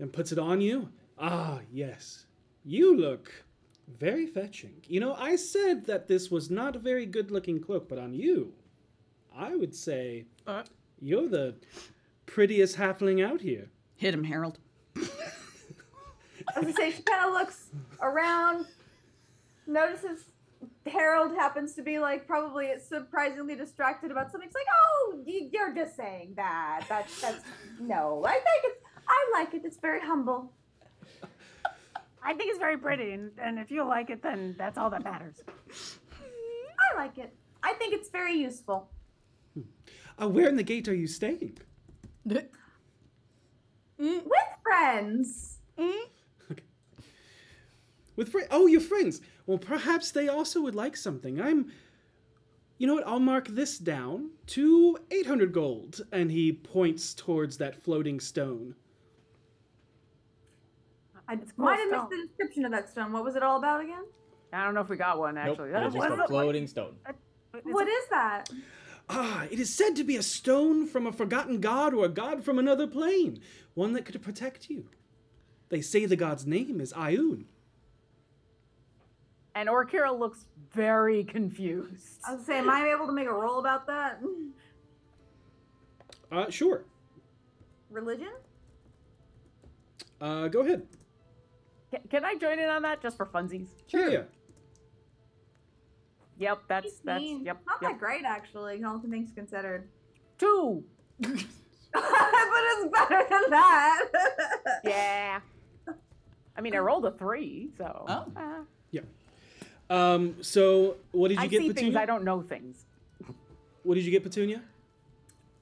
and puts it on you. Ah, yes. You look very fetching. You know, I said that this was not a very good looking cloak, but on you, I would say uh. you're the prettiest halfling out here. Hit him, Harold. I was gonna say she kind of looks around, notices Harold happens to be like probably surprisingly distracted about something. It's like, oh, you- you're just saying that. That's that's no. I think it's. I like it. It's very humble. I think it's very pretty, and, and if you like it, then that's all that matters. I like it. I think it's very useful. Uh, where in the gate are you staying? With friends. With friends? Oh, your friends. Well, perhaps they also would like something. I'm. You know what? I'll mark this down to 800 gold. And he points towards that floating stone. I cool might have missed the description of that stone. What was it all about again? I don't know if we got one actually. Nope, it's just a floating stone. What is that? Ah, it is said to be a stone from a forgotten god or a god from another plane. One that could protect you. They say the god's name is Ioun. And Orkira looks very confused. I was saying, am I able to make a roll about that? Uh, sure. Religion? Uh, go ahead. Can, can I join in on that just for funsies? Sure. Yeah. Yep, that's that's Fifteen. yep. Not yep. that great, actually. All things considered. Two. but it's better than that. Yeah. I mean, I rolled a three, so. Oh. uh, Um, so what did you I get, see Petunia? things. I don't know things. What did you get, Petunia?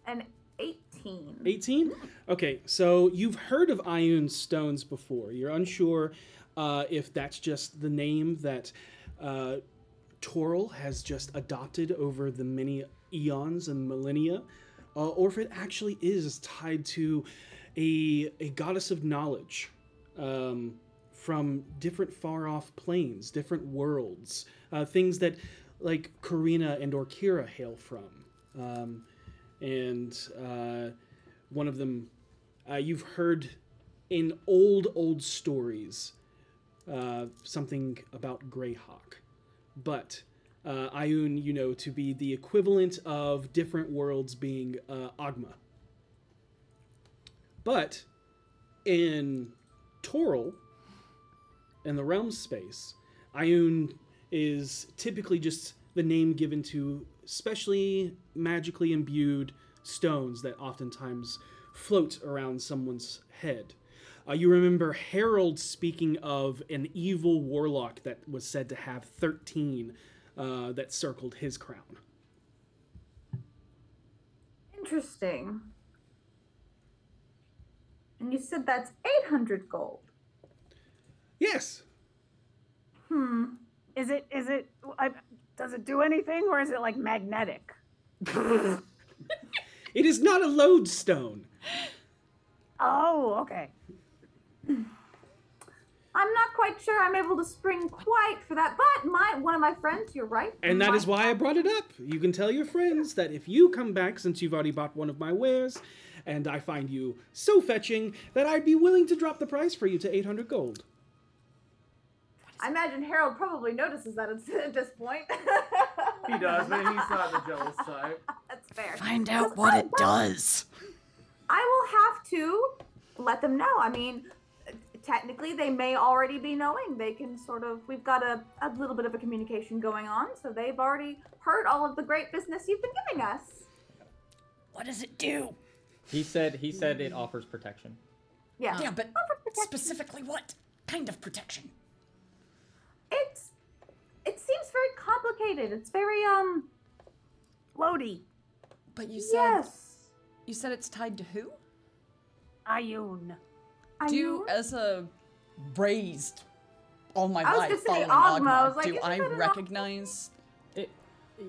An 18. 18? Okay, so you've heard of Ioun stones before. You're unsure uh, if that's just the name that uh, Toril has just adopted over the many eons and millennia, uh, or if it actually is tied to a, a goddess of knowledge um, from different far off planes, different worlds, uh, things that like Karina and Orkira hail from. Um, and uh, one of them uh, you've heard in old old stories uh, something about Greyhawk, but uh, Ioun, you know, to be the equivalent of different worlds being uh, Oghma. But in Toril, in the realm space, Ioun is typically just the name given to specially magically imbued stones that oftentimes float around someone's head. Uh, you remember Harold speaking of an evil warlock that was said to have 13 uh, that circled his crown. Interesting. And you said that's 800 gold. Yes. Hmm. Is it? Is it? I, does it do anything, or is it like magnetic? It is not a lodestone. Oh, okay. I'm not quite sure I'm able to spring quite for that, but my one of my friends, you're right. And that is why I brought it up. You can tell your friends that if you come back, since you've already bought one of my wares, and I find you so fetching, that I'd be willing to drop the price for you to 800 gold. I imagine Harold probably notices that at, at this point. He does, but he's not the jealous type. That's fair. Find out what it does. I will have to let them know. I mean, technically, they may already be knowing. They can sort of, we've got a, a little bit of a communication going on, so they've already heard all of the great business you've been giving us. What does it do? He said he said it offers protection. Yeah. Yeah, but specifically what kind of protection? It's, it seems very complicated. It's very, um, floaty. But you said yes. you said it's tied to who? Ioun. Do you, as a raised all my I was life gonna following Oghma, Oghma, I was like, do I that an recognize?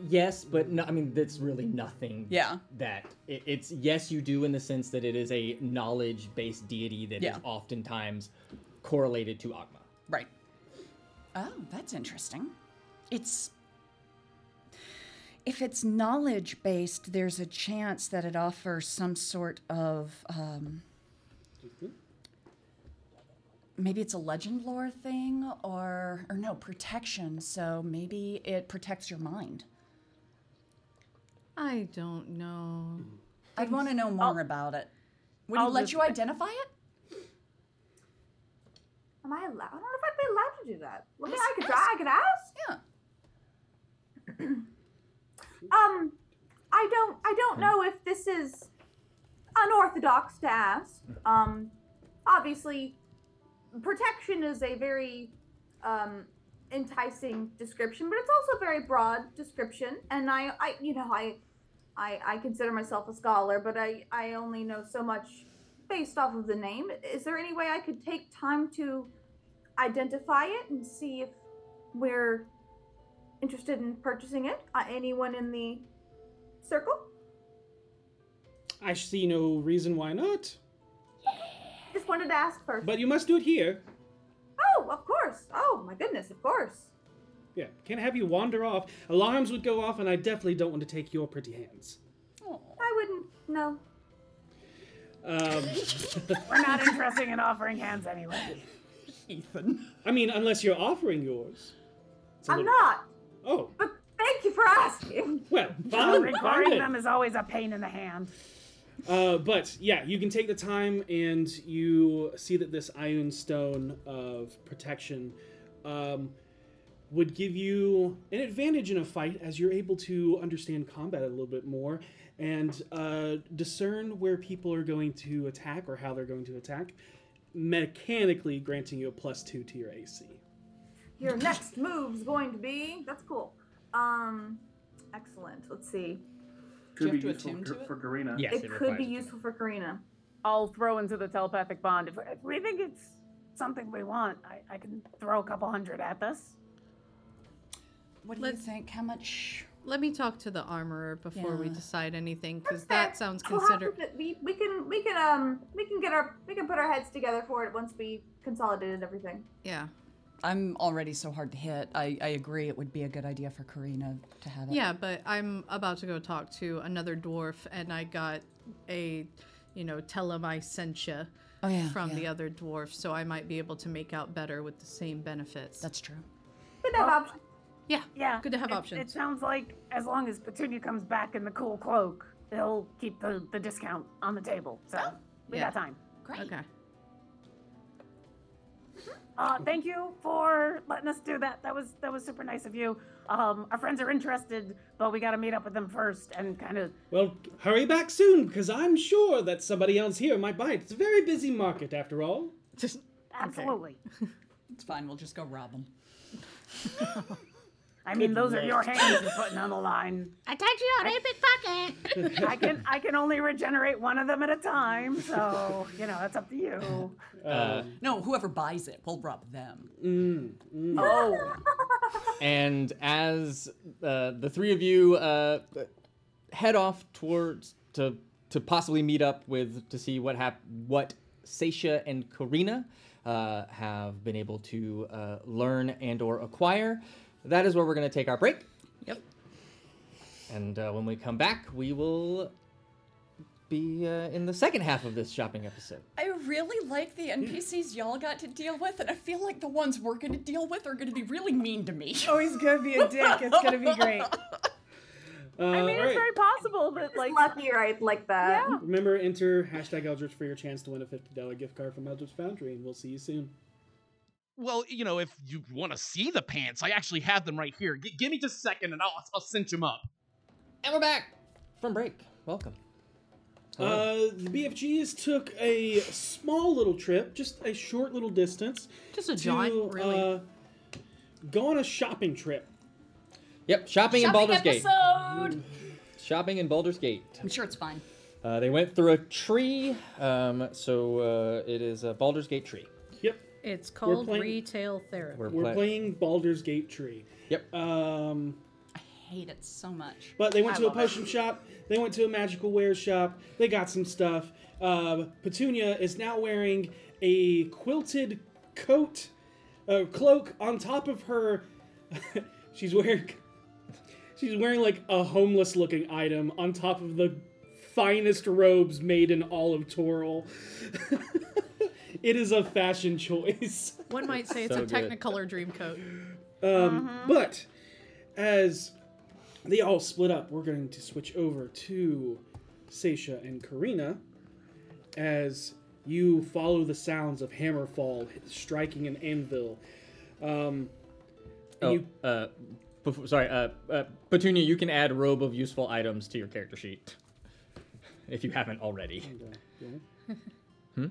Yes, but no, I mean that's really nothing. Yeah. That it, it's yes, you do in the sense that it is a knowledge-based deity that is Yeah. oftentimes correlated to Oghma. Right. Oh, that's interesting. It's if it's knowledge based, there's a chance that it offers some sort of um, maybe it's a legend lore thing or or no protection. So maybe it protects your mind. I don't know. I'd want to know more about it. Would I'll let you identify it? Am I allowed? I don't know if I'd be allowed to do that. Well, I mean, I could try. I could ask. Yeah. um, I don't. I don't know if this is unorthodox to ask. Um, obviously, protection is a very um enticing description, but it's also a very broad description. And I, I, you know, I, I, I consider myself a scholar, but I, I only know so much based off of the name. Is there any way I could take time to identify it and see if we're interested in purchasing it? Uh, anyone in the circle? I see no reason why not. Just wanted to ask first. But you must do it here. Oh, of course. Oh my goodness, of course. Yeah, can't have you wander off. Alarms would go off, and I definitely don't want to take your pretty hands. I wouldn't. No. Um, We're not interested in offering hands anyway. Ethan. I mean, unless you're offering yours. It's a I'm little- not. Oh, But thank you for asking. well, So fine. requiring fine. them is always a pain in the hand. Uh, but yeah, you can take the time and you see that this Ioun stone of protection um, would give you an advantage in a fight as you're able to understand combat a little bit more and uh, discern where people are going to attack or how they're going to attack. mechanically granting you a plus two to your AC. Your next move's going to be. That's cool. Um, excellent. Let's see. Could be have to useful attune for, to it? for it, could be useful for Karina. I'll throw into the telepathic bond. If, if we think it's something we want, I, I can throw a couple hundred at this. What do Let's- you think? How much? Let me talk to the armorer before we decide anything, because that sounds We'll have considered. to- we, we can we can um we can get our we can put our heads together for it once we consolidated everything. Yeah. I'm already so hard to hit. I, I agree it would be a good idea for Karina to have it. Yeah, but I'm about to go talk to another dwarf, and I got a, you know, tell him I sent ya Oh, yeah, from yeah. the other dwarf, so I might be able to make out better with the same benefits. That's true. Good to have options. Yeah, Yeah. good to have it, options. It sounds like as long as Petunia comes back in the cool cloak, they'll keep the, the discount on the table. So we Yeah. got time. Great. Okay. Uh, thank you for letting us do that. That was that was super nice of you. Um, our friends are interested, but we got to meet up with them first and kind of. Well, hurry back soon, because I'm sure that somebody else here might buy it. It's a very busy market, after all. Just Absolutely. It's fine. We'll just go rob them. I mean, those are your hands you're putting on the line. I touch you on a pickpocket. I can I can only regenerate one of them at a time, so you know that's up to you. Uh, No, whoever buys it, we'll rob them. Mm, Oh, and as uh, the three of you uh, head off towards to to possibly meet up with to see what hap- what Seisha and Karina uh, have been able to uh, learn and or acquire, that is where we're going to take our break. Yep. And uh, when we come back, we will be uh, in the second half of this shopping episode. I really like the NPCs y'all got to deal with, and I feel like the ones we're going to deal with are going to be really mean to me. Oh, he's gonna be a dick. It's gonna be great. Uh, I mean, all it's right. very possible that like lucky, right? Like that. Yeah. Remember, enter hashtag Eldritch for your chance to win a $50 gift card from Eldritch Foundry, and we'll see you soon. Well, you know, if you want to see the pants, I actually have them right here. G- give me just a second, and I'll I'll cinch them up. And we're back from break. Welcome. Uh, the BFGs took a small little trip, just a short little distance. Just a to, jaunt, really. Uh, go on a shopping trip. Yep, shopping, in Shopping Baldur's Gate. episode! Shopping in Baldur's Gate. I'm sure it's fine. Uh, they went through a tree, um, so uh, it is a Baldur's Gate tree. Yep. It's called playing- retail therapy. We're, We're pla- playing Baldur's Gate Tree. Yep. Um, I hate it so much. but they went I to a love it. potion shop. They went to a magical wares shop. They got some stuff. Uh, Petunia is now wearing a quilted coat, uh, cloak on top of her. she's wearing. She's wearing like a homeless-looking item on top of the finest robes made in all of Toril. it is a fashion choice. One might say it's So a good. Technicolor dream coat. Um, But as they all split up, we're going to switch over to Seisha and Karina as you follow the sounds of Hammerfall striking an anvil. Um, Oh, you, uh, before, sorry, uh, uh, Petunia, you can add robe of useful items to your character sheet if you haven't already. Hmm?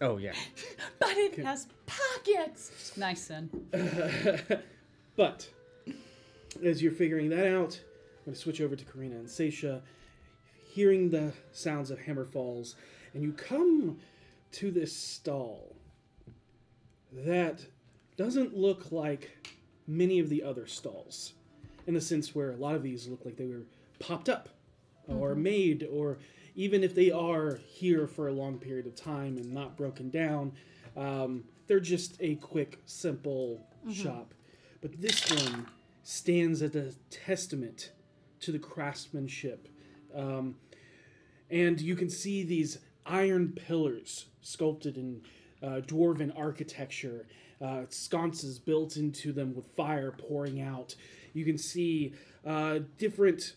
Oh yeah. But it has pockets! Nice, son. but as you're figuring that out, I'm going to switch over to Karina and Seisha, hearing the sounds of hammer falls, and you come to this stall that doesn't look like many of the other stalls, in the sense where a lot of these look like they were popped up or mm-hmm. made, or even if they are here for a long period of time and not broken down, um, they're just a quick, simple shop. But this one stands as a testament to the craftsmanship. Um, and you can see these iron pillars sculpted in uh, dwarven architecture, uh, sconces built into them with fire pouring out. You can see uh, different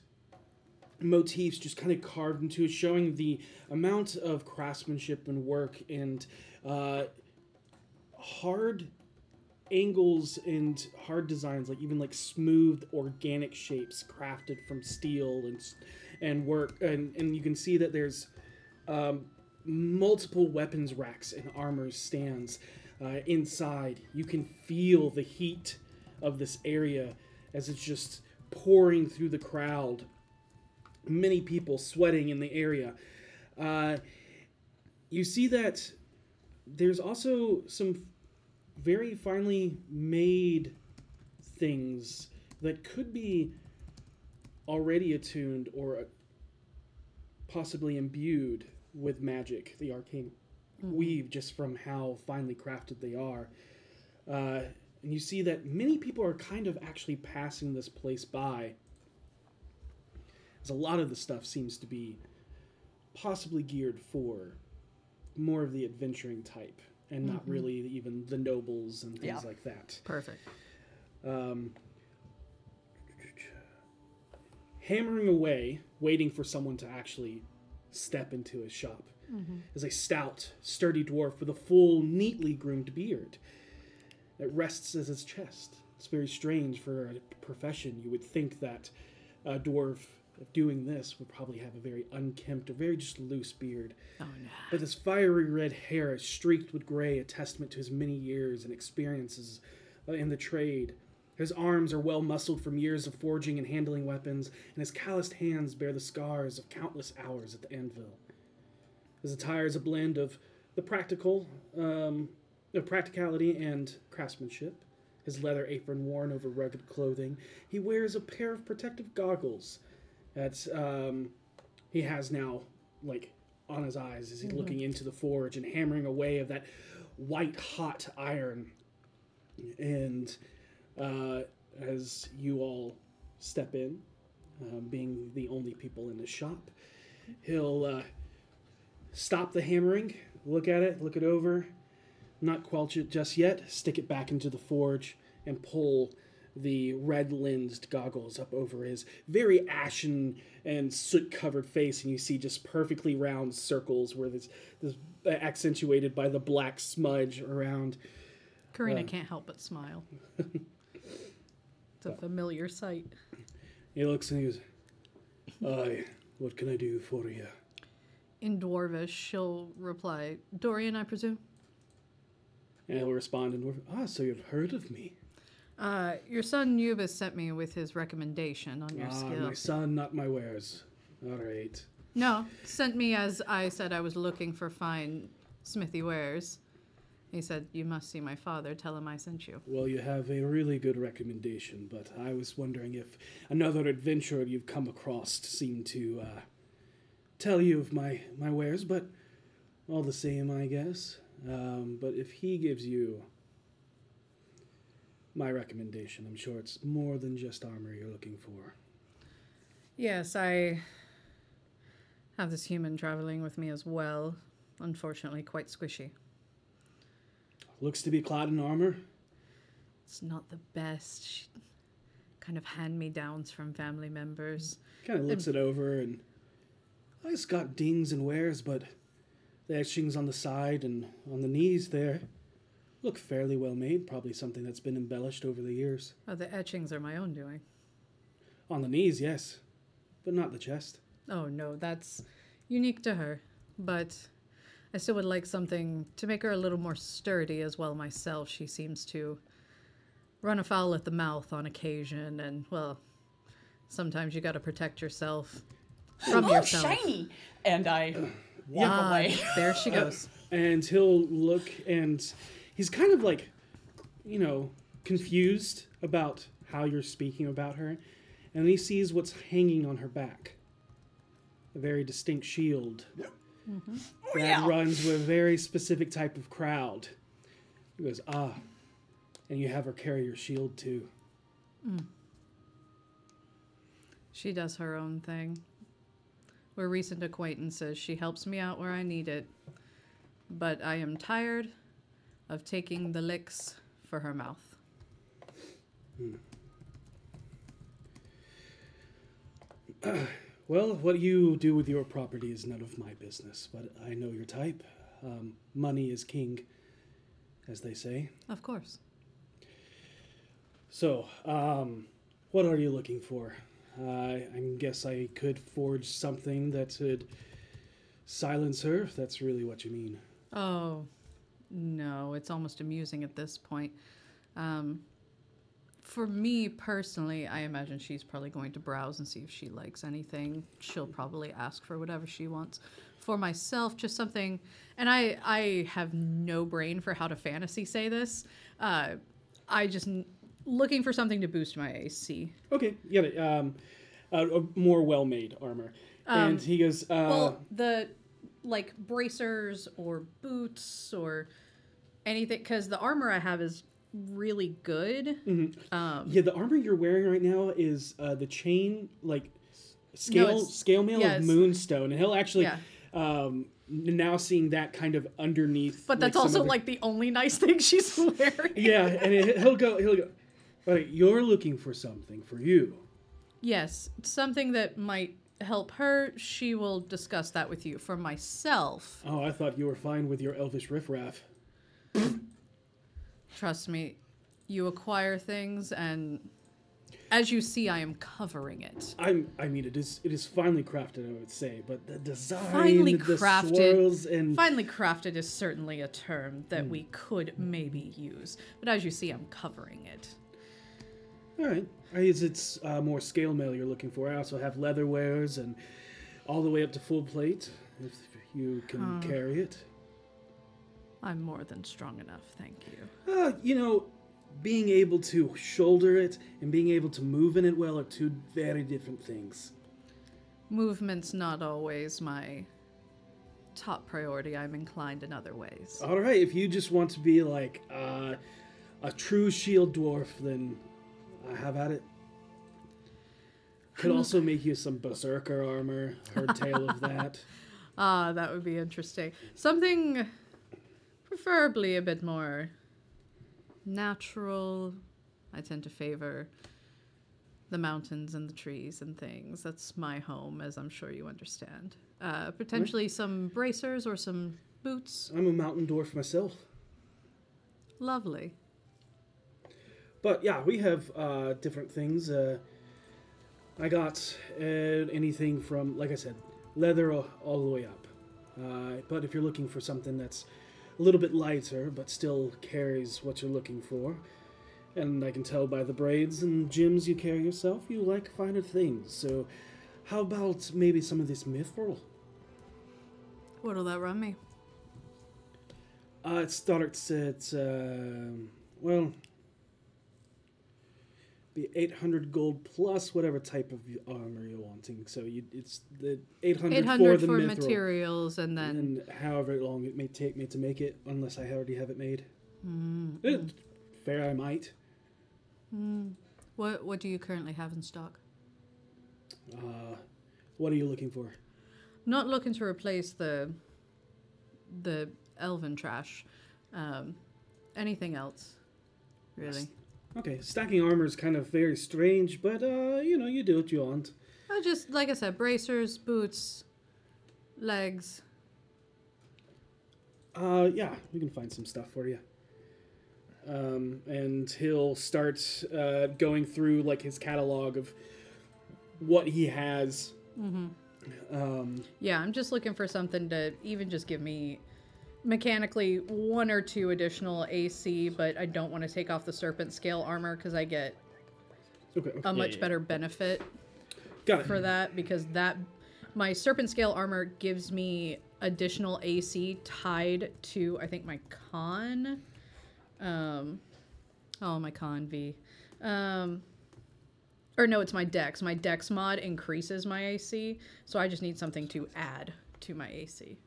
motifs just kind of carved into it, showing the amount of craftsmanship and work and uh, hard angles and hard designs, like even like smooth organic shapes crafted from steel and and work, and and you can see that there's um, multiple weapons racks and armor stands uh, inside. You can feel the heat of this area as it's just pouring through the crowd. Many people sweating in the area. Uh, you see that there's also some very finely made things that could be already attuned or possibly imbued with magic, the arcane weave, just from how finely crafted they are. Uh, and you see that many people are kind of actually passing this place by. As a lot of the stuff seems to be possibly geared for more of the adventuring type and not Mhm. really even the nobles and things Yeah. like that. Perfect. Um, hammering away, waiting for someone to actually step into his shop, Mhm. is a stout, sturdy dwarf with a full, neatly groomed beard that rests as his chest. It's very strange for a profession. You would think that a dwarf doing this would probably have a very unkempt or very just loose beard. Oh no. But his fiery red hair is streaked with gray, a testament to his many years and experiences uh, in the trade. His arms are well muscled from years of forging and handling weapons, and his calloused hands bear the scars of countless hours at the anvil. His attire is a blend of the practical, um, of practicality and craftsmanship. His leather apron worn over rugged clothing. He wears a pair of protective goggles that um, he has now, like, on his eyes as he's Mhm. looking into the forge and hammering away of that white hot iron. And uh, as you all step in, um, being the only people in the shop, he'll uh, stop the hammering, look at it, look it over, not quelch it just yet, stick it back into the forge, and pull the red lensed goggles up over his very ashen and soot covered face, and you see just perfectly round circles where this, this uh, accentuated by the black smudge around. Karina Uh, can't help but smile. it's a familiar sight. He looks and he goes, Aye, what can I do for you? In Dwarvish, she'll reply, Dorian, I presume? And he'll respond in Dwarf, Ah, so you've heard of me. Uh, your son Eubus sent me with his recommendation on your ah, skill. my son, not my wares. All right. No, sent me as I said I was looking for fine smithy wares. He said, You must see my father. Tell him I sent you. Well, you have a really good recommendation, but I was wondering if another adventurer you've come across seemed to uh, tell you of my, my wares, but all the same, I guess. Um, but if he gives you my recommendation, I'm sure it's more than just armor you're looking for. Yes, I have this human traveling with me as well. Unfortunately, quite squishy. Looks to be clad in armor. It's not the best. She, kind of hand me downs from family members. Kind of looks it over and "Oh, it's got dings and wears, but the etchings on the side and on the knees there look fairly well made. Probably something that's been embellished over the years. Oh, the etchings are my own doing. On the knees, yes, but not the chest. Oh no, that's unique to her. But I still would like something to make her a little more sturdy as well myself. She seems to run afoul at the mouth on occasion, and well, sometimes you gotta protect yourself from oh, yourself. shiny! And I walk Ah, away. there she goes. and he'll look and he's kind of like, you know, confused about how you're speaking about her. And he sees what's hanging on her back a very distinct shield Oh, that yeah. runs with a very specific type of crowd. He goes, Ah, and you have her carry your shield too. Mm. She does her own thing. We're recent acquaintances. She helps me out where I need it. But I am tired of taking the licks for her mouth. Well, what you do with your property is none of my business, but I know your type. Um, money is king, as they say. Of course. So, um, what are you looking for? Uh, I guess I could forge something that would Silence her, if that's really what you mean. Oh, no, it's almost amusing at this point. Um, for me personally, I imagine she's probably going to browse and see if she likes anything. She'll probably ask for whatever she wants. For myself, just something, and I I have no brain for how to fantasy say this. Uh, I just n- looking for something to boost my AC. Okay, yeah, um, uh, a more well-made armor. Um, and he goes, uh, well, the like bracers or boots or anything, because the armor I have is really good. mhm. Um, yeah, the armor you're wearing right now is uh, the chain, like scale it's- scale mail yeah, of Moonstone, and he'll actually. Yeah. Um, now seeing that kind of underneath, but that's like, also other- like the only nice thing she's wearing. yeah, and it, he'll go, he'll go. All right, you're looking for something for you. Yes, something that might help her. She will discuss that with you. For myself, Oh, I thought you were fine with your elvish riffraff. trust me, you acquire things, and as you see, I am covering it. I'm. I mean, it is. It is finely crafted, I would say, but the design, Finely the crafted. swirls, and Finely crafted is certainly a term that Hmm. we could maybe use, but as you see, I'm covering it. All right. I guess it's uh, more scale mail you're looking for. I also have leather wares and all the way up to full plate, if you can carry it. I'm more than strong enough, thank you. Uh, you know, being able to shoulder it and being able to move in it well are two very different things. Movement's not always my top priority. I'm inclined in other ways. All right, if you just want to be like uh, a true shield dwarf, then have at it. Could also make you some berserker armor. Heard tale of that. Ah, that would be interesting. Something preferably a bit more natural. I tend to favor the mountains and the trees and things. That's my home, as I'm sure you understand. Uh, potentially some bracers or some boots. I'm a mountain dwarf myself. Lovely. But yeah, we have uh, different things. Uh, I got uh, anything from, like I said, leather all, all the way up. Uh, but if you're looking for something that's a little bit lighter but still carries what you're looking for, and I can tell by the braids and gems you carry yourself, you like finer things. So, how about maybe some of this mithril? What'll that run me? Uh, it starts at, uh, well, be 800 gold plus whatever type of armor you're wanting. So you, it's the 800, 800 for for, the mithril, materials and then. and however long it may take me to make it, unless I already have it made. Mm, Eh, fair, I might. mm. What, what do you currently have in stock? Uh, what are you looking for? Not looking to replace the the elven trash. Um, anything else, really? Okay, stacking armor is kind of very strange, but uh, you know, you do what you want. I just like I said, bracers, boots, legs. Uh, yeah, we can find some stuff for you. Um, and he'll start uh, going through like his catalog of what he has. Mm-hmm. Um, Yeah, I'm just looking for something to even just give me mechanically one or two additional AC, but I don't want to take off the serpent scale armor because I get Okay, okay. a much yeah, yeah. better benefit Got for that because that my serpent scale armor gives me additional AC tied to I think my con. Um, oh my con V. Um, or no, it's my dex. My dex mod increases my AC, so I just need something to add to my AC.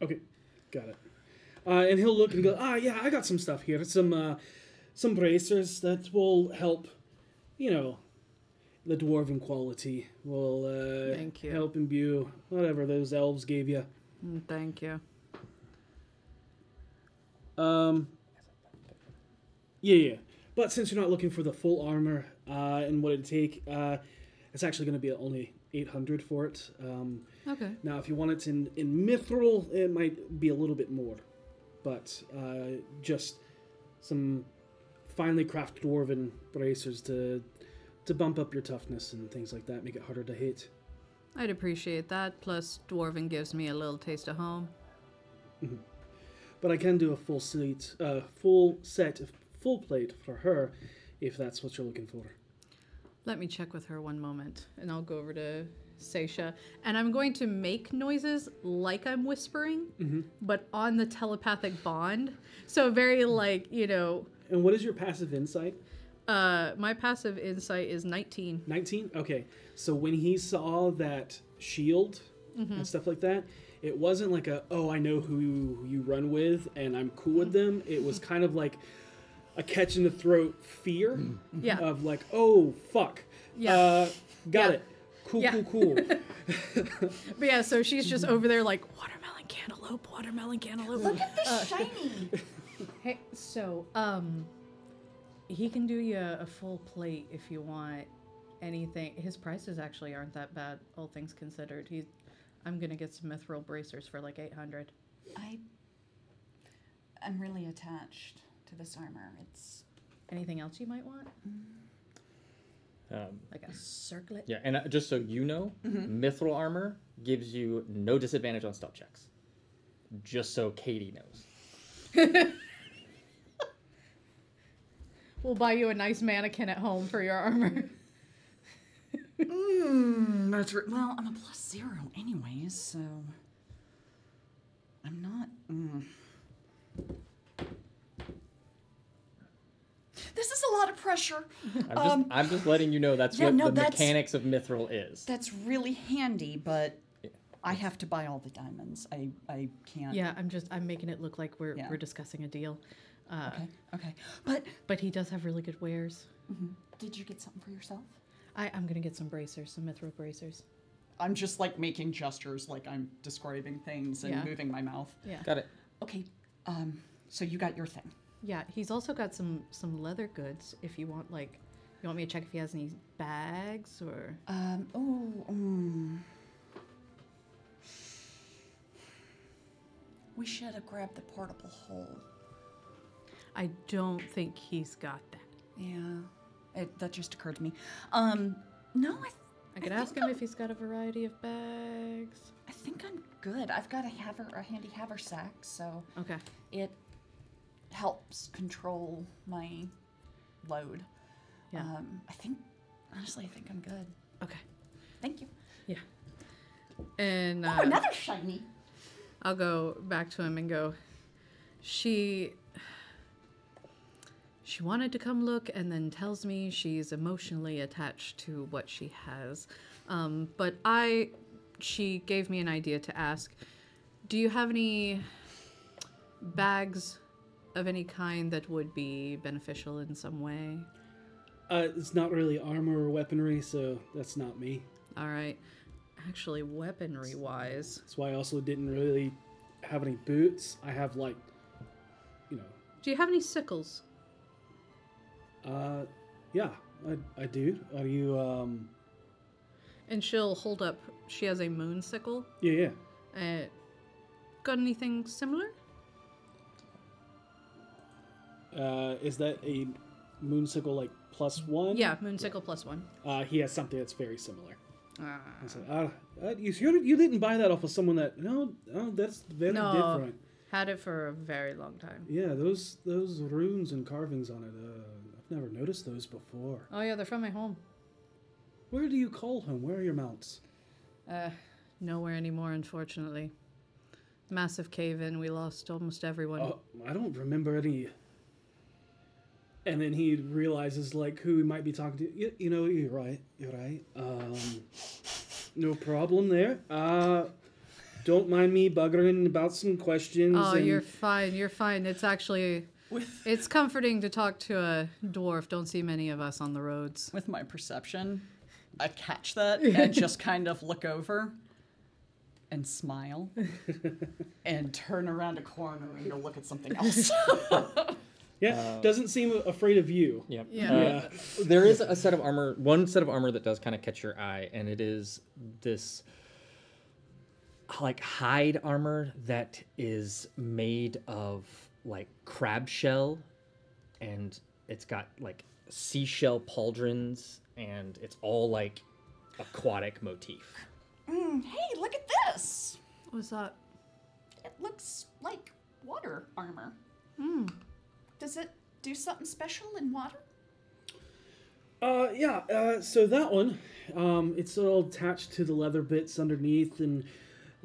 Okay, got it. Uh, and he'll look and go, ah, yeah, I got some stuff here. Some uh, some bracers that will help, you know, the dwarven quality. Will uh, Thank you. help imbue whatever those elves gave you. Mm, Thank you. Um. Yeah, yeah. But since you're not looking for the full armor uh, and what it'd take, uh, it's actually going to be only 800 for it. Um, Okay. Now, if you want it in, in mithril, it might be a little bit more. But uh, just some finely crafted dwarven bracers to to bump up your toughness and things like that, make it harder to hit. I'd appreciate that. Plus, Dwarven gives me a little taste of home. But I can do a full seat, uh, full set of full plate for her, if that's what you're looking for. Let me check with her one moment, and I'll go over to Seisha, and I'm going to make noises like I'm whispering, Mhm. but on the telepathic bond. So very like you know. And what is your passive insight? Uh, my passive insight is 19. 19? Okay. So when he saw that shield Mhm. and stuff like that, it wasn't like a, oh, I know who you, you run with and I'm cool with them. It was kind of like a catch in the throat fear Yeah. of like, oh, fuck. Yeah. Uh, got Yeah. it. Cool, Yeah. cool, cool. But yeah, so she's just over there like watermelon cantaloupe, watermelon cantaloupe. Look at this Uh, shiny. Hey, so um, he can do you a full plate if you want anything. His prices actually aren't that bad, all things considered. He's, I'm gonna get some mithril bracers for like eight hundred. I I'm really attached to this armor. It's anything else you might want? Um, Like a circlet? yeah, and uh, just so you know, Mhm. mithril armor gives you no disadvantage on stealth checks. Just so Katie knows. We'll buy you a nice mannequin at home for your armor. Mm, that's re- well, I'm a plus zero anyways, so I'm not. Mm. This is a lot of pressure. I'm just, Um, I'm just letting you know that's yeah, what no, the that's- mechanics of mithril is. That's really handy, but I have to buy all the diamonds. I I can't. Yeah, I'm just I'm making it look like we're Yeah. we're discussing a deal. Uh, Okay, okay, but but he does have really good wares. Mhm. Did you get something for yourself? I I'm gonna get some bracers, some mithril bracers. I'm just like making gestures, like I'm describing things and Yeah. moving my mouth. Yeah. Got it. Okay. Um. So you got your thing. Yeah, he's also got some some leather goods. If you want, like, you want me to check if he has any bags or. Um. Oh. Um, we should have grabbed the portable hole. I don't think he's got that. Yeah. It, that just occurred to me. Um. No, I. I could ask think him if he's got a variety of bags. I think I'm good. I've got a haver, a handy haversack, so Okay. it helps control my load. Yeah. Um, I think honestly, I think I'm good. Okay. Thank you. Yeah. And uh, oh, another shiny. I'll go back to him and go. She. She wanted to come look and then tells me she's emotionally attached to what she has. Um, but I. She gave me an idea to ask Do you have any bags of any kind that would be beneficial in some way? Uh, it's not really armor or weaponry, so that's not me. All right. Actually, weaponry wise. That's why I also didn't really have any boots. I have like, you know, Do you have any sickles? uh, yeah, I, I do. Are you, um, And she'll hold up. She has a moon sickle. yeah, yeah. Uh, got anything similar? Uh, is that a moon sickle like plus one? Yeah, moon sickle plus one. Uh, he has something that's very similar. Ah. Uh, you, you you didn't buy that off of someone that no, no, that's very no, different. had it for a very long time. Yeah, those those runes and carvings on it. Uh, I've never noticed those before. Oh yeah, they're from my home. Where do you call home? Where are your mounts? Uh, nowhere anymore, unfortunately. Massive cave in. We lost almost everyone. Oh, I don't remember any. And then he realizes like who he might be talking to. You, you know, you're right. You're right. Um, no problem there. Uh, don't mind me buggering about some questions. Oh, and- you're fine. You're fine. It's actually, it's comforting to talk to a dwarf. Don't see many of us on the roads. With my perception, I catch that and just kind of look over and smile and turn around a corner and go look at something else. Yeah, doesn't seem afraid of you. Yep. Yeah. Uh, there is a set of armor, one set of armor that does kind of catch your eye, and it is this like hide armor that is made of like crab shell, and it's got like seashell pauldrons, and it's all like aquatic motif. Mm, hey, look at this. What's that? It looks like water armor. Hmm. Does it do something special in water? Uh, yeah. Uh, so that one, um, it's all attached to the leather bits underneath and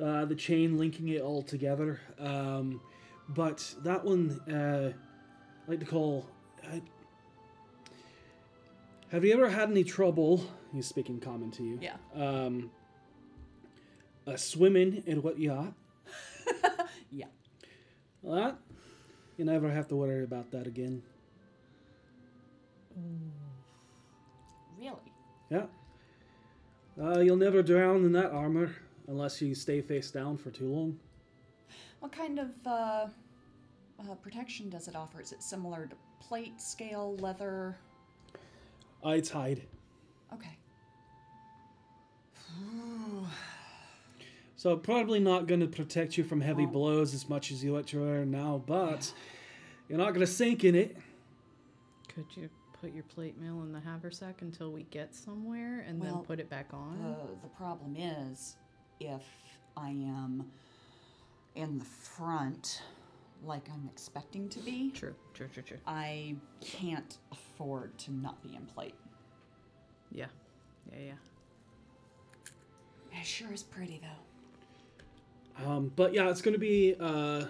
uh, the chain linking it all together. Um, but that one, uh, I like to call. Uh, have you ever had any trouble? He's speaking common to you. Yeah. Um, uh, swimming in what yacht? Yeah. Well, that you never have to worry about that again. Really? Yeah. Uh, you'll never drown in that armor unless you stay face down for too long. What kind of uh, uh, protection does it offer? Is it similar to plate, scale, leather? Uh, it's hide. Okay. So probably not going to protect you from heavy blows as much as you what you're now, but you're not going to sink in it. Could you put your plate mail in the haversack until we get somewhere and Well, then put it back on? The, the problem is, if I am in the front, like I'm expecting to be, true, true, true, true. I can't afford to not be in plate. Yeah, yeah, yeah. It sure is pretty though. Um, but yeah, it's going to be uh,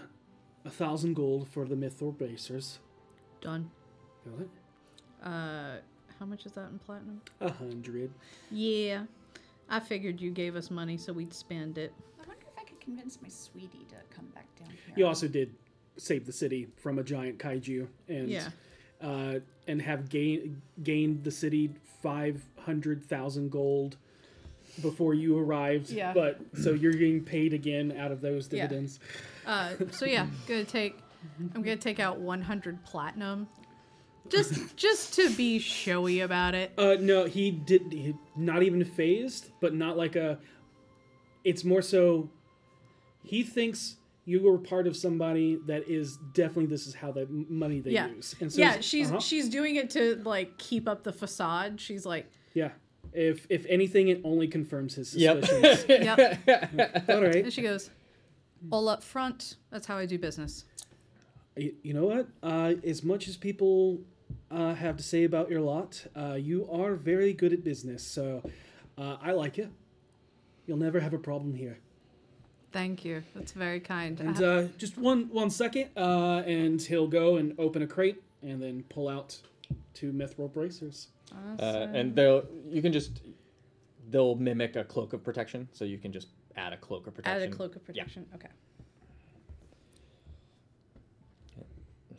a thousand gold for the mithril bracers. Done. Got it? Uh, how much is that in platinum? A hundred. Yeah, I figured you gave us money so we'd spend it. I wonder if I could convince my sweetie to come back down here. You also did save the city from a giant kaiju, and Yeah. uh, and have gain, gained the city five hundred thousand gold before you arrived. Yeah. But so you're getting paid again out of those Yeah. dividends. Uh, so yeah, gonna take. I'm gonna take out 100 platinum, just just to be showy about it. Uh, no, he did. He, not even phased, but not like a. It's more so. He thinks you were part of somebody that is definitely this is how the m- money they yeah, use. And so yeah, she's uh-huh. she's doing it to like keep up the facade. She's like, yeah. If if anything, it only confirms his suspicions. yep. All right. And she goes, all up front. That's how I do business. You, you know what? Uh, as much as people uh, have to say about your lot, uh, you are very good at business. So uh, I like you. You'll never have a problem here. Thank you. That's very kind. And uh, just one one second, uh, and he'll go and open a crate and then pull out two mithril bracers. Uh, and they'll you can just they'll mimic a cloak of protection, so you can just add a cloak of protection. add a cloak of protection. Yeah. Okay.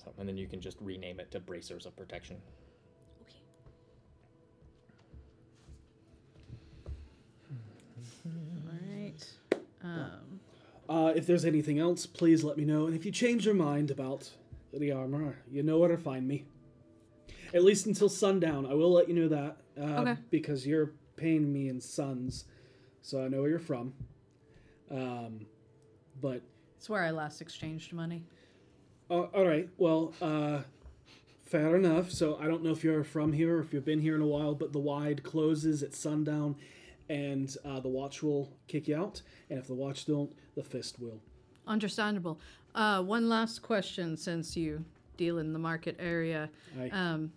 So, and then you can just rename it to bracers of protection. Okay. All right. Um, Uh, if there's anything else, please let me know. And if you change your mind about the armor, you know where to find me. At least until sundown, I will let you know that. Uh, Okay. Because you're paying me in suns, so I know where you're from. Um, but it's where I last exchanged money. Uh, all right. Well, uh, fair enough. So I don't know if you're from here or if you've been here in a while, but the wide closes at sundown, and uh, the watch will kick you out. And if the watch don't, the fist will. Understandable. Uh, one last question, since you deal in the market area. Um,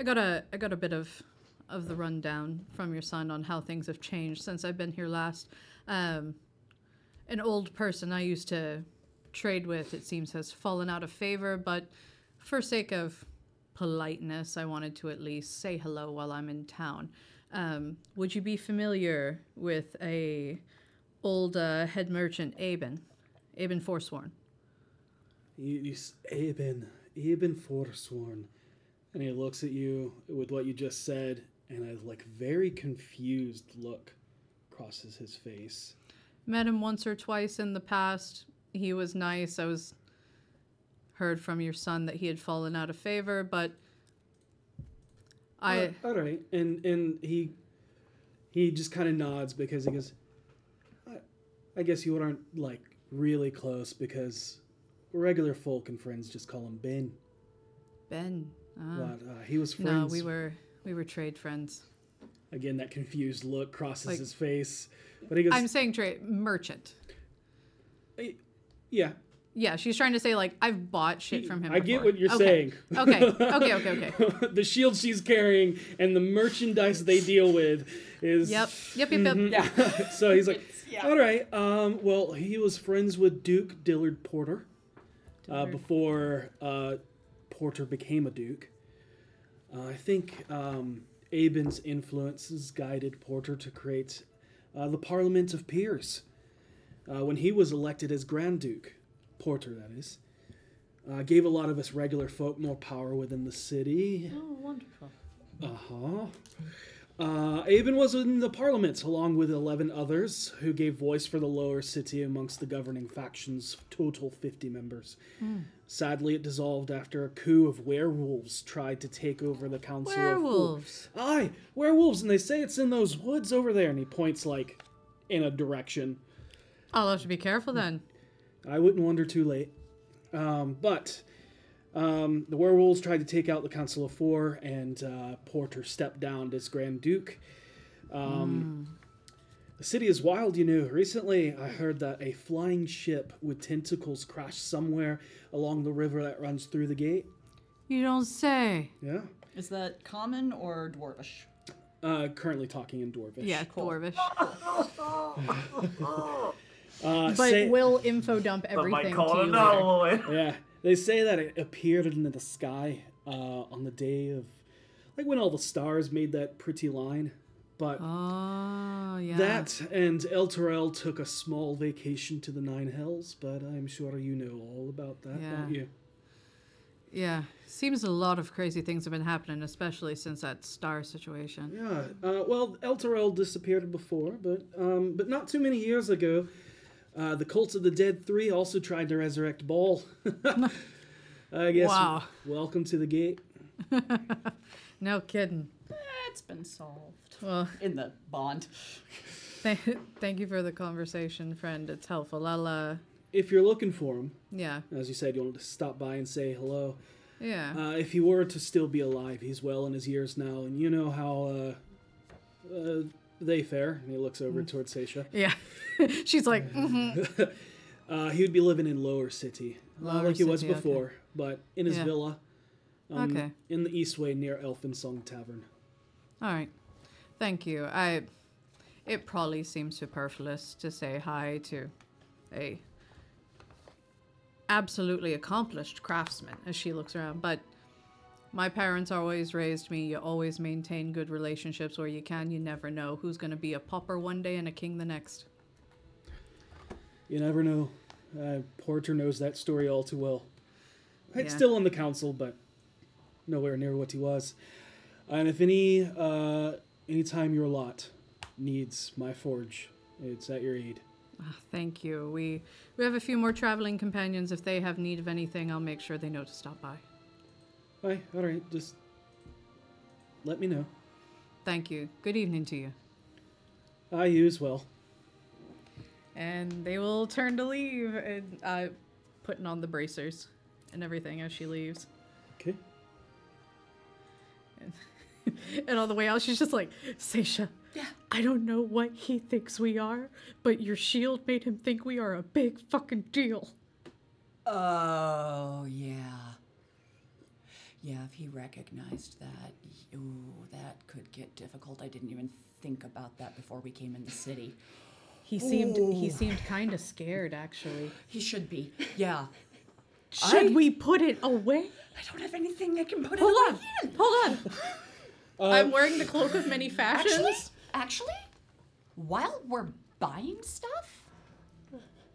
I got a I got a bit of of the rundown from your son on how things have changed since I've been here last. Um, an old person I used to trade with, it seems, has fallen out of favor, but for sake of politeness, I wanted to at least say hello while I'm in town. Um, would you be familiar with a old uh, head merchant, Aben? Aben Forsworn. You, Aben, Aben Forsworn. And he looks at you with what you just said, and a like very confused look crosses his face. Met him once or twice in the past. He was nice. I was heard from your son that he had fallen out of favor, but I Uh, all right, and and he he just kind of nods because he goes, I, I guess you aren't like really close because regular folk and friends just call him Ben. Ben. Ah. What, uh, he was friends. No, we were we were trade friends. Again, that confused look crosses Like- his face. But he goes, I'm saying trade merchant. yeah. Yeah, she's trying to say like I've bought shit from him. I get what you're Okay. saying. Okay, okay, okay, okay. the shield she's carrying and the merchandise they deal with is. Yep, yep, yep, yep. Mhm. Yeah. so he's like, yeah. all right. Um, well, he was friends with Duke Dillard Portyr uh, before uh, Portyr became a duke. Uh, I think um, Aben's influences guided Portyr to create uh, the Parliament of Peers uh, when he was elected as Grand Duke. Portyr, that is. Uh, gave a lot of us regular folk more power within the city. Oh, wonderful. Uh-huh. Uh, Aben was in the parliament along with 11 others who gave voice for the lower city amongst the governing factions, total 50 members. Hmm. Sadly, it dissolved after a coup of werewolves tried to take over the council Werewolves. of... Aye, werewolves, and they say it's in those woods over there, and he points, like, in a direction. I'll have to be careful then. I wouldn't wonder too late. Um, but um, the werewolves tried to take out the Council of Four, and uh, Portyr stepped down as Grand Duke. Um, The city is wild, you know. Recently, I heard that a flying ship with tentacles crashed somewhere along the river that runs through the gate. You don't say. Yeah. Is that common or dwarvish? Uh, currently talking in Dwarvish. Yeah, cool. dwarvish. Uh, but say- will info dump everything to you later. yeah, they say that it appeared in the sky uh, on the day of, like when all the stars made that pretty line. But Oh, yeah. that and Elturel took a small vacation to the Nine Hells. But I'm sure you know all about that, Yeah. don't you? Yeah, seems a lot of crazy things have been happening, especially since that star situation. Yeah. Uh, well, Elturel disappeared before, but um, but not too many years ago, uh, the Cult of the Dead Three also tried to resurrect Bhaal. I guess. Wow. Welcome to the gate. No kidding. It's been solved. Well, in the bond. Thank, thank you for the conversation, friend. It's helpful. I'll, uh, If you're looking for him, yeah, as you said, you wanted to stop by and say hello. yeah. Uh, if he were to still be alive, he's well in his years now, and you know how uh, uh, they fare. And he looks over towards Seisha. yeah. She's like, mm-hmm. uh, he would be living in Lower City, uh, Lower like he was City, okay. before, but in his Yeah. villa. um, Okay. In the Eastway near Elfsong Tavern. All right. Thank you. I. It probably seems superfluous to say hi to a absolutely accomplished craftsman as she looks around, but my parents always raised me. You always maintain good relationships where you can. You never know who's going to be a pauper one day and a king the next. You never know. Uh, Portyr knows that story all too well. He's Yeah. still on the council, but nowhere near what he was. And if any, uh, anytime your lot needs my forge, it's at your aid. Ah, thank you. We we have a few more traveling companions. If they have need of anything, I'll make sure they know to stop by. Aye, all right, just let me know. Thank you. Good evening to you. I you as well. And they will turn to leave, and uh, putting on the bracers and everything as she leaves. Okay. And, and on the way out, she's just like, Seisha, Yeah. I don't know what he thinks we are, but your shield made him think we are a big fucking deal. Oh, yeah. Yeah, if he recognized that, ooh, that could get difficult. I didn't even think about that before we came in the city. He seemed he seemed kind of scared, actually. He should be. Yeah. Should I- we put it away? I don't have anything I can put Hold it on, away in. hold on. Uh, I'm wearing the cloak of many fashions. Actually, actually, while we're buying stuff,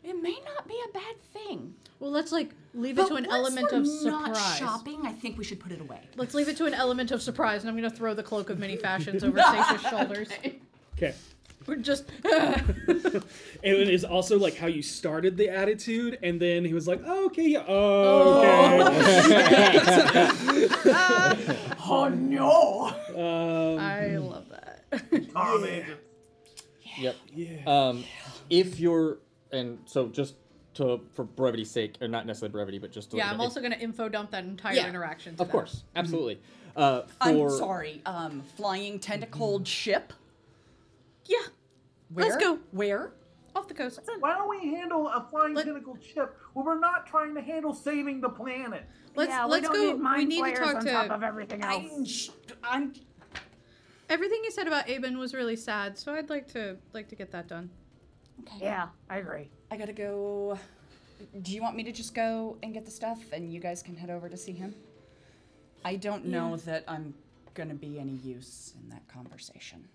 it may not be a bad thing. Well, let's like leave But it to an once element we're of not shopping, I think we should put it away. Let's leave it to an element of surprise, and I'm gonna throw the cloak of many fashions over Seisha's shoulders. Okay. We're just And it is also like how you started the attitude, and then he was like, oh, "Okay, yeah, oh, okay." oh no! Um, I love that. Yep. Um, if you're, and so just to for brevity's sake, or not necessarily brevity, but just to Yeah, I'm also going to info dump that entire Yeah. interaction. To Of them. course, absolutely. Uh, I'm sorry. Um, flying tentacled ship. Yeah. Where? Let's go. Where? Off the coast. Why don't we handle a flying tentacle ship when we're not trying to handle saving the planet? Let's yeah, let's we don't go. need we need to talk on to. top of everything else. I'm, I'm. Everything you said about Aben was really sad, so I'd like to like to get that done. Okay. Yeah, I agree. I gotta go. Do you want me to just go and get the stuff, and you guys can head over to see him? I don't know Yeah. that I'm gonna be any use in that conversation.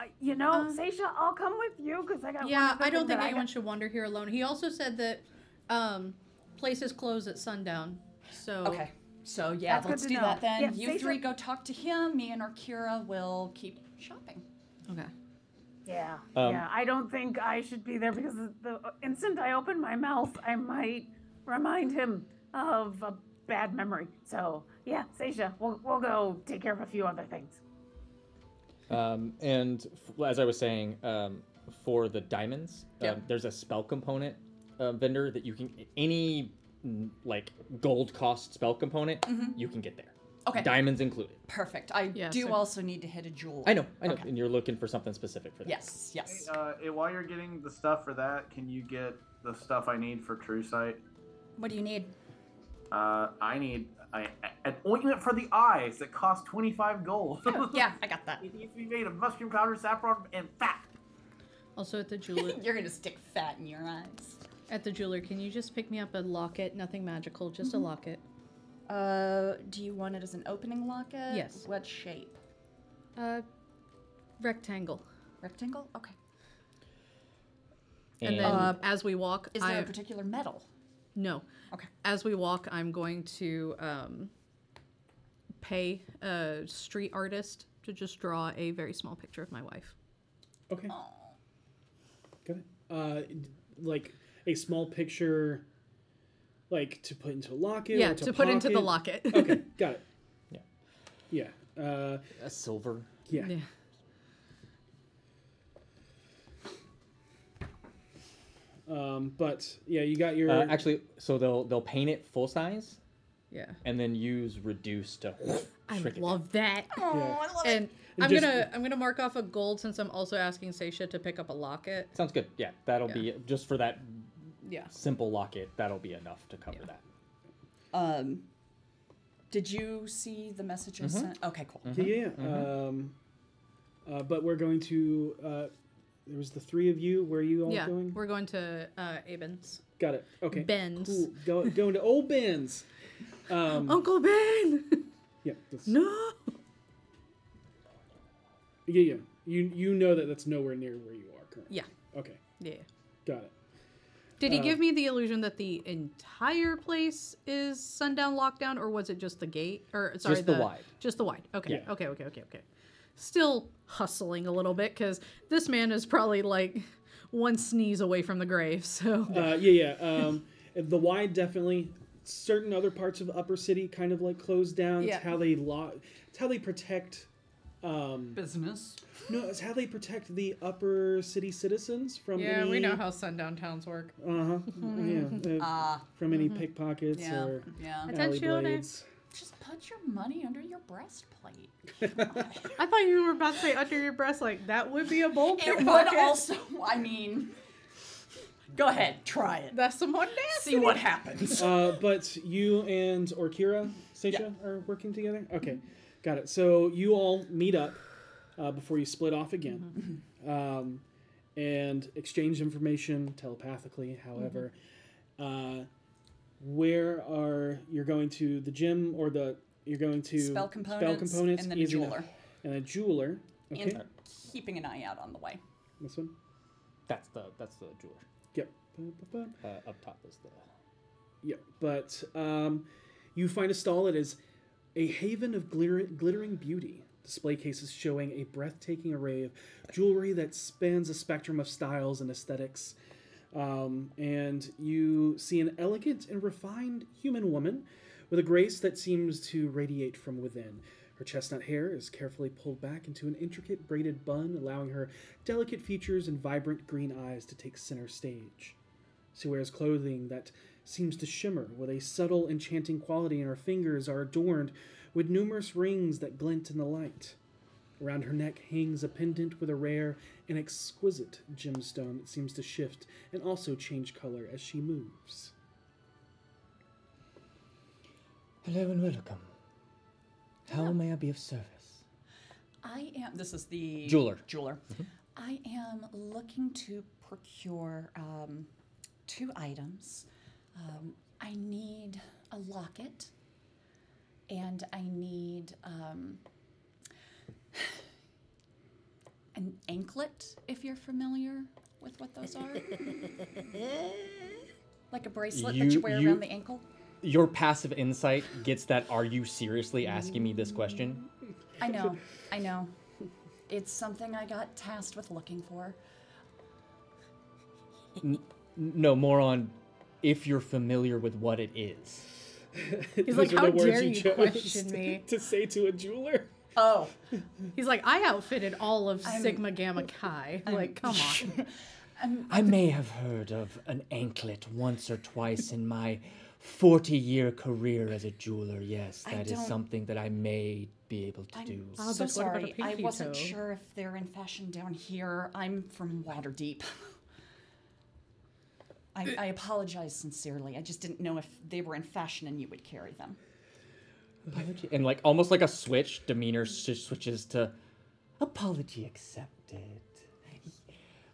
Uh, you know, Seisha, I'll come with you because I got. Yeah, other I don't think anyone got- should wander here alone. He also said that um, places close at sundown. So Okay. So yeah, That's let's do know. that then. Yeah, you Seisha- three go talk to him. Me and Orkira will keep shopping. Okay. Yeah, Um, yeah. I don't think I should be there because the- the instant I open my mouth, I might remind him of a bad memory. So yeah, Seisha, we'll we'll go take care of a few other things. Um, and f- as I was saying, um, for the diamonds, Yep. um, there's a spell component uh, vendor that you can any mm, like gold cost spell component Mhm. you can get there. Okay. Diamonds included. Perfect. I Yeah, do so- also need to hit a jewel. I know, I know, Okay. and you're looking for something specific for that. Yes. Yes. Hey, uh, hey, while you're getting the stuff for that, can you get the stuff I need for True Sight? What do you need? Uh, I need I, an ointment for the eyes that costs 25 gold. yeah, I got that. It needs to be made of mushroom powder, saffron, and fat. Also at the jeweler. You're gonna stick fat in your eyes. at the jeweler, can you just pick me up a locket? Nothing magical, just a locket. Uh, do you want it as an opening locket? Yes. What shape? Uh, rectangle. Rectangle. Okay. And, then Uh, as we walk, Is there I a particular metal? No. Okay. As we walk, I'm going to um, pay a street artist to just draw a very small picture of my wife. Okay. Got it. Uh, d- like a small picture, like to put into a locket. Yeah, or to, to put into the pocket? locket. okay, got it. Yeah. Yeah. Uh, a silver. Yeah. Yeah. Um, but yeah, you got your Uh, actually, so they'll they'll paint it full size. Yeah. And then use reduce to I shrink it. love that. Yeah. I love and And I'm just- gonna I'm gonna mark off a gold since I'm also asking Seisha to pick up a locket. Sounds good. Yeah, that'll Yeah. be just for that Yeah. simple locket. That'll be enough to cover that. Um, did you see the message I Mhm. sent? Okay, cool. Yeah, yeah. yeah. Um, uh, but we're going to. Uh, there was the three of you. Where are you all yeah, going? we're going to uh, Aben's. Got it. Okay. Ben's. Cool. Go, going to old Ben's. Um, Uncle Ben. Yeah. that's- no. Yeah, yeah. You you know that that's nowhere near where you are currently. Yeah. Okay. Yeah. Got it. Did he Uh, give me the illusion that the entire place is sundown lockdown, or was it just the gate? Or sorry, Just the wide. Just the wide. Okay. Yeah. Okay. Okay. Okay. Okay. Still hustling a little bit because this man is probably like one sneeze away from the grave. So Uh, yeah, yeah. Um, the wide definitely. Certain other parts of Upper City kind of like closed down. Yeah. It's how they lock. It's how they protect. Um, Business. no, it's how they protect the Upper City citizens from. yeah, we know how sundown towns work. Uh huh. yeah. uh, Ah. from any Mhm. pickpockets Yeah, or yeah. alley Attention. blades. Just put your money under your breastplate. I thought you were about to say under your breast, like that would be a bold It would pickpocket. also. I mean, go ahead, try it. That's some audacity. See what happens. uh, but you and Orkira, Seisha, are working together? Okay, got it. So you all meet up uh, before you split off again um, and exchange information telepathically, however. Uh, where are you're going to the gym or the you're going to Spell components spell components and then a easy enough. jeweler. and a jeweler okay And keeping an eye out on the way. this one That's the that's the jeweler. yep Uh, up top is the. Yep. But um, you find a stall that is a haven of glitter- glittering beauty. Display cases showing a breathtaking array of jewelry that spans a spectrum of styles and aesthetics. Um, and you see an elegant and refined human woman with a grace that seems to radiate from within. Her chestnut hair is carefully pulled back into an intricate braided bun, allowing her delicate features and vibrant green eyes to take center stage. She wears clothing that seems to shimmer with a subtle enchanting quality, and her fingers are adorned with numerous rings that glint in the light. Around her neck hangs a pendant with a rare and exquisite gemstone that seems to shift and also change color as she moves. Hello and welcome. How may I be of service? I am. This is the Jeweler. Jeweler. I am looking to procure um, two items. Um, I need a locket, and I need um, an anklet. If you're familiar with what those are, like a bracelet that you wear around the ankle. Your passive insight gets that. Are you seriously asking me this question? I know. I know. It's something I got tasked with looking for. N- no, more on if you're familiar with what it is. He's Those like, are the "How words dare you you chose question me?" To say to a jeweler. Oh. He's like, I outfitted all of I'm- Sigma Gamma Chi. I'm, like, come on. I may have heard of an anklet once or twice in my 40 year career as a jeweler. Yes, that is something that I may be able to I'm do. Oh, so but what about a sorry. I wasn't toe? sure if they're in fashion down here. I'm from Waterdeep. I, I apologize sincerely. I just didn't know if they were in fashion and you would carry them. Apology- And like almost like a switch, demeanor s- switches to apology accepted.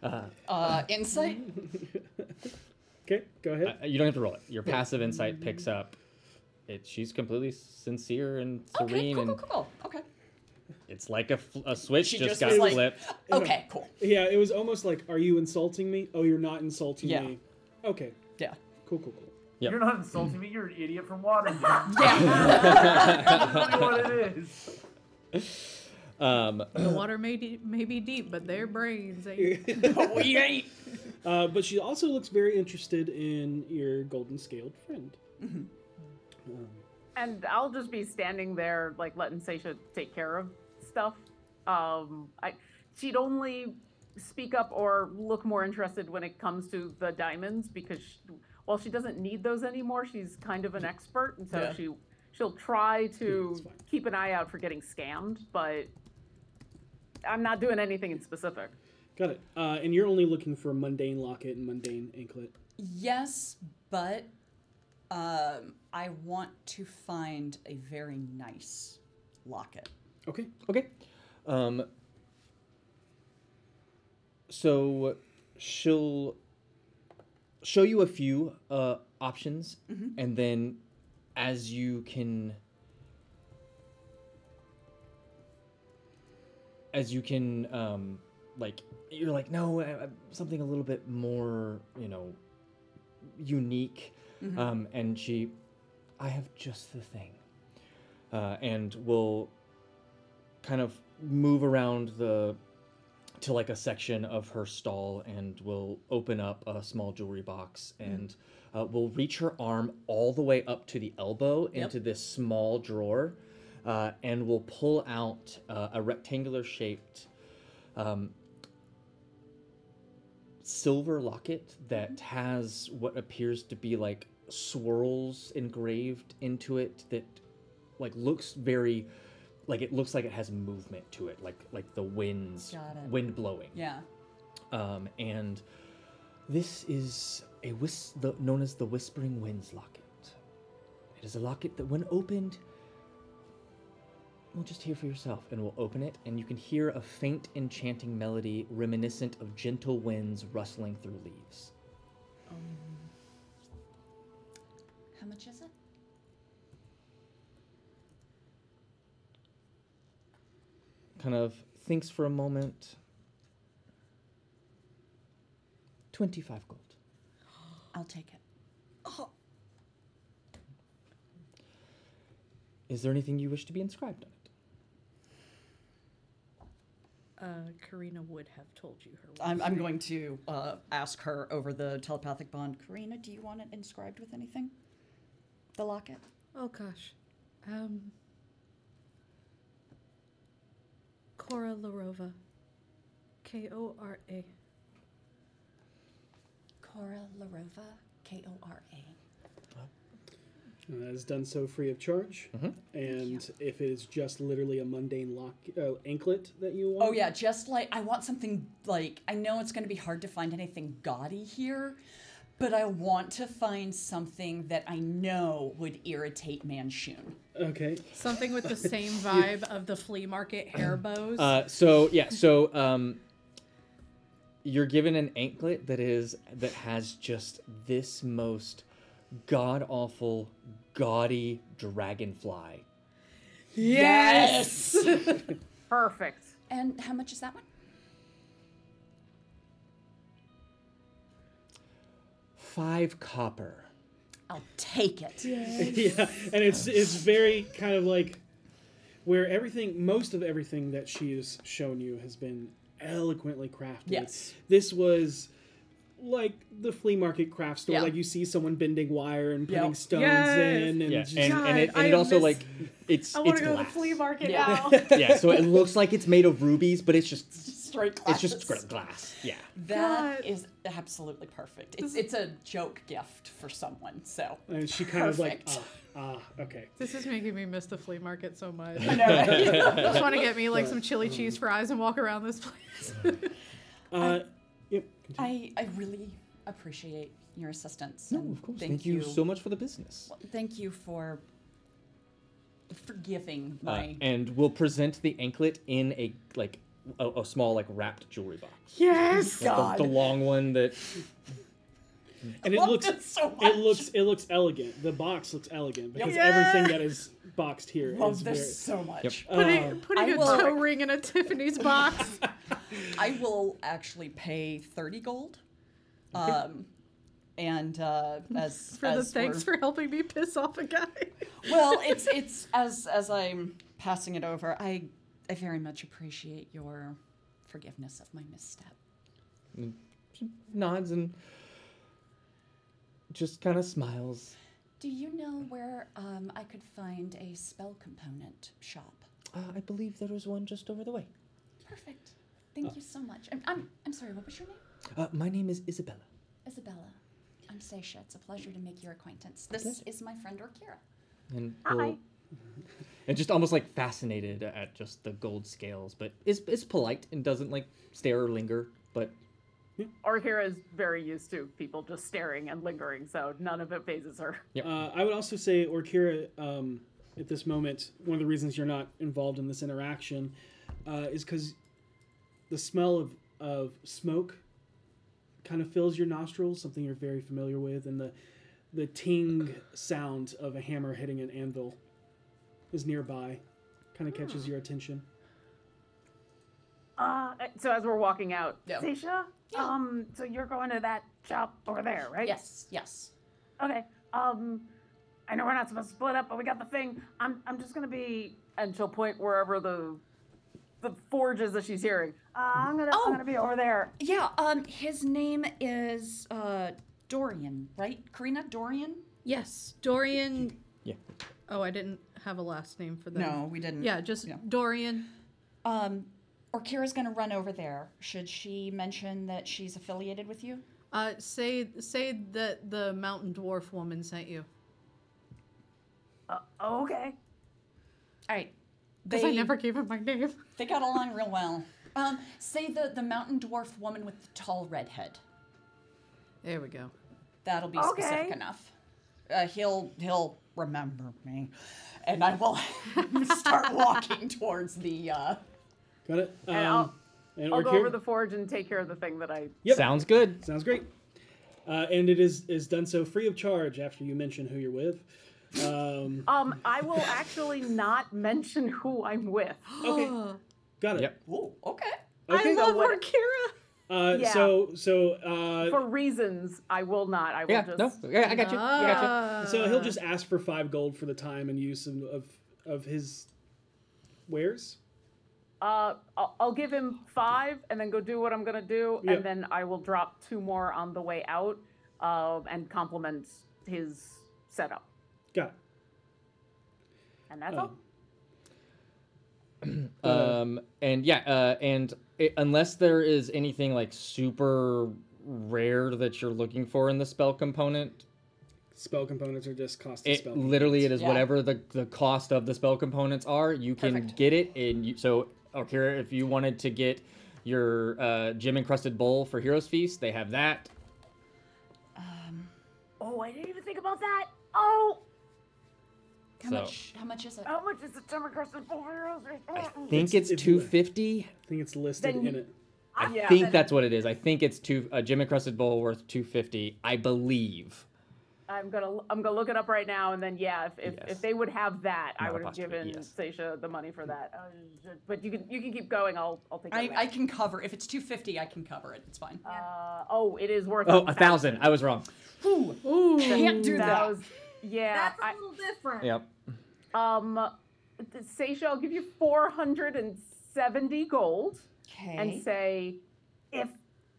Uh, Uh, insight? Okay, go ahead. uh, you don't have to roll it. Your passive insight picks up. It. She's completely sincere and Okay, serene, cool, cool, and cool. Okay. it's like a, fl- a switch just, just got was like, flipped. Okay, cool. Yeah, it was almost like, "Are you insulting me? Oh, you're not insulting Yeah. me." Okay. Yeah. Cool, cool, cool. Yep. You're not insulting me. You're an idiot from Waterdeep. Yeah. That's what it is. Um, The water may, de- may be deep, but their brains ain't. we ain't. Uh, but she also looks very interested in your golden scaled friend. Um, And I'll just be standing there, like letting Seisha take care of stuff. Um, I, she'd only speak up or look more interested when it comes to the diamonds because, she, while she doesn't need those anymore, she's kind of an expert, and so Yeah. she she'll try to keep an eye out for getting scammed. But I'm not doing anything in specific. got it. Uh, and you're only looking for a mundane locket and mundane anklet. Yes, but um, I want to find a very nice locket. Okay. Okay. Um, so she'll show you a few uh, options, Mhm. and then as you can, as you can, um, like you're like, no, I, I- something a little bit more, you know, unique. Mhm. Um, and she, I have just the thing, uh, and will kind of move around the to like a section of her stall and will open up a small jewelry box and uh, will reach her arm all the way up to the elbow Yep. into this small drawer uh, and will pull out uh, a rectangular shaped um, silver locket that has what appears to be like swirls engraved into it that like looks very like it looks like it has movement to it like like the winds wind blowing Yeah. um, and this is a whis- the, known as the Whispering Winds locket. It is a locket that, when opened, well, just hear for yourself, and we'll open it, and you can hear a faint, enchanting melody reminiscent of gentle winds rustling through leaves. How much is it? Kind of thinks for a moment. Twenty-five gold. I'll take it. Oh, Is there anything you wish to be inscribed on it? Uh, Karina would have told you her. I'm, I'm going to uh, ask her over the telepathic bond. Karina, do you want it inscribed with anything? The locket? Oh gosh. Um. Cora Larova. K O R A. Cora Larova, K O R A. Uh, that is done so free of charge. And if it is just literally a mundane lock uh, anklet that you want, Oh yeah, just like I want something like I know it's going to be hard to find anything gaudy here, but I want to find something that I know would irritate Manchun. Okay. Something with the same vibe of the flea market hair bows. Uh, so yeah, so um, you're given an anklet that is that has just this most god awful, gaudy dragonfly. Yes! Perfect. And how much is that one? Five copper. I'll take it. yeah, and it's it's very kind of like where everything, most of everything that she has shown you has been eloquently crafted. Yes. This was like the flea market craft store, Yeah. like you see someone bending wire and putting Yep. stones Yes. in, and Yeah, just- and, and it, and it also miss- like it's I want to go to the flea market Yeah. now. yeah, so it looks like it's made of rubies, but it's just Straight it's just glasses. glass. Yeah. That God. is absolutely perfect. It's, it's a joke gift for someone, so. and she kind of like, Perfect. ah, ah, okay. This is making me miss the flea market so much. I know, right? I just want to get me like some chili cheese fries and walk around this place. Uh, yep. I, I really appreciate your assistance. No, and of course. Thank, Thank, you so much for the business. Well, Thank you for forgiving Uh, my. and we'll present the anklet in a like a, a small like wrapped jewelry box. yes. Like the, the long one that And it love looks this so it much. looks it looks elegant. The box looks elegant because Yeah. everything that is boxed here is love very. this so much. Putting, Um, putting I a will- toe ring in a Tiffany's box. I will actually pay thirty gold. Um, and uh, as for the as thanks we're- for helping me piss off a guy. well, it's it's as as I'm passing it over, I I very much appreciate your forgiveness of my misstep. nods and just kind of smiles. Do you know where um, I could find a spell component shop? Uh, I believe there was one just over the way. Perfect. Thank you so much. I'm, I'm I'm sorry. What was your name? Uh, my name is Isabella. Isabella. I'm Seisha. It's a pleasure to make your acquaintance. This is my friend Orkira. and Hi. will- and just almost like fascinated at just the gold scales, but is is polite and doesn't like stare or linger. But Orkira is very used to people just staring and lingering, so none of it phases her. Uh, I would also say, Orkira, um, at this moment, one of the reasons you're not involved in this interaction uh, is because the smell of, of smoke kind of fills your nostrils, something you're very familiar with, and the the ting sound of a hammer hitting an anvil is nearby, kind of catches your attention. Uh, so as we're walking out, Yeah. Seisha, um, so you're going to that shop over there, right? Yes, yes. Okay. Um, I know we're not supposed to split up, but we got the thing. I'm, I'm just gonna be, and she'll point wherever the, the forge is that she's hearing. Uh, I'm gonna, Oh. I'm gonna be over there. Yeah. Um. His name is uh Dorian, right? Karina Dorian. yes, Dorian. Yeah. Oh, I didn't have a last name for them. No, we didn't. Yeah, just Yeah. Dorian. Um. Orkira's gonna run over there. Should she mention that she's affiliated with you? Uh, say say that the mountain dwarf woman sent you. Uh, okay. All right. Because I never gave him my name. They got along real well. Um. Say the the mountain dwarf woman with the tall red head. There we go. That'll be Okay. specific enough. Uh, he'll he'll remember me, and I will start walking towards the. Uh, Got it? And I'll, Um, and I'll go Orkira- over the forge and take care of the thing that I. Yep. sounds good. Sounds great. Uh, and it is is done so free of charge after you mention who you're with. Um, Um, I will actually not mention who I'm with. okay, got it. Yep. oh, okay. Okay. I love what- Orkira. Uh, Yeah. So so uh, For reasons I will not. I will Yeah. just. No. Yeah. I got you. I got you. so he'll just ask for five gold for the time and use of of, of his wares. Uh, I'll, I'll give him five and then go do what I'm gonna do, Yeah. and then I will drop two more on the way out, uh, and compliment his setup. Got it. And that's Um, Um, and yeah, uh, and it, unless there is anything like super rare that you're looking for in the spell component. Spell components are just cost of It spell. literally it is Yeah. whatever the the cost of the spell components are. You can Perfect. get it, and you, so okay, if you wanted to get your uh, gem encrusted bowl for Heroes Feast, they have that. Oh, I didn't even think about that. Oh, How So- much? How much is it? how much is the Summer Crescent Bowl Heroes? I think it's, two fifty. I think it's listed Then- in it. I Yeah. think that's what it is. I think it's two a gem encrusted bowl worth two fifty. I believe. I'm gonna I'm gonna look it up right now, and then yeah, if if, Yes. if they would have that, I would have apostrophe, given yes. Seisha the money for that. Uh, but you can you can keep going. I'll I'll take. I, I can cover. If it's 250, I can cover it. It's fine. Uh, oh, it is worth. Oh, a thousand. I was wrong. Ooh, Ooh, can't do that. was- yeah, That's a little different. Yep. Um, Seisha, I'll give you 470 gold. Okay. And say, if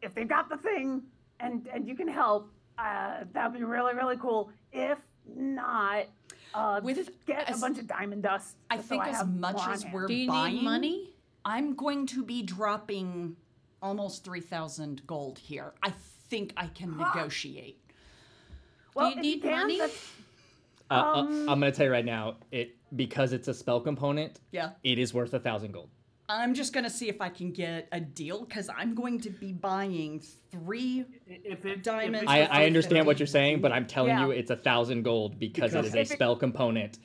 if they've got the thing and and you can help, uh, that'd be really really cool. If not, uh, just get a bunch of diamond dust. I just so think as have much as hand. we're Do you buying need money? I'm going to be dropping almost 3,000 gold here. I think I can negotiate. Well, Do you if need can, money? That's- Uh, uh, Um, I'm gonna tell you right now. It because it's a spell component. Yeah. It is worth a thousand gold. I'm just going to see if I can get a deal because I'm going to be buying three if it, diamonds. I, for I understand what you're saying, but I'm telling Yeah. you, it's a thousand gold because, Because it is a if it- spell component.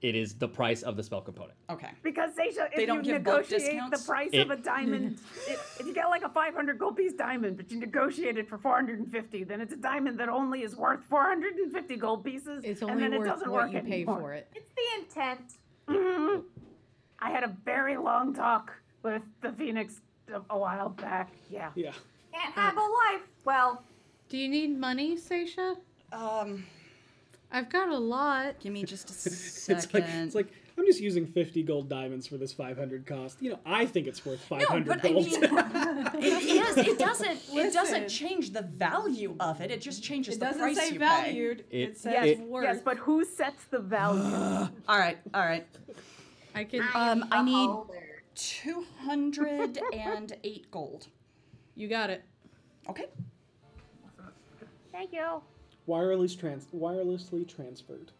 It is the price of the spell component. Okay. Because Seisha, They if don't you give negotiate the price It- of a diamond, if, if you get like a 500 gold piece diamond, but you negotiate it for 450, then it's a diamond that only is worth 450 gold pieces. It's and only then it worth doesn't what work you pay anymore. for it. It's the intent. Mhm. I had a very long talk with the Phoenix a, a while back. Yeah. Yeah. Can't have a life. Well, Do you need money, Seisha? Um, I've got a lot. Give me just a It's like it's like I'm just using 50 gold diamonds for this 500 cost. You know, I think it's worth 500 no, but I gold. mean, it is. It doesn't. It doesn't change the value of it. It just changes It the doesn't say valued. It- It, says Yes, worth. yes, but who sets the value? All right. All right. I can. Um, I need two hundred and eight gold. You got it. Okay. Thank you. Wireless trans wirelessly transferred.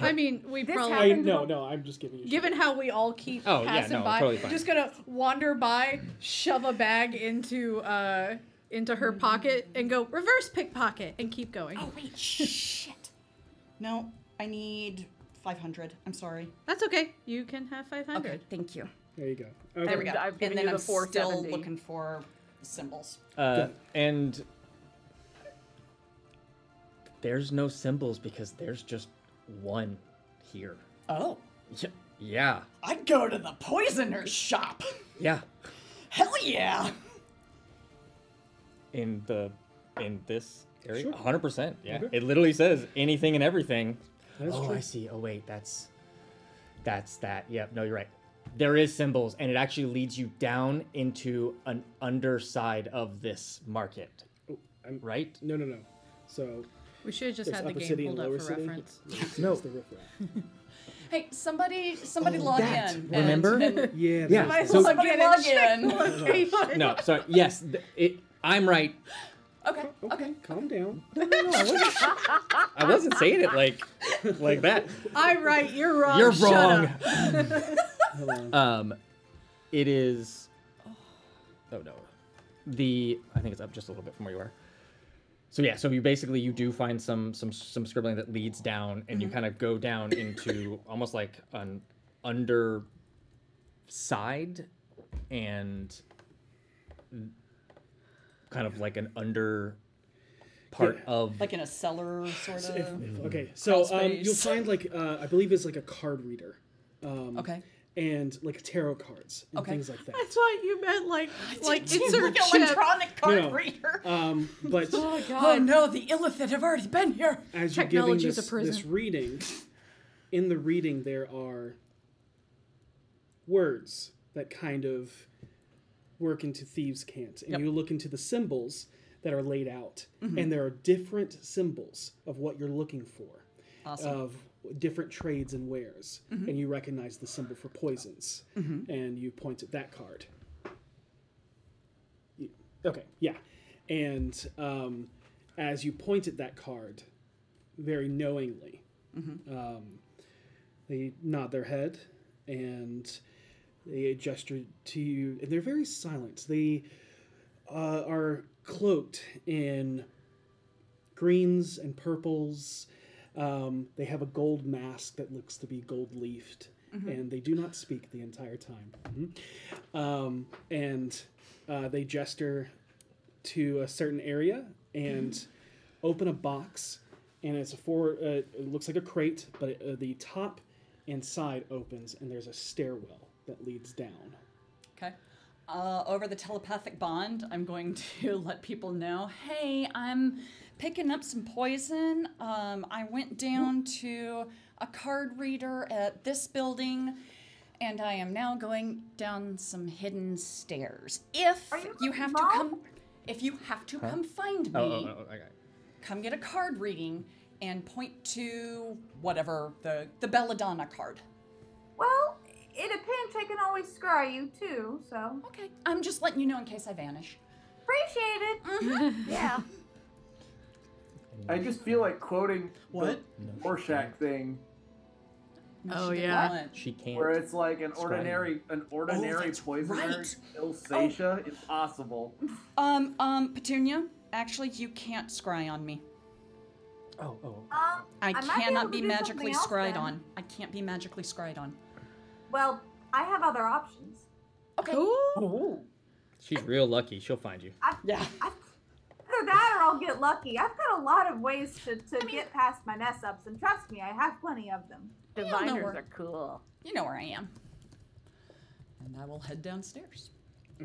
I mean, we This probably. I happened no no. I'm just giving you. shit. Given how we all keep Oh, yeah, passing no, by, totally fine. just gonna wander by, shove a bag into uh into her pocket, and go reverse pickpocket, and keep going. Oh wait. Shit. No, I need five hundred. I'm sorry. That's okay. You can have five hundred. Okay. Thank you. There you go. There we go. I've given and then you the I'm still looking for symbols. Uh, and there's no symbols because there's just one here. Oh. Yeah. Yeah. I'd go to the poisoner's shop. Yeah. Hell yeah. In the in this area, Sure. hundred percent. Yeah. Okay. It literally says anything and everything. That's oh, true. I see. Oh wait, that's that's that. Yep. No, you're right. There is symbols, and it actually leads you down into an underside of this market. Oh, I'm, Right? No no no. So We should have just there's had the game city pulled up for city. reference. No. it's the riffraff. Hey, somebody, somebody Oh, log that. in. and- Remember? and- Yeah. Yeah. that's- So- somebody log in. no, sorry. Yes, th- it. I'm right. Okay. Okay. Calm down. No, no, no. I wasn't, I wasn't saying it like like that. I'm right. You're wrong. You're shut wrong. up. Um, it is. Oh no, the I think it's up just a little bit from where you are. So yeah, so you basically you do find some some some scribbling that leads down, and you kind of go down into almost like an under side and kind of like an under part Yeah. of Like in a cellar, sort of. if- if- okay, so um, you'll find like uh, I believe it's like a card reader. Um, Okay. And like tarot cards and Okay. things like that. I thought you meant like like Did you insert like electronic card No, no. reader. Um, but Oh Oh god. no, the illithid have already been here. as you're giving Technology's a this, prison. this reading, in the reading there are words that kind of work into thieves' cant, and Yep. you look into the symbols that are laid out, Mm-hmm. and there are different symbols of what you're looking for, Awesome. of different trades and wares, Mm-hmm. and you recognize the symbol for poisons, and you point at that card. Okay, yeah, And um, as you point at that card, very knowingly, um, they nod their head and they gesture to you, and they're very silent. They uh, are cloaked in greens and purples. Um, they have a gold mask that looks to be gold leafed, Mhm. and they do not speak the entire time. Mhm. Um, and uh, they gesture to a certain area and open a box, and it's a four. Uh, it looks like a crate, but uh, the top and side opens, and there's a stairwell that leads down. Okay. Uh, over the telepathic bond, I'm going to let people know hey, I'm picking up some poison. Um, I went down to a card reader at this building. And I am now going down some hidden stairs. If you, have to come, if you have to Huh? come find me, Oh, oh, oh, okay. come get a card reading and point to whatever the the Belladonna card. Well, in a pinch, I can always scry you too. So okay, I'm just letting you know in case I vanish. Appreciate it. Mm-hmm. yeah. I just feel like quoting What? the Rorschach thing. Oh, yeah. She can't. Where it's like an ordinary, an ordinary that's poisoner right. kills Seisha. Impossible. Um, um, Petunia, actually, you can't scry on me. Oh, oh. Um, I, I might be cannot be, magically scryed then. on. I can't be magically scryed on. Well, I have other options. Okay. She's real lucky. She'll find you. yeah. Either that or I'll get lucky. I've got a lot of ways to, to get past my mess ups, and trust me, I have plenty of them. You know Diviners where- are cool. You know where I am. And I will head downstairs.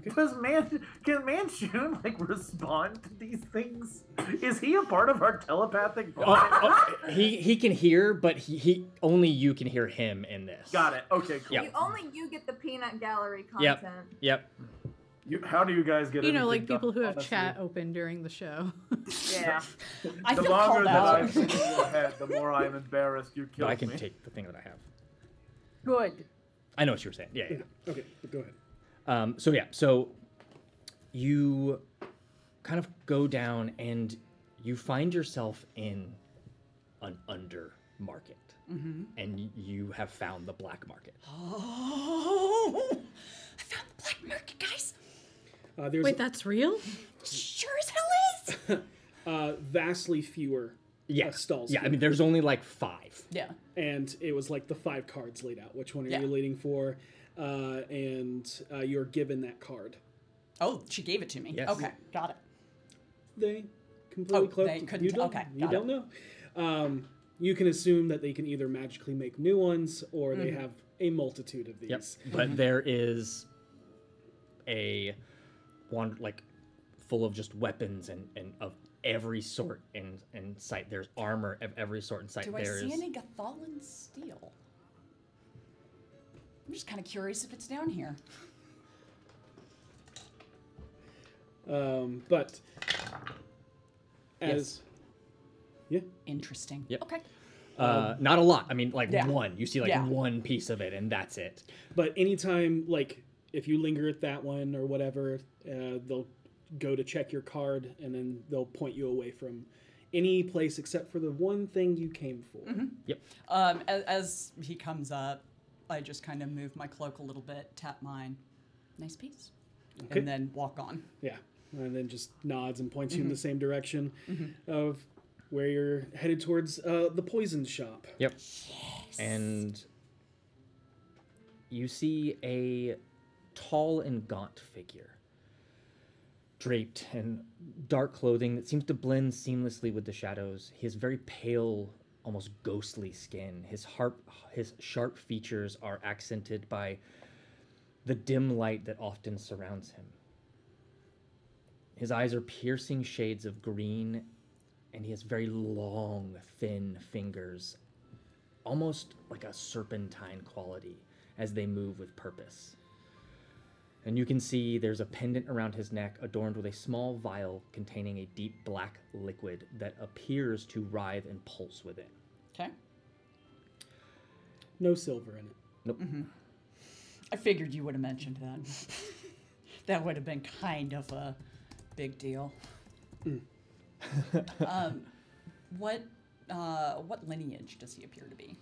Does man can Manchun like respond to these things? Is he a part of our telepathic oh, oh, bond? oh, he he can hear, but he, he only you can hear him in this. Got it. Okay, cool. Yeah. You, only you get the peanut gallery content. Yep. content. Yep. You, how do you guys get? It You know, like people done, who have honestly? chat open during the show. Yeah. I the feel longer that out. I'm in your head, the more I'm embarrassed you But killed I can me. take the thing that I have. Good. I know what you were saying. Yeah. yeah. Okay, but go ahead. Um, so yeah, so you kind of go down and you find yourself in an under market, Mhm. and you have found the black market. Oh, I found the black market, guys. Uh, there's Wait, that's real? Sure as hell is. uh, vastly fewer Yeah. uh, stalls. Yeah, I mean, there's only like five. Yeah. and it was like the five cards laid out. Which one are Yeah. you leading for? Uh, and uh, you're given that card. Oh, she gave it to me. Yes. Okay, got it. They completely Oh, closed. they couldn't- You don't, okay, you don't know. Um, you can assume that they can either magically make new ones or they Mhm. have a multitude of these. Yep. But there is a one like full of just weapons and, and of every sort in in sight. There's armor of every sort in sight. Do I There's see any Gathalan steel? I'm just kind of curious if it's down here. Um, but as yeah, Interesting. Yep. Okay. uh, not a lot. I mean, like Yeah. one. You see like Yeah. one piece of it, and that's it. But anytime, like, if you linger at that one or whatever, uh, they'll go to check your card and then they'll point you away from any place except for the one thing you came for. Yep. Um, as, as he comes up, I just kind of move my cloak a little bit, tap mine. Nice piece. Okay. And then walk on. Yeah. And then just nods and points you in Mhm. the same direction Mhm. of where you're headed towards uh, the poison shop. Yep. Yes. And you see a tall and gaunt figure, draped in dark clothing that seems to blend seamlessly with the shadows. He has very pale, almost ghostly skin. His harp, his sharp features are accented by the dim light that often surrounds him. His eyes are piercing shades of green, and he has very long, thin fingers, almost like a serpentine quality as they move with purpose. And you can see there's a pendant around his neck adorned with a small vial containing a deep black liquid that appears to writhe and pulse within. Okay. No silver in it. Nope. Mm-hmm. I figured you would have mentioned that. that would have been kind of a big deal. um, what uh, what lineage does he appear to be?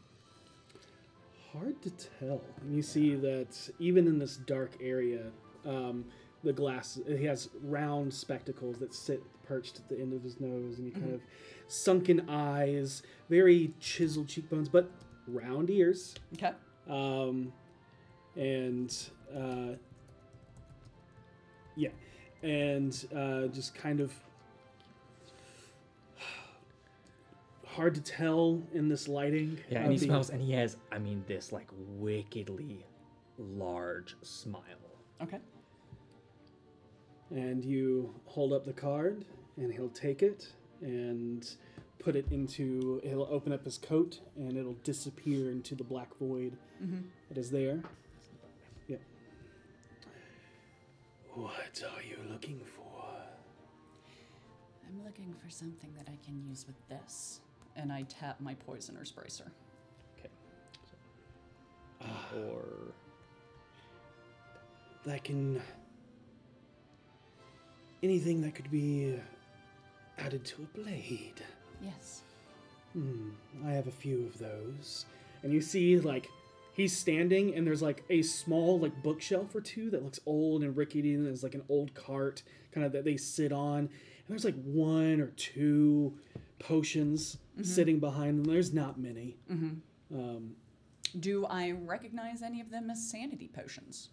Hard to tell. And you see that even in this dark area, um, the glass he has round spectacles that sit perched at the end of his nose, and he kind Mhm. of sunken eyes, very chiseled cheekbones, but round ears. Okay. Um, and uh, yeah, and uh, just kind of hard to tell in this lighting. Yeah, and he the- smiles, and he has, I mean, this like wickedly large smile. Okay. and you hold up the card and he'll take it and put it into he'll open up his coat and it'll disappear into the black void Mhm. that is there yep what are you looking for I'm looking for something that I can use with this, and I tap my poisoner's bracer. Okay. or that can anything that could be added to a blade Yes. Hmm, I have a few of those. And you see, like, he's standing, and there's like a small, like, bookshelf or two that looks old and rickety, and there's like an old cart kind of that they sit on. And there's like one or two potions Mhm. sitting behind them. There's not many. Mhm. Um, Do I recognize any of them as sanity potions?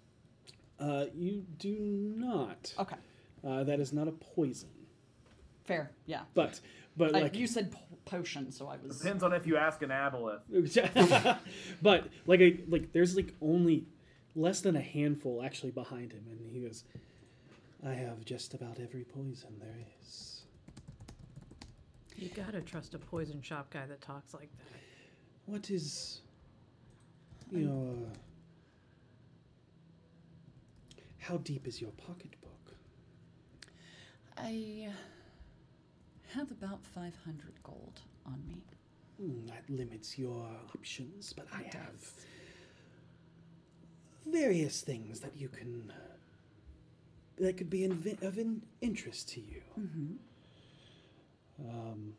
uh, you do not. Okay. Uh, that is not a poison. Fair. Yeah. But, but I- like, you said po- potion, so I was. Depends on if you ask an aboleth. but like a like there's like only less than a handful actually behind him and he goes i have just about every poison there is You gotta trust a poison shop guy that talks like that. what is you your how deep is your pocketbook I have about 500 gold on me. Hmm, that limits your options but i have various things that you can that could be invi- of in- interest to you Mm-hmm. Um,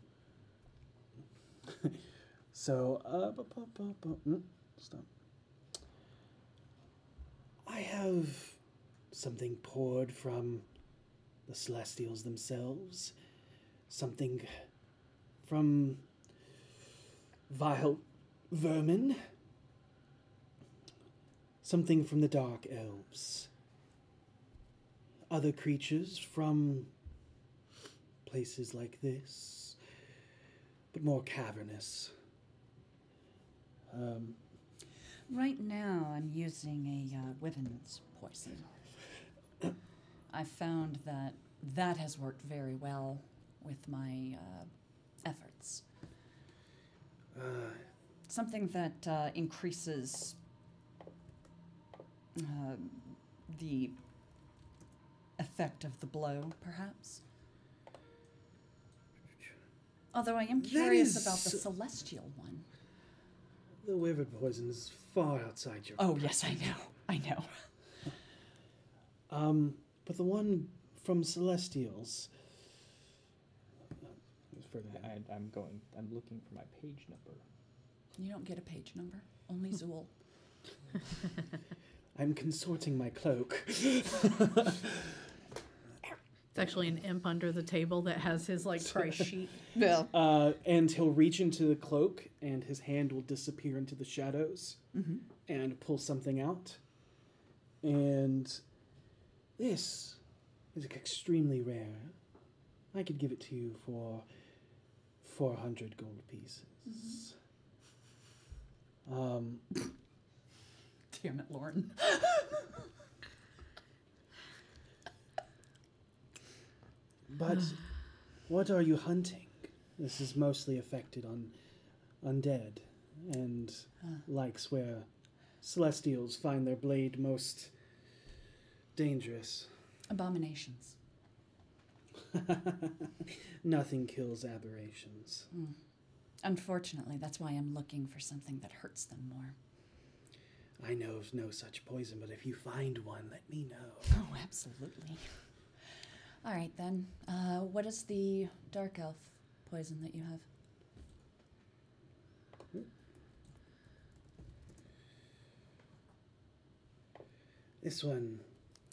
so, uh, bu- bu- bu- bu- mm, stop. I have something poured from the Celestials themselves, something from vile vermin, something from the Dark Elves, other creatures from places like this, but more cavernous. Um, Right now, I'm using a uh, Wyvern's poison. I found that that has worked very well with my uh, efforts. uh, Something that uh, increases uh, the effect of the blow, perhaps. Although I am That curious about the celestial one. the wyvern poison is far outside your. Oh, yes, I know. I know. Um, but the one from Celestials. Further down. I, I'm going. I'm looking for my page number. You don't get a page number, only Zool. I'm consorting my cloak. It's actually an imp under the table that has his like price sheet. Yeah. Uh, and he'll reach into the cloak, and his hand will disappear into the shadows, Mhm. and pull something out. And this is extremely rare. I could give it to you for four hundred gold pieces. Um, Damn it, Lauren. but what are you hunting? This is mostly affected on undead and likes where celestials find their blade most dangerous. Abominations. Nothing kills aberrations. Mm. Unfortunately, that's why I'm looking for something that hurts them more. I know of no such poison, but if you find one, let me know. Oh, absolutely. All right then. Uh, what is the dark elf poison that you have? This one,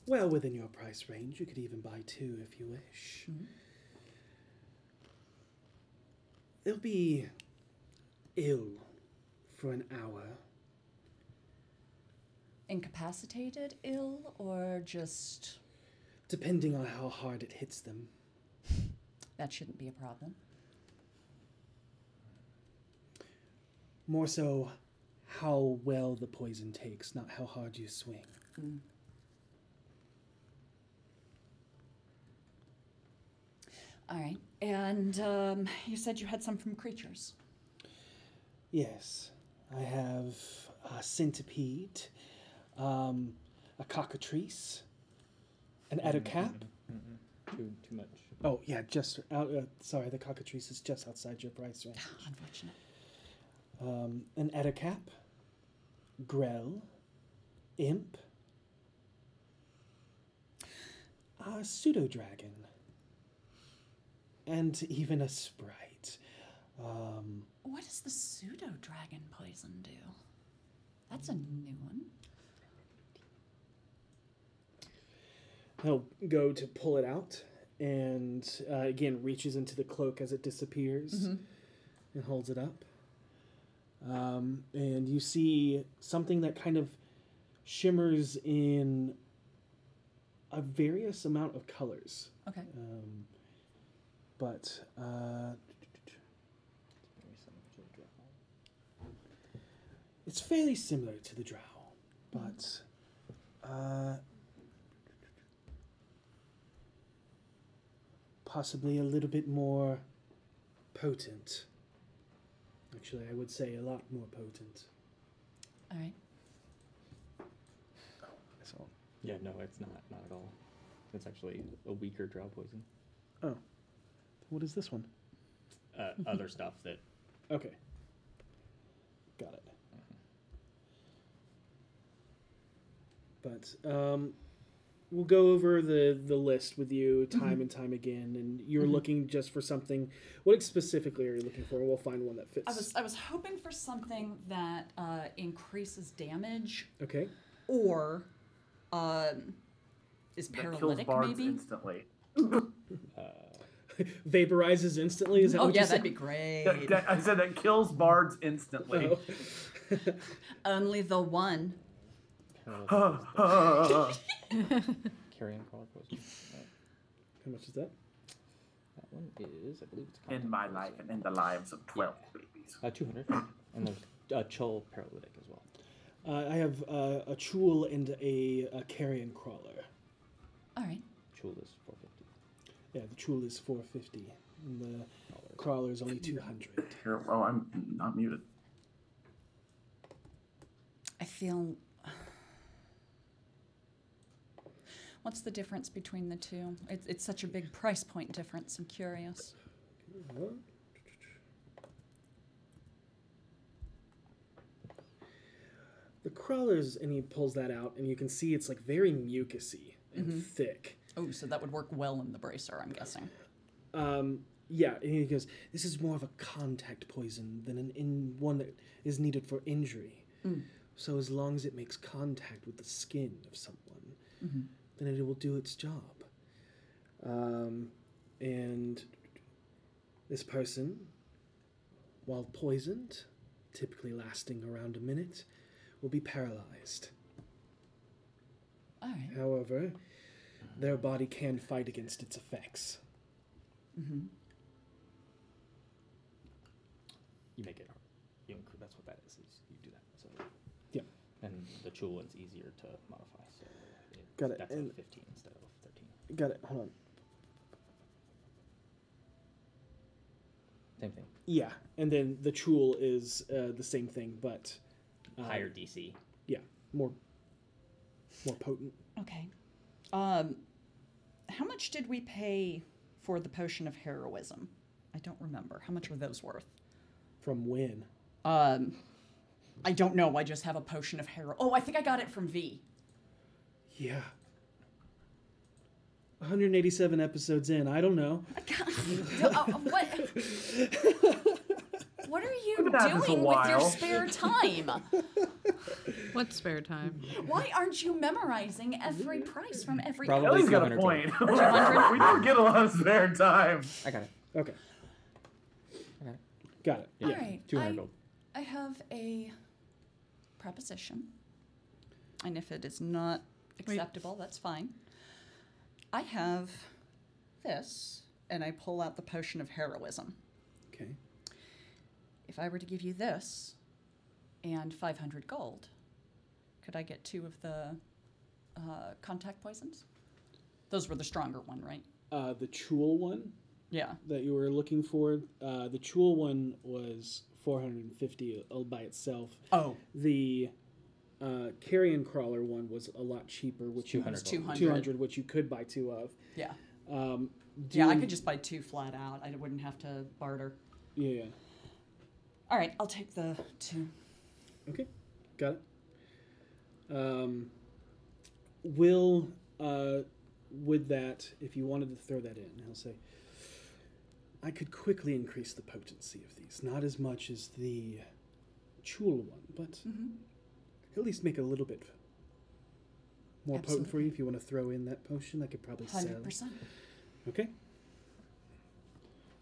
well within your price range. You could even buy two if you wish. They'll be ill for an hour. Incapacitated, ill, or just. Depending on how hard it hits them. That shouldn't be a problem. More so, how well the poison takes, not how hard you swing. Mm. All right. And um, you said you had some from creatures. Yes, I have a centipede, um, a cockatrice, an ettercap. Too too much. Oh yeah, just out. Uh, sorry, the cockatrice is just outside your price range. Unfortunate. Um, an ettercap, grell, imp, a pseudo dragon, and even a sprite. Um, What does the pseudo dragon poison do? That's a new one. He'll go to pull it out, and uh, again reaches into the cloak as it disappears, Mhm. and holds it up. Um, and you see something that kind of shimmers in a various amount of colors. Okay. Um, but uh, it's fairly similar to the drow, but uh, possibly a little bit more potent. Actually, I would say a lot more potent. All right. So, Yeah, no, it's not. Not at all. It's actually a weaker drow poison. oh, what is this one? Uh, other stuff that Okay, got it. But um, we'll go over the the list with you time Mhm. and time again, and you're Mhm. looking just for something. What specifically are you looking for? We'll find one that fits. I was I was hoping for something that uh, increases damage Okay. or um, is That kills paralytic bards maybe. instantly. Vaporizes instantly. Is that Oh, what yeah, you said? that'd be great. That- that- I said that kills bards instantly. Only the one. carrion crawler poison. How much is that? That one is, I believe it's in my life and in the lives of 12 babies. uh, two hundred, and there's uh, Chuul paralytic as well. Uh, I have uh, a chuul and a, a carrion crawler. All right. Chuul is four fifty. Yeah, the chuul is four fifty, and the crawler is only two hundred. Here, oh, I'm not muted. I feel. What's the difference between the two? It's, it's such a big price point difference. I'm curious. The crawlers, and he pulls that out, and you can see it's like very mucusy and Mhm. thick. Oh, so that would work well in the bracer, I'm guessing. Um, yeah, and he goes, "This is more of a contact poison than an in one that is needed for injury. Mm. So as long as it makes contact with the skin of someone, Mhm. Then it will do its job. Um, and this person, while poisoned, typically lasting around a minute, will be paralyzed. All right. However, their body can fight against its effects. Mm-hmm. You make it hard. You inc- that's what that is. Is you do that. So Yeah. And the Chuul one's easier to modify. So it, Got it, That's and- a fifteen instead of thirteen. Got it. Hold on. Same thing. Yeah, and then the Chuul is uh, the same thing, but uh, Higher DC. Yeah, more more potent. Okay. Um, how much did we pay for the potion of heroism? I don't remember. How much were those worth? From when? Um, I don't know. I just have a potion of hero. Oh, I think I got it from V. Yeah. 187 episodes in. I don't know. Uh, what? What are you that, it's a doing with your while. spare time? What spare time? Why aren't you memorizing every price from every? Probably Ellie's got a 200 point. we don't get a lot of spare time. I got it. Okay. Okay. Got it. All right. 200 I, gold. I have a proposition, and if it is not acceptable, that's fine. I have this, and I pull out the potion of heroism. Okay. If I were to give you this and 500 gold, could I get two of the uh, contact poisons? Those were the stronger one, right? Uh, the Chuul one. Yeah. That you were looking for. Uh, the Chuul one was 450 all by itself. Oh. The uh, carrion crawler one was a lot cheaper, which you 200 gold. 200. 200, which you could buy two of. Yeah. Um, Yeah, I could just buy two flat out. I wouldn't have to barter. Yeah. All right, I'll take the two. Okay, got it. Um, will uh, with that, if you wanted to throw that in, he'll say, I could quickly increase the potency of these, not as much as the Chuul one, but at least make it a little bit more potent for you. If you want to throw in that potion, I could probably sell. 100%. Okay.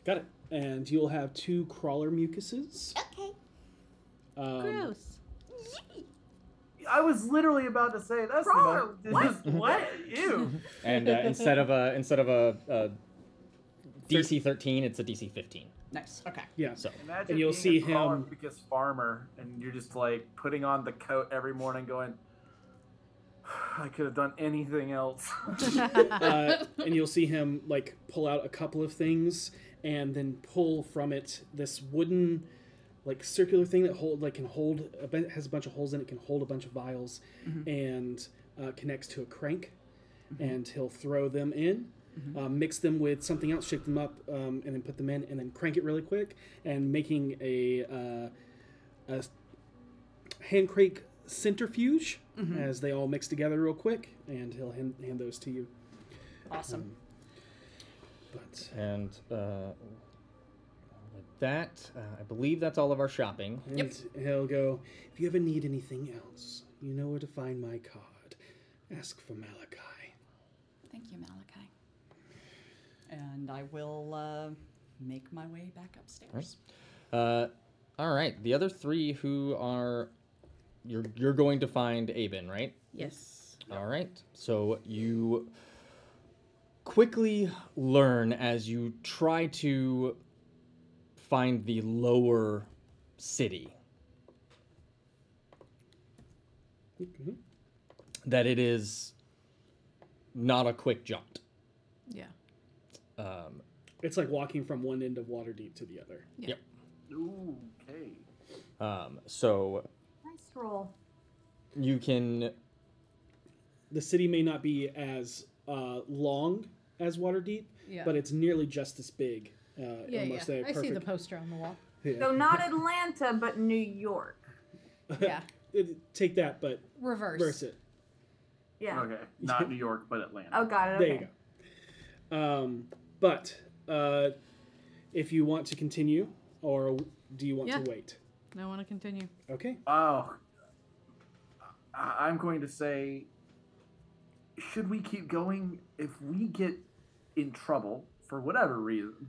Got it. And you'll have two crawler mucuses. Okay. Um, Gross. I was literally about to say that's Crawler, the most. what? what? Ew. And uh, instead of a instead of a, a DC 13, it's a DC 15. Nice. Okay. Yeah. So Imagine And you'll being see a him- mucus farmer, and you're just like putting on the coat every morning, going. I could have done anything else. uh, and you'll see him like pull out a couple of things and then pull from it this wooden like circular thing that hold like can hold a bit has a bunch of holes in it can hold a bunch of vials and uh, connects to a crank and he'll throw them in uh, mix them with something else shake them up um, and then put them in and then crank it really quick and making a, uh, a hand crank centrifuge Mhm. as they all mix together real quick and he'll hand, hand those to you Awesome. but And uh, with that, uh, I believe that's all of our shopping. And he'll go, if you ever need anything else, you know where to find my card. Ask for Malachi. Thank you, Malachi. And I will uh, make my way back upstairs. Uh, all right, the other three who are you're you're going to find Aben, right? Yes. All right. So you quickly learn as you try to find the lower city that it is not a quick jaunt. Yeah. Um, It's like walking from one end of Waterdeep to the other. Yeah. Yep. Ooh, okay. Um, so Nice roll. you can The city may not be as uh, long as Waterdeep, Yeah. but it's nearly just as big. Uh, Yeah, almost yeah. a I see the poster on the wall. Yeah. So not Atlanta, but New York. Yeah. Take that, but Reverse. reverse it. Yeah. Okay, not New York, but Atlanta. Oh, got it. There you go. Um, but uh, if you want to continue, or do you want Yeah. to wait? I want to continue. Okay. Oh, I- I'm going to say, should we keep going? If we get in trouble for whatever reason,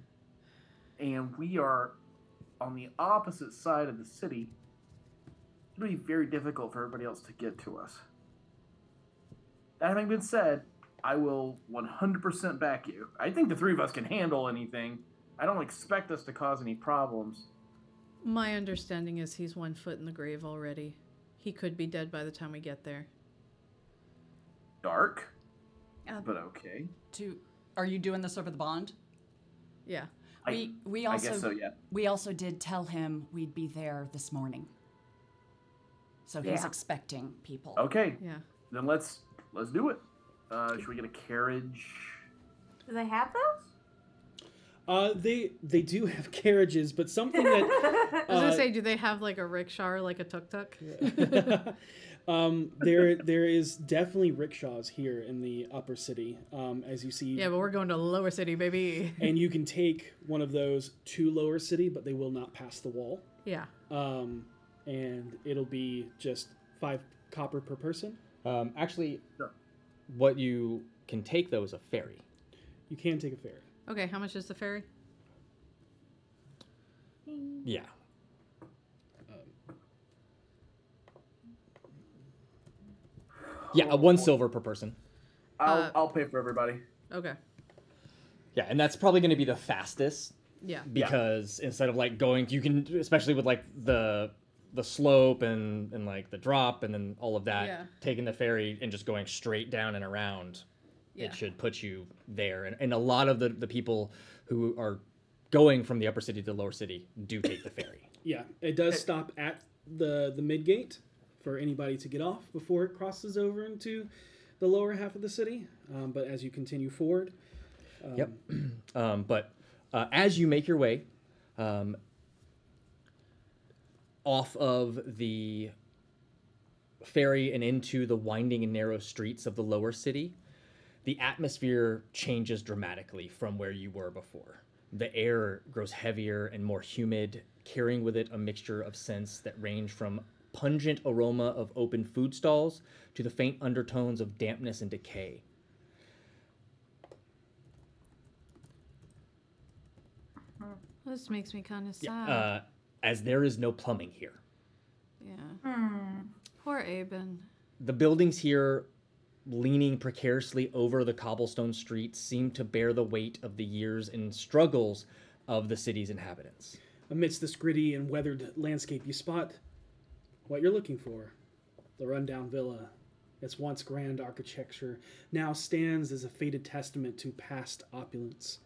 and we are on the opposite side of the city, it'll be very difficult for everybody else to get to us. That having been said, I will 100% back you. I think the three of us can handle anything. I don't expect us to cause any problems. My understanding is he's one foot in the grave already. He could be dead by the time we get there. Dark, Uh, but okay. Do are you doing this over the bond? Yeah. I- We we I also guess so, yeah. we also did tell him we'd be there this morning. So he's Yeah. expecting people. Okay. Yeah. Then let's let's do it. Uh, should we get a carriage? Do they have those? Uh, they they do have carriages, but something that I was uh, gonna say, do they have like a rickshaw or like a tuk tuk? Um, there, there is definitely rickshaws here in the upper city. Um, as you see, Yeah, but we're going to Lower City, baby. and you can take one of those to lower city, but they will not pass the wall. Yeah. Um, and it'll be just five copper per person. Um, actually, what you can take though is a ferry. You can take a ferry. Okay, how much is the ferry? Yeah. Yeah, uh, one silver per person. I'll Uh, I'll pay for everybody. Okay. Yeah, and that's probably going to be the fastest Yeah. because instead of like going, you can especially with like the the slope and and like the drop and then all of that, Yeah. taking the ferry and just going straight down and around, Yeah. it should put you there. And, and a lot of the the people who are going from the upper city to the lower city do take the ferry. Yeah, it does stop at the the mid gate for anybody to get off before it crosses over into the lower half of the city. Um, but as you continue forward, um, Yep. um, but uh, as you make your way um, off of the ferry and into the winding and narrow streets of the lower city, the atmosphere changes dramatically from where you were before. The air grows heavier and more humid, carrying with it a mixture of scents that range from pungent aroma of open food stalls to the faint undertones of dampness and decay. This makes me kind of sad. Uh, as there is no plumbing here. yeah. Hmm. Poor Aben. The buildings here, leaning precariously over the cobblestone streets, seem to bear the weight of the years and struggles of the city's inhabitants. amidst this gritty and weathered landscape, you spot what you're looking for the rundown villa. Its once grand architecture now stands as a faded testament to past opulence.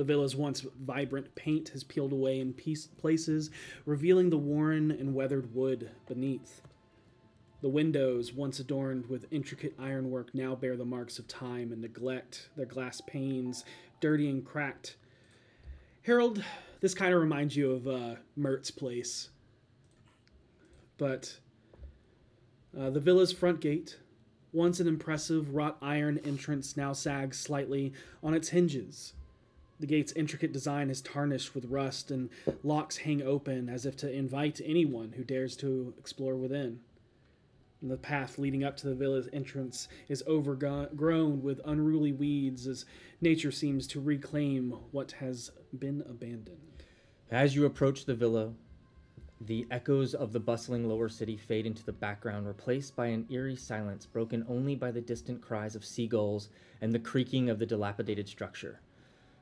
The villa's once vibrant paint has peeled away in piece, places, revealing the worn and weathered wood beneath. The windows, once adorned with intricate ironwork, now bear the marks of time and neglect, their glass panes dirty and cracked. Harold, this kind of reminds you of uh, Mert's place. But uh, the villa's front gate, once an impressive wrought iron entrance, now sags slightly on its hinges. The gate's intricate design is tarnished with rust, and locks hang open as if to invite anyone who dares to explore within. And the path leading up to the villa's entrance is overgrown with unruly weeds as nature seems to reclaim what has been abandoned. As you approach the villa, the echoes of the bustling lower city fade into the background, replaced by an eerie silence broken only by the distant cries of seagulls and the creaking of the dilapidated structure.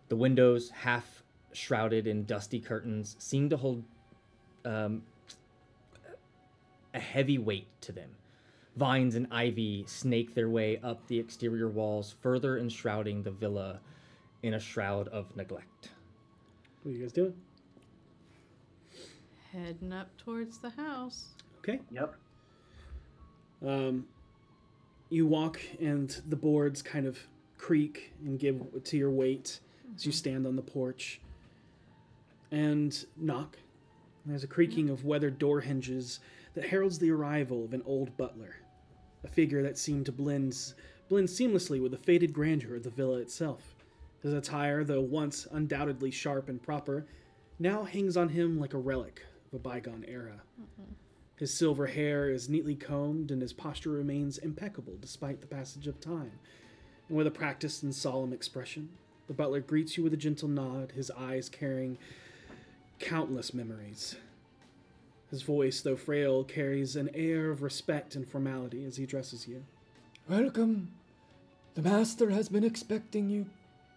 The windows, half shrouded in dusty curtains, seem to hold um, a heavy weight to them. Vines and ivy snake their way up the exterior walls, further enshrouding the villa in a shroud of neglect. What are you guys doing? Heading up towards the house. Okay. Yep. Um, you walk, and the boards kind of creak and give to your weight as you stand on the porch and knock. There's a creaking of weathered door hinges that heralds the arrival of an old butler, a figure that seemed to blend, blend seamlessly with the faded grandeur of the villa itself. His attire, though once undoubtedly sharp and proper, now hangs on him like a relic of a bygone era. His silver hair is neatly combed, and his posture remains impeccable despite the passage of time. And with a practiced and solemn expression, the butler greets you with a gentle nod, his eyes carrying countless memories. His voice, though frail, carries an air of respect and formality as he addresses you. Welcome. The master has been expecting you.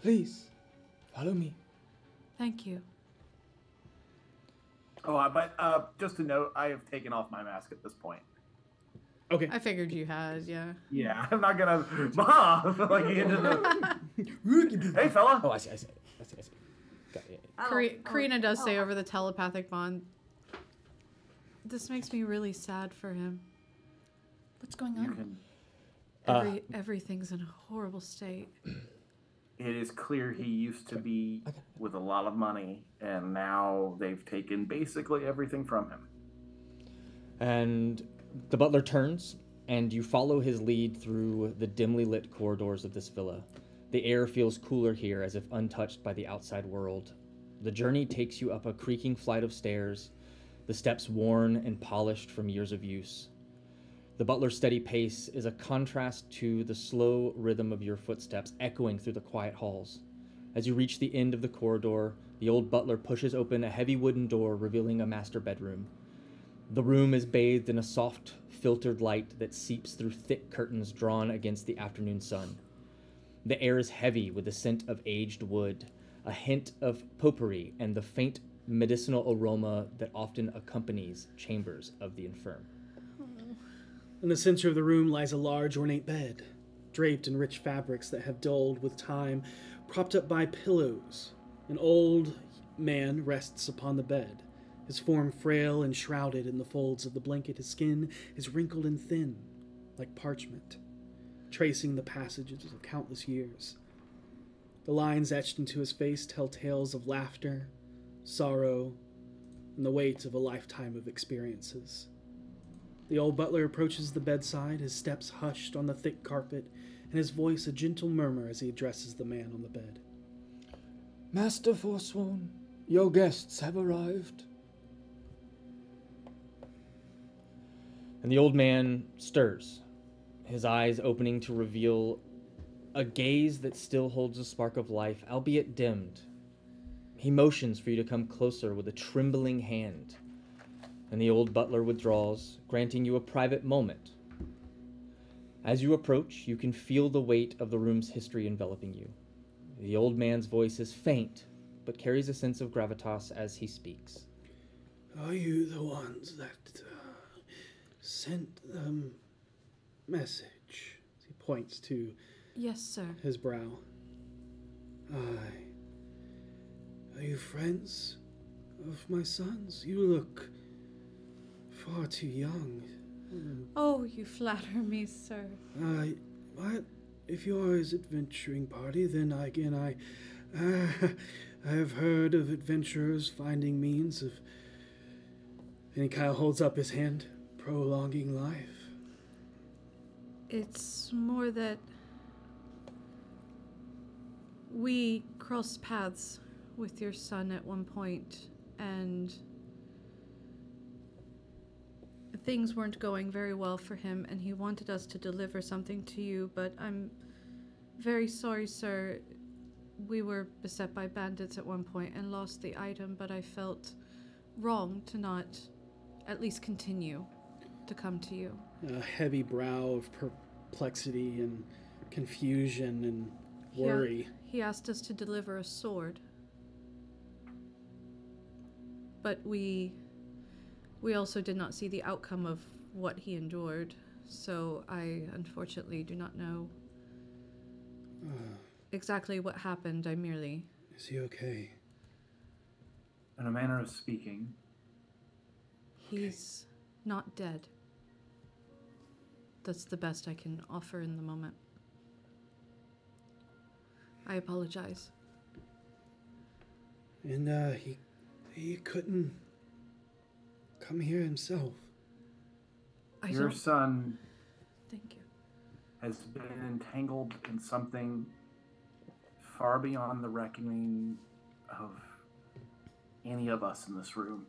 Please, follow me. Thank you. Oh, uh, but uh, just to note, I have taken off my mask at this point. Okay. I figured you had, yeah. Yeah, I'm not gonna, mom, like you into Hey, fella. Oh, I see, I see, I see, I see. Got it. Kari- Karina does say over the telepathic bond. This makes me really sad for him. What's going on? Uh, Every, everything's in a horrible state. It is clear he used to be with a lot of money, and now they've taken basically everything from him. And the butler turns and you follow his lead through the dimly lit corridors of this villa. The air feels cooler here as if untouched by the outside world. The journey takes you up a creaking flight of stairs, the steps worn and polished from years of use. The butler's steady pace is a contrast to the slow rhythm of your footsteps echoing through the quiet halls. As you reach the end of the corridor, the old butler pushes open a heavy wooden door, revealing a master bedroom. The room is bathed in a soft, filtered light that seeps through thick curtains drawn against the afternoon sun. The air is heavy with the scent of aged wood, a hint of potpourri, and the faint medicinal aroma that often accompanies chambers of the infirm. In the center of the room lies a large ornate bed, draped in rich fabrics that have dulled with time, propped up by pillows. An old man rests upon the bed, his form frail and shrouded in the folds of the blanket. His skin is wrinkled and thin, like parchment, tracing the passages of countless years. The lines etched into his face tell tales of laughter, sorrow, and the weight of a lifetime of experiences. The old butler approaches the bedside, his steps hushed on the thick carpet, and his voice a gentle murmur as he addresses the man on the bed. Master Forsworn, your guests have arrived. And the old man stirs, his eyes opening to reveal a gaze that still holds a spark of life, albeit dimmed. He motions for you to come closer with a trembling hand, and the old butler withdraws, granting you a private moment. As you approach, you can feel the weight of the room's history enveloping you. The old man's voice is faint, but carries a sense of gravitas as he speaks. Are you the ones that uh, sent the message? He points to Yes, sir. his brow. Aye. Are you friends of my son's? You look far too young. Oh, you flatter me, sir. I, I, if you are his adventuring party, then I, again I, uh, I have heard of adventurers finding means of. And he kind of holds up his hand, prolonging life. It's more that we crossed paths with your son at one point, and things weren't going very well for him, and he wanted us to deliver something to you, but I'm very sorry, sir. We were beset by bandits at one point and lost the item, but I felt wrong to not at least continue to come to you. A heavy brow of perplexity and confusion and worry. He asked us to deliver a sword. But we we also did not see the outcome of what he endured, so I unfortunately do not know Uh, exactly what happened. I merely is he okay? In a manner of speaking, he's not dead. That's the best I can offer in the moment. I apologize. And uh, he, he couldn't come here himself. I your don't son thank you. has been entangled in something far beyond the reckoning of any of us in this room.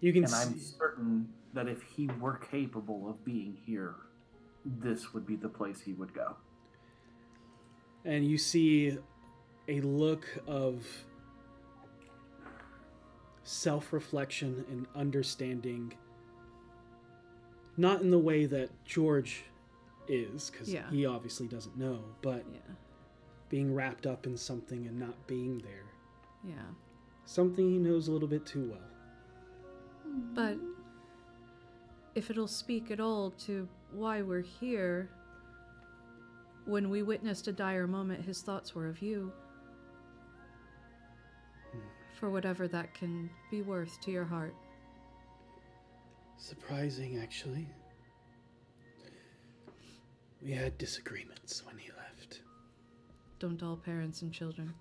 You can and I'm certain that if he were capable of being here, this would be the place he would go. and you see a look of self reflection and understanding. Not in the way that George is, because Yeah. he obviously doesn't know, but Yeah. being wrapped up in something and not being there. Yeah. Something he knows a little bit too well. But if it'll speak at all to why we're here, when we witnessed a dire moment, his thoughts were of you. For whatever that can be worth to your heart. Surprising, actually. We had disagreements when he left. Don't all parents and children?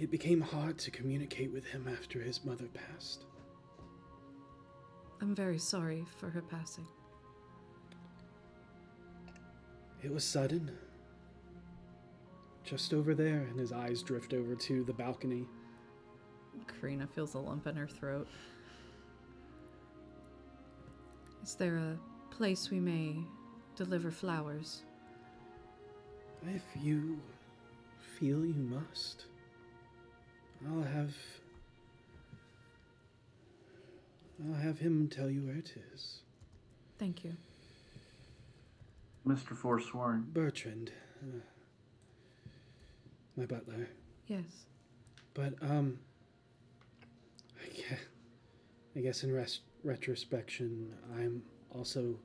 It became hard to communicate with him after his mother passed. I'm very sorry for her passing. It was sudden. Just over there, and his eyes drift over to the balcony. Karina feels a lump in her throat. Is there a place we may deliver flowers? If you feel you must, I'll have. I'll have him tell you where it is. Thank you. Mr. Forsworn. Bertrand, uh, my butler. Yes. But um, I guess, I guess in res- retrospection, I'm also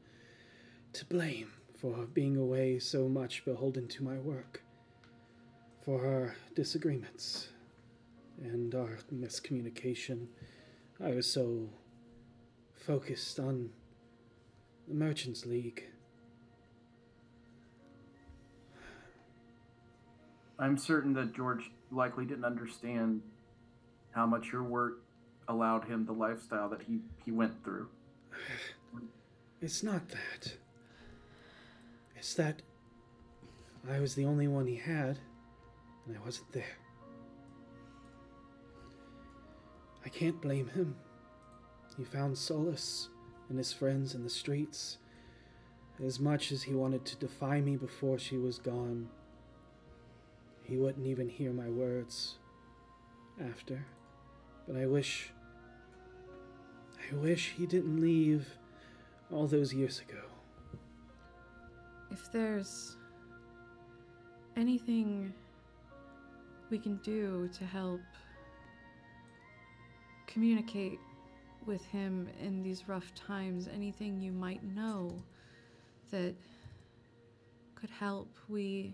to blame for being away so much beholden to my work, for our disagreements and our miscommunication. I was so focused on the Merchants League. I'm certain that George likely didn't understand how much your work allowed him the lifestyle that he, he went through. It's not that. It's that I was the only one he had, and I wasn't there. I can't blame him. He found solace in his friends in the streets. As much as he wanted to defy me before she was gone, he wouldn't even hear my words after. But I wish. I wish he didn't leave all those years ago. If there's anything we can do to help communicate with him in these rough times, anything you might know that could help, we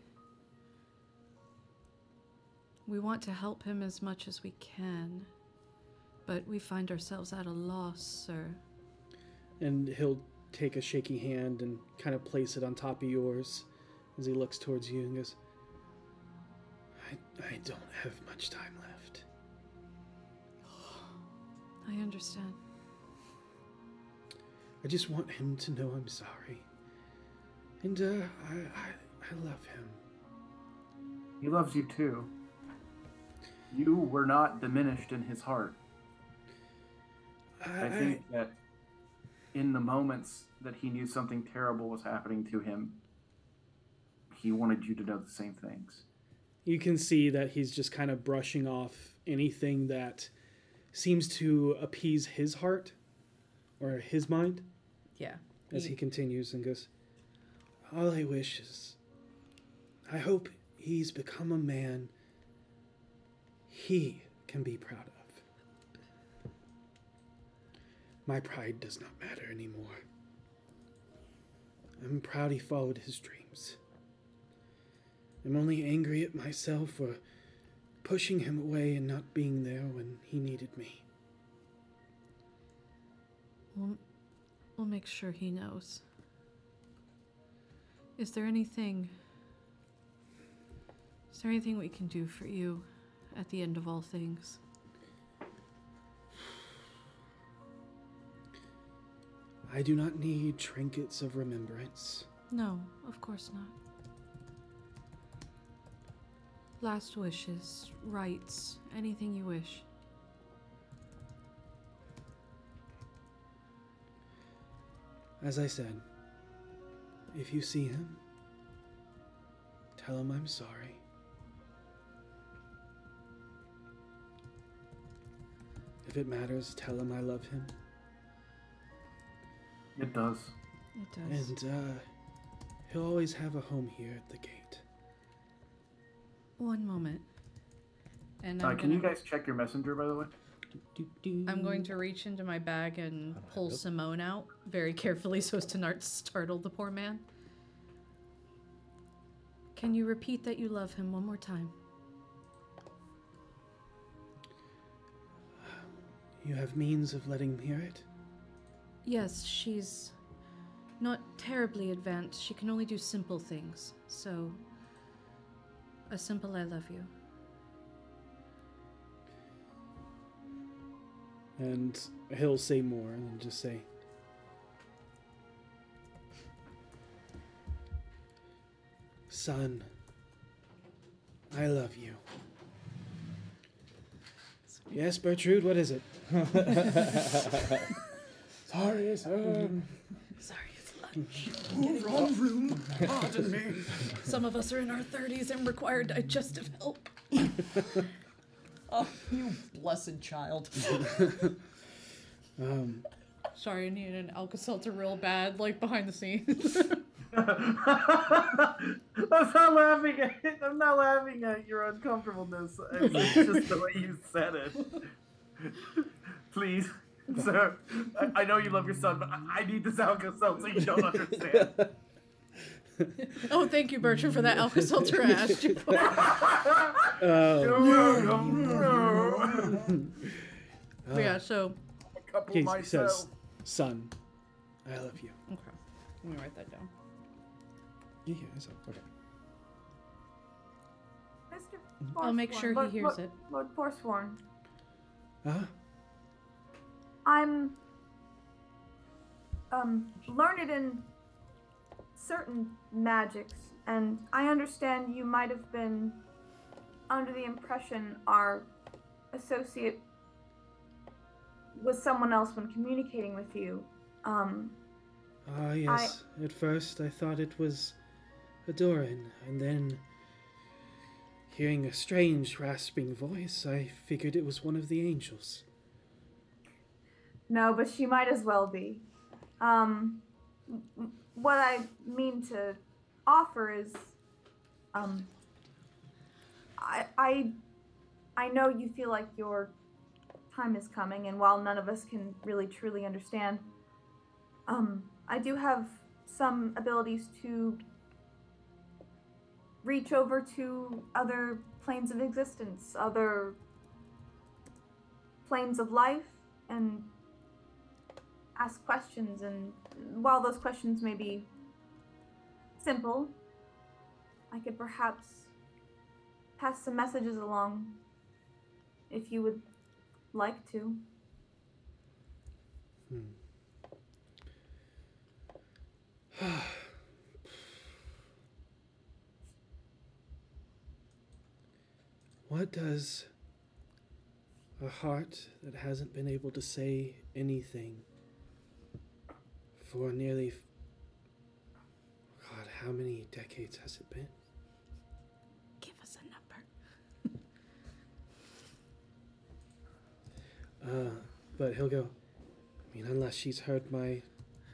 we want to help him as much as we can, but we find ourselves at a loss, sir. And he'll take a shaky hand and kind of place it on top of yours as he looks towards you and goes, I, I don't have much time I understand. I just want him to know I'm sorry. And uh, I, I, I love him. He loves you too. You were not diminished in his heart. I, I- think that in the moments that he knew something terrible was happening to him, he wanted you to know the same things. You can see that he's just kind of brushing off anything that seems to appease his heart or his mind. Yeah. As he continues and goes, All I wish is, I hope he's become a man he can be proud of. My pride does not matter anymore. I'm proud he followed his dreams. I'm only angry at myself for pushing him away and not being there when he needed me. We'll, we'll make sure he knows. Is there anything. Is there anything we can do for you at the end of all things? I do not need trinkets of remembrance. No, of course not. Last wishes, rights, anything you wish. As I said, if you see him, tell him I'm sorry. If it matters, tell him I love him. It does. It does. And uh, he'll always have a home here at the gate. One moment. And Uh, can you gonna- guys check your messenger, by the way? I'm going to reach into my bag and pull Simone out very carefully so as to not startle the poor man. Can you repeat that you love him one more time? You have means of letting him hear it? Yes, she's not terribly advanced. She can only do simple things. So, a simple I love you. And he'll say more and just say, Son, I love you. Yes, Bertrude, what is it? sorry, sir. Sorry. Wrong room. Pardon me. Some of us are in our 30s and require digestive help. Oh, you blessed child. um, Sorry, I needed an Alka Seltzer real bad, like behind the scenes. I'm not laughing at it. I'm not laughing at your uncomfortableness. It's just the way you said it. Please, sir. I, I know you love your son, but I, I need this Alka Seltzer. You don't understand. oh, thank you, Bertram, for that Alka Seltzer I asked you for. Oh. But yeah, so. He says, Son, I love you. Okay. Let me write that down. Yeah, yeah, it's okay. Mr. I'll make sure he Lord, hears Lord, it. Lord Forsworn, Huh? I'm um learned in certain magics, and I understand you might have been under the impression our associate was someone else when communicating with you. Um, Ah, yes. At first, I thought it was Adoran, and then, hearing a strange, rasping voice, I figured it was one of the angels. No, but she might as well be. Um, what I mean to offer is, um, I, I, I know you feel like your time is coming, and while none of us can really truly understand, um, I do have some abilities to reach over to other planes of existence, other planes of life, and ask questions. And while those questions may be simple, I could perhaps pass some messages along if you would like to. Hmm. What does a heart that hasn't been able to say anything for nearly. God, how many decades has it been? Give us a number. Uh, but he'll go, I mean, unless she's heard my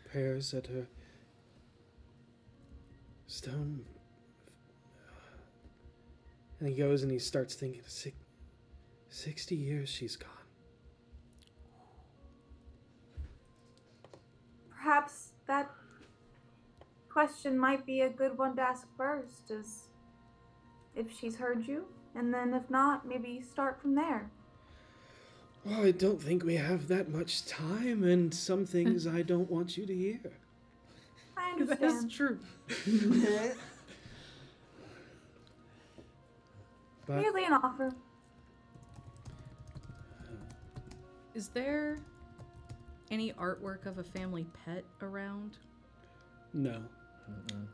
prayers at her stone. And he goes and he starts thinking, "Six- 60 years she's gone. Perhaps that question might be a good one to ask first, is if she's heard you, and then if not, maybe start from there. Well, I don't think we have that much time, and some things I don't want you to hear. I understand. That's true. But Merely an offer. Is there any artwork of a family pet around? no.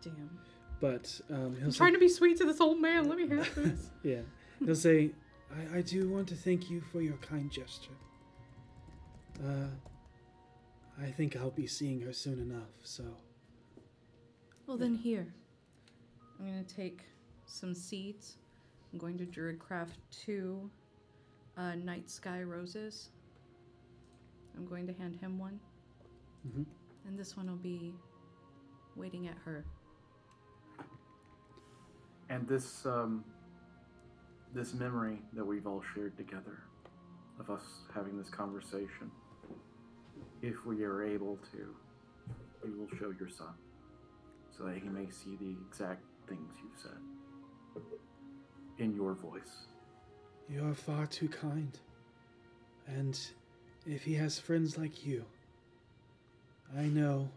Damn. But um, he'll I'm say, trying to be sweet to this old man. Let me have this. Yeah. He'll say, I, I do want to thank you for your kind gesture. Uh, I think I'll be seeing her soon enough, so. Well, then here. I'm going to take some seeds. I'm going to Druidcraft two uh, night sky roses. I'm going to hand him one. Mhm. And this one will be waiting at her. And this um, this memory that we've all shared together of us having this conversation, if we are able to, we will show your son so that he may see the exact things you've said in your voice. You are far too kind. And if he has friends like you, I know.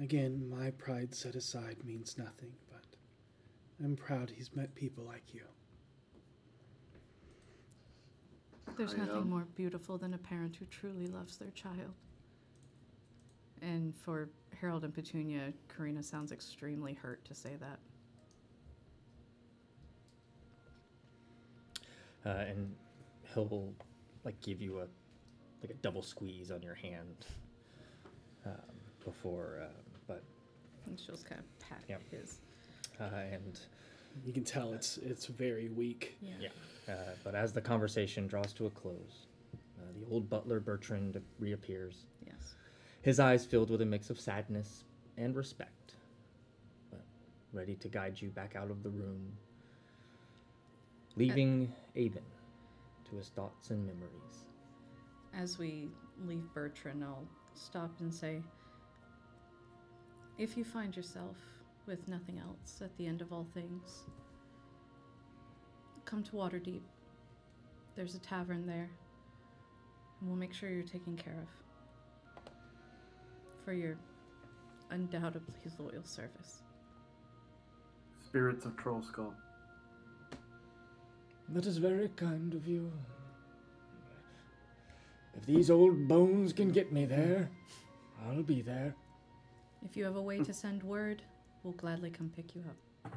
Again, my pride set aside means nothing, but I'm proud he's met people like you. There's I nothing am. more beautiful than a parent who truly loves their child. And for Harold and Petunia, Karina sounds extremely hurt to say that. Uh, and he'll like give you a like a double squeeze on your hand um, before, uh, but And she'll just kind of pat Yep. his. uh, and You can tell it's it's very weak. Yeah. yeah. Uh, but as the conversation draws to a close, uh, the old butler Bertrand reappears. Yes. His eyes filled with a mix of sadness and respect, but ready to guide you back out of the room, leaving Aben to his thoughts and memories. As we leave Bertrand, I'll stop and say if you find yourself with nothing else at the end of all things, come to Waterdeep. There's a tavern there, and we'll make sure you're taken care of for your undoubtedly loyal service. Spirits of Trollskull. That is very kind of you. If these old bones can get me there, I'll be there. If you have a way to send word, we'll gladly come pick you up.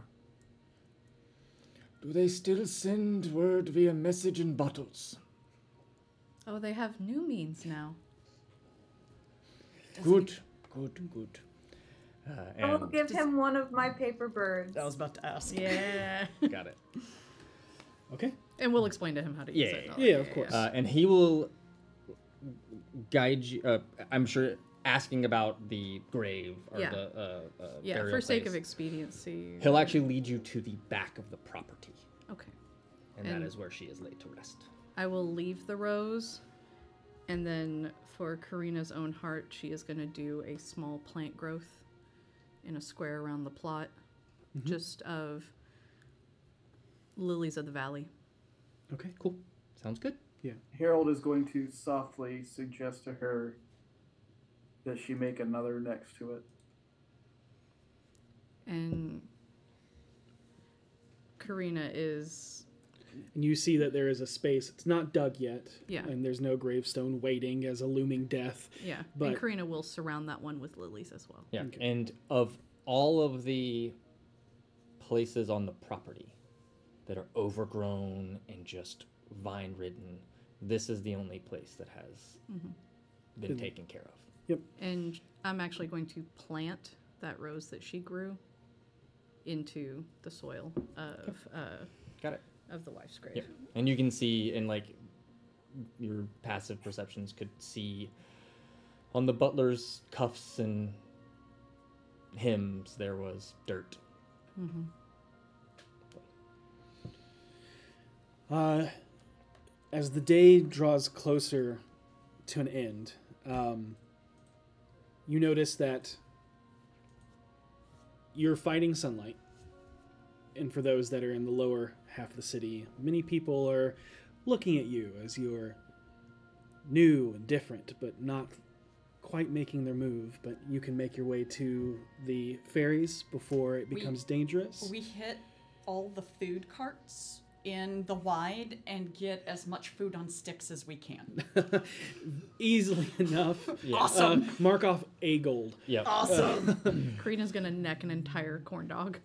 Do they still send word via message in bottles? Oh, they have new means now. Good, good, good. Uh, I will give him one of my paper birds. I was about to ask. Yeah. Got it. Okay. And we'll explain to him how to use Yeah, it. and all yeah, of course. Uh, and he will guide you. Uh, I'm sure asking about the grave or Yeah. the uh, uh, Yeah, burial for sake of expediency. He'll actually lead you to the back of the property, Okay. and, And- that is where she is laid to rest. I will leave the rose, and then for Karina's own heart, she is going to do a small plant growth in a square around the plot, Mhm. just of lilies of the valley. Okay. Cool. Sounds good. Yeah. Harold is going to softly suggest to her that she make another next to it. And Karina is And you see that there is a space. It's not dug yet. Yeah. And there's no gravestone waiting as a looming death. yeah, But and Karina will surround that one with lilies as well. Yeah. And of all of the places on the property that are overgrown and just vine ridden, this is the only place that has Mhm. been Good. taken care of. Yep. And I'm actually going to plant that rose that she grew into the soil of uh, Got it. of the wife's grave. Yep. And you can see in like your passive perceptions could see on the butler's cuffs and hymns there was dirt. Mm-hmm. Uh, as the day draws closer to an end, um, you notice that you're fighting sunlight. And for those that are in the lower half of the city, many people are looking at you as you're new and different, but not quite making their move. But you can make your way to the ferries before it We- becomes dangerous. We hit all the food carts in the wide and get as much food on sticks as we can. Easily enough. Yeah. Awesome. Uh, mark off a gold. Yep. Awesome. Karina's gonna neck an entire corn dog.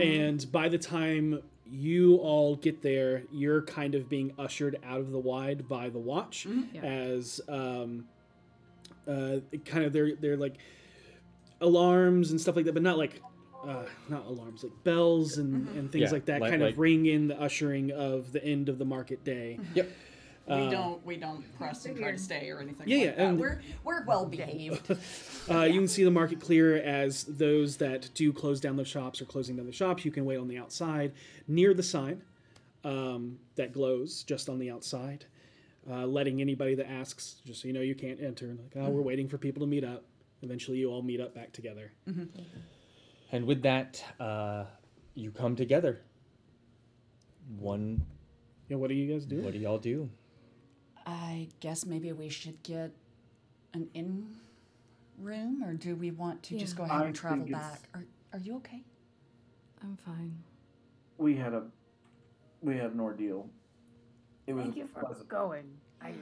and by the time you all get there, you're kind of being ushered out of the wide by the watch Yeah. as um, uh, kind of they're they're like alarms and stuff like that, but not like uh, not alarms like bells and, and things Yeah, like that like- kind like- of ring in the ushering of the end of the market day. Yep. we Uh, don't we don't press and try to stay or anything Yeah, like yeah, that. and- we're we're well behaved. Uh, You can see the market clear as those that do close down the shops are closing down the shops. You can wait on the outside near the sign um, that glows just on the outside, uh, letting anybody that asks, just so you know, you can't enter. Like, oh, we're waiting for people to meet up. Eventually, you all meet up back together. And with that, uh, you come together. One. Yeah, what do you guys do? What do y'all do? I guess maybe we should get an in room, or do we want to just go ahead I and travel back? Are Are you okay? I'm fine. We had a we had an ordeal. It was Thank you for pleasant. going. I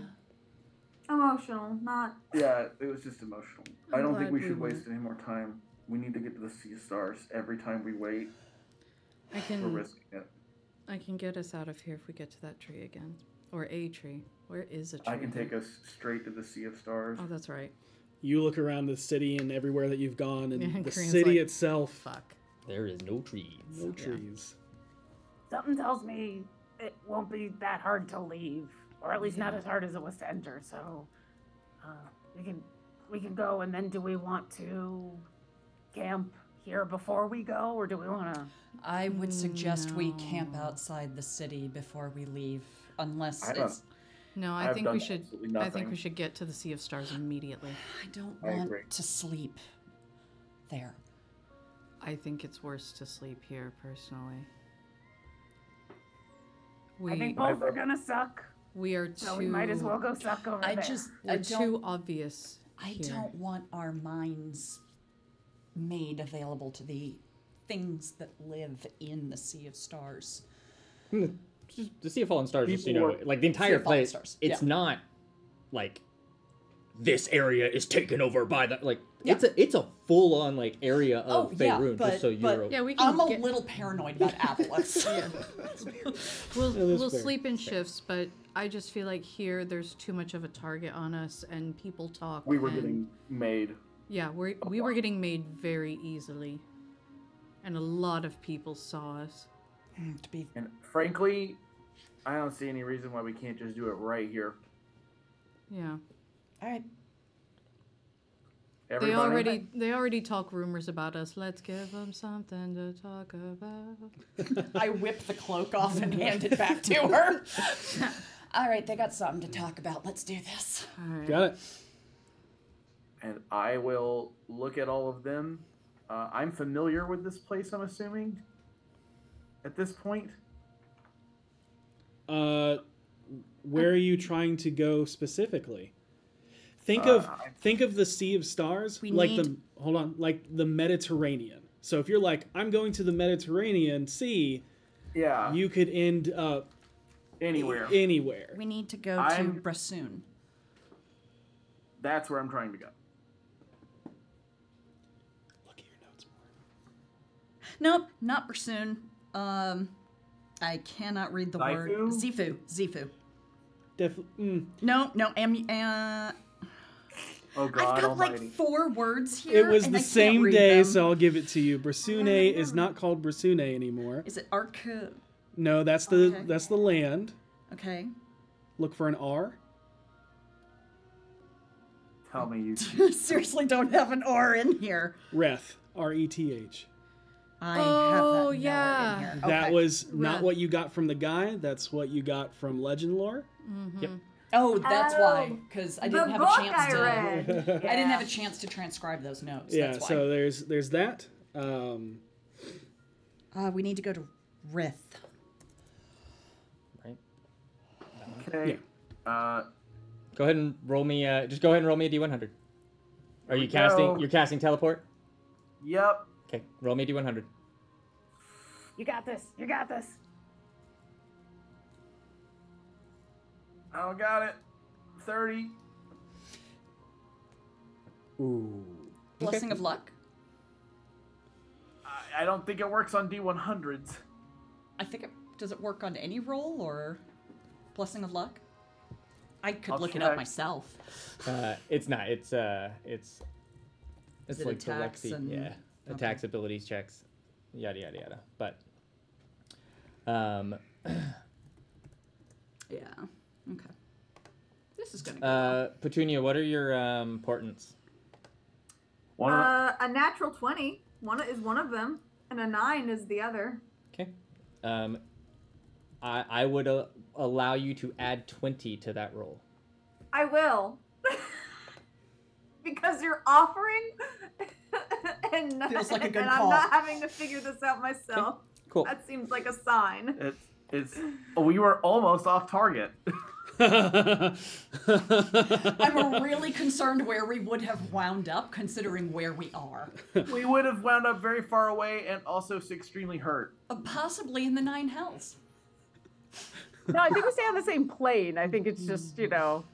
Emotional, not. Yeah, it was just emotional. I I'm don't think we we should went. waste any more time. We need to get to the Sea of Stars. Every time we wait, I we're can risking it. I can get us out of here if we get to that tree again. Or a tree. Where is a tree? I can take us straight to the Sea of Stars. Oh, that's right. You look around the city and everywhere that you've gone, and Yeah, the Korean's city like, itself. Fuck. There is no trees. No Yeah. trees. something tells me it won't be that hard to leave, or at least not as hard as it was to enter. So uh, we can we can go, and then do we want to camp here before we go, or do we want to? I would suggest we camp outside the city before we leave, unless I don't- it's. No, I I've think we should absolutely I think nothing. we should get to the Sea of Stars immediately. I don't I want agree. to sleep there. I think it's worse to sleep here personally. We I think both are gonna suck, we are too so we might as well go suck over I there. just, we're I too don't, obvious. I here. don't want our minds made available to the things that live in the Sea of Stars. Hmm, just the Sea of Fallen Stars, just, you know, like the entire of Fallen place. Stars, It's yeah. not like this area is taken over by the like. Yeah. It's a it's a full on like area of Oh, yeah, but- just so you're. Yeah, we can I'm a little paranoid about Avalos. we'll we'll fair. sleep in shifts, but I just feel like here there's too much of a target on us and people talk. We were and- getting made. Yeah, we we were getting made very easily. And a lot of people saw us. Hmm, to be And frankly, I don't see any reason why we can't just do it right here. Yeah. all right. Everybody, They already they already talk rumors about us. Let's give them something to talk about. I whip the cloak off and hand it back to her. All right, they got something to talk about. Let's do this. All right. Got it. And I will look at all of them. Uh, I'm familiar with this place. I'm assuming. At this point, Uh, where are you trying to go specifically? Think Uh, of think of the Sea of Stars, We like the hold on, like the Mediterranean. So if you're like, I'm going to the Mediterranean Sea, yeah, you could end up anywhere. anywhere. We need to go I'm- to Brassune. That's where I'm trying to go. Nope, not Brassune. Um, I cannot read the word. Zifu? Zifu. Zifu. Def- mm. No, no, am, uh, Oh God I've got Almighty! like four words here. It was and the I same day, them. so I'll give it to you. Brassune is not called Brassune anymore. Is it Arc? No, that's the Okay. that's the land. Okay. Look for an R. Tell me you. Seriously, don't have an R in here. Reth. R E T H. I Oh, have that yeah. in here. That was not Reth. what you got from the guy. That's what you got from legend lore. Yep. Oh, that's why. Oh, Because I didn't have a book chance I to. read. I didn't have a chance to transcribe those notes. yeah. that's why. So there's there's that. Um, Uh, we need to go to Rith. Right. Okay. Uh, Go ahead and roll me. Uh, just go ahead and roll me a d100. Are we you casting? go. You're casting teleport. yep. Okay. Roll me d100. You got this. You got this. I got it. Thirty. Ooh. Blessing of luck. I, I don't think it works on D100s. I think it does it work on any roll or blessing of luck. I could I'll look it up check. myself. Uh, it's not. It's uh, it's it's Is it like the attacks Lexi, and- yeah, attacks, abilities, checks, yada yada yada. But um, Yeah. Okay. This is gonna go. uh, Petunia, what are your um portents? One Uh, a natural 20 one is one of them, and a 9 is the other. Okay. Um, I I would uh, allow you to add twenty to that roll. I will. because you're offering, and, Feels like a good and call. I'm not having to figure this out myself. Cool. That seems like a sign. it's it's. Oh, we were almost off target. I'm really concerned where we would have wound up considering where we are. we would have wound up very far away and also extremely hurt. Uh, possibly in the Nine Hells. No, I think we stay on the same plane. I think it's just you know.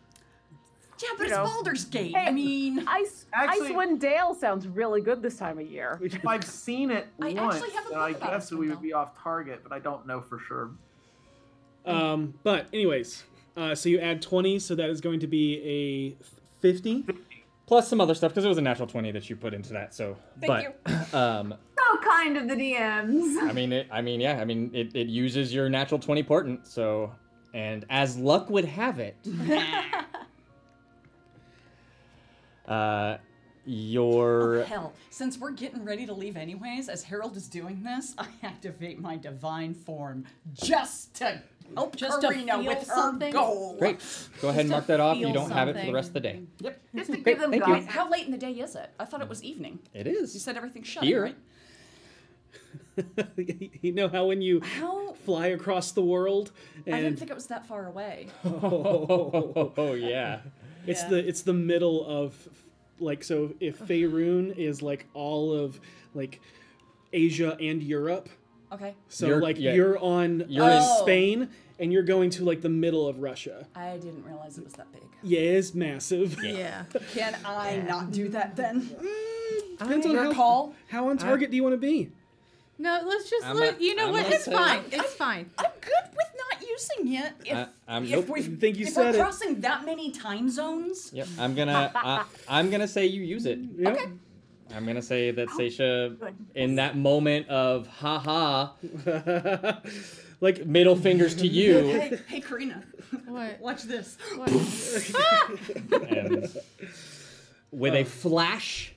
Yeah, but you it's know. Baldur's Gate. Hey, I mean, Ice Actually- Icewind Dale sounds really good this time of year. If I've seen it I once, actually then I guess Icewind we Dale. would be off target, but I don't know for sure. Um, but anyways, uh, so you add 20, so that is going to be a 50. Plus some other stuff because it was a natural twenty that you put into that. So, Thank but um, So kind of the DMs. I mean, it, I mean, yeah, I mean, it, it uses your natural twenty portent. So, and as luck would have it, uh, your Oh, hell, since we're getting ready to leave anyways, as Harold is doing this, I activate my divine form just to help Just Karina feel with something? her goal. great. Go ahead and mark that off. You don't have it for the rest of the day. Yep. Just to Great, give them thank you. How late in the day is it? I thought it was evening. It is. You said everything's shut, Here. right? you know how when you How? fly across the world and I didn't think it was that far away. Oh, oh yeah. It's Yeah. the it's the middle of like so if Faerun is like all of like Asia and Europe. Okay. So You're- like yeah. you're on You're in- oh. Spain and you're going to like the middle of Russia. I didn't realize it was that big. Yeah, it's massive. Yeah. Can I not do that then? Mm, depends on Your how, call. how on target do you want to be? No, let's just I'm let gonna- you know I'm what. gonna It's say- fine. It's fine. I'm good with not using it. If, I- I'm- if nope. we Think you if said we're it. crossing that many time zones, Yep. I'm gonna. I, I'm gonna say you use it. Yep. Okay. I'm gonna say that oh, Seisha, in that moment of ha ha, like middle fingers to you, hey, hey, Karina, What? watch this. What? and with a flash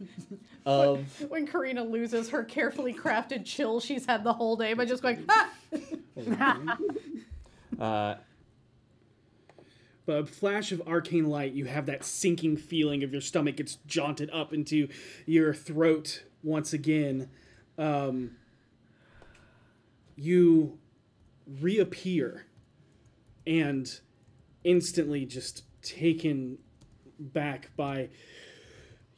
of when Karina loses her carefully crafted chill she's had the whole day by just going ah. uh, But a flash of arcane light, you have that sinking feeling of your stomach gets jaunted up into your throat once again. Um, you reappear and instantly just taken back by.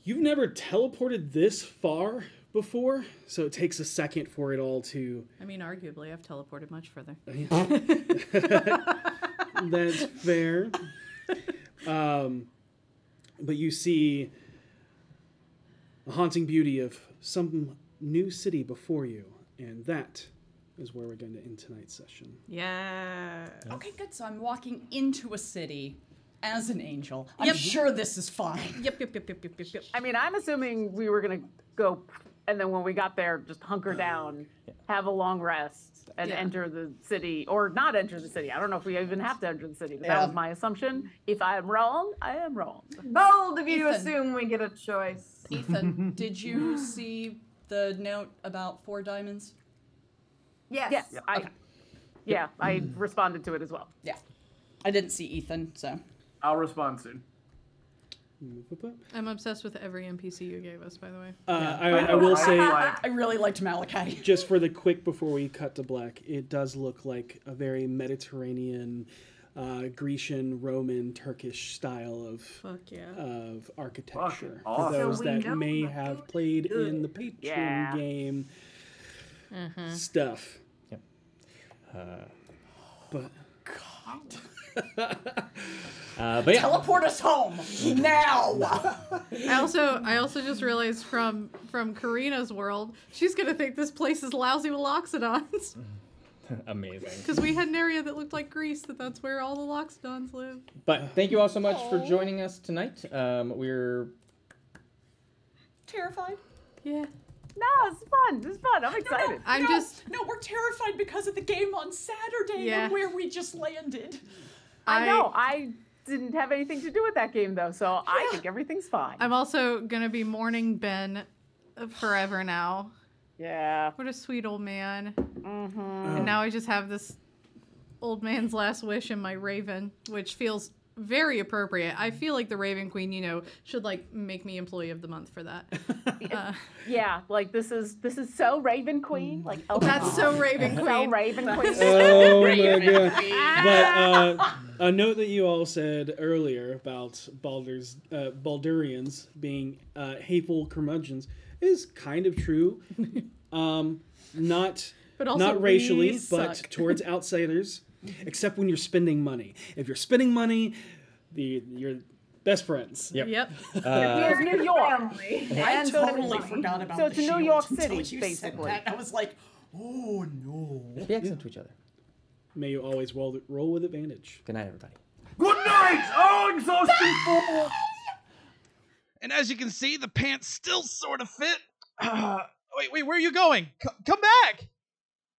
You've never teleported this far before, so it takes a second for it all to. I mean, arguably, I've teleported much further. That's fair. Um, but you see the haunting beauty of some new city before you, and that is where we're going to end tonight's session. Yeah. Okay, good. So I'm walking into a city as an angel. I'm Yep. sure this is fine. Yep, yep, yep, yep, yep, yep, yep. I mean, I'm assuming we were gonna go, and then when we got there, just hunker oh, down, have a long rest, and Yeah. enter the city, or not enter the city. I don't know if we even have to enter the city, but Yeah. that was my assumption. If I am wrong, I am wrong. Bold of you to assume we get a choice. Ethan, did you see the note about four diamonds? Yes. Yes, I. Yeah, I responded to it as well. Yeah. I didn't see Ethan, so. I'll respond soon. I'm obsessed with every NPC you gave us, by the way. Uh, I, I will say, I really liked Malachi. just for the quick before we cut to black, it does look like a very Mediterranean, uh, Grecian, Roman, Turkish style of Fuck yeah. of architecture. For those So that may that have played in the Patreon Yeah. game Mm-hmm. stuff. Yep. Uh, But uh, but yeah, Teleport us home now. I also I also just realized from from Karina's world, she's gonna think this place is lousy with loxodons. amazing. Because we had an area that looked like Greece, that that's where all the loxodons live. But thank you all so much for joining us tonight. Um, we're Terrified. Yeah. No, it's fun. It's fun. I'm excited. I'm no, just No, we're terrified because of the game on Saturday Yeah. and where we just landed. I, I- know. I didn't have anything to do with that game though, so I think everything's fine. I'm also gonna be mourning Ben forever now. yeah. What a sweet old man. Mm-hmm. And now I just have this old man's last wish in my raven, which feels very appropriate. I feel like the Raven Queen, you know, should like make me employee of the month for that. Uh, Yeah, like this is this is so Raven Queen. Like oh, that's so Raven so Queen. Raven Queen. oh my god! But uh, a note that you all said earlier about Baldur's uh, Baldurians being uh, hateful curmudgeons is kind of true. Um, not But also not racially, but towards outsiders. Mm-hmm. except when you're spending money. If you're spending money, the you're best friends. Yep. Yep. Here's New York. Family. I totally forgot about So the to New York City, you said basically. that. I was like, oh no. Be excellent to each other. May you always roll, roll with advantage. Good night, everybody. Good night! Oh, exhausting fool! And as you can see, the pants still sort of fit. wait, wait, where are you going? C- come back!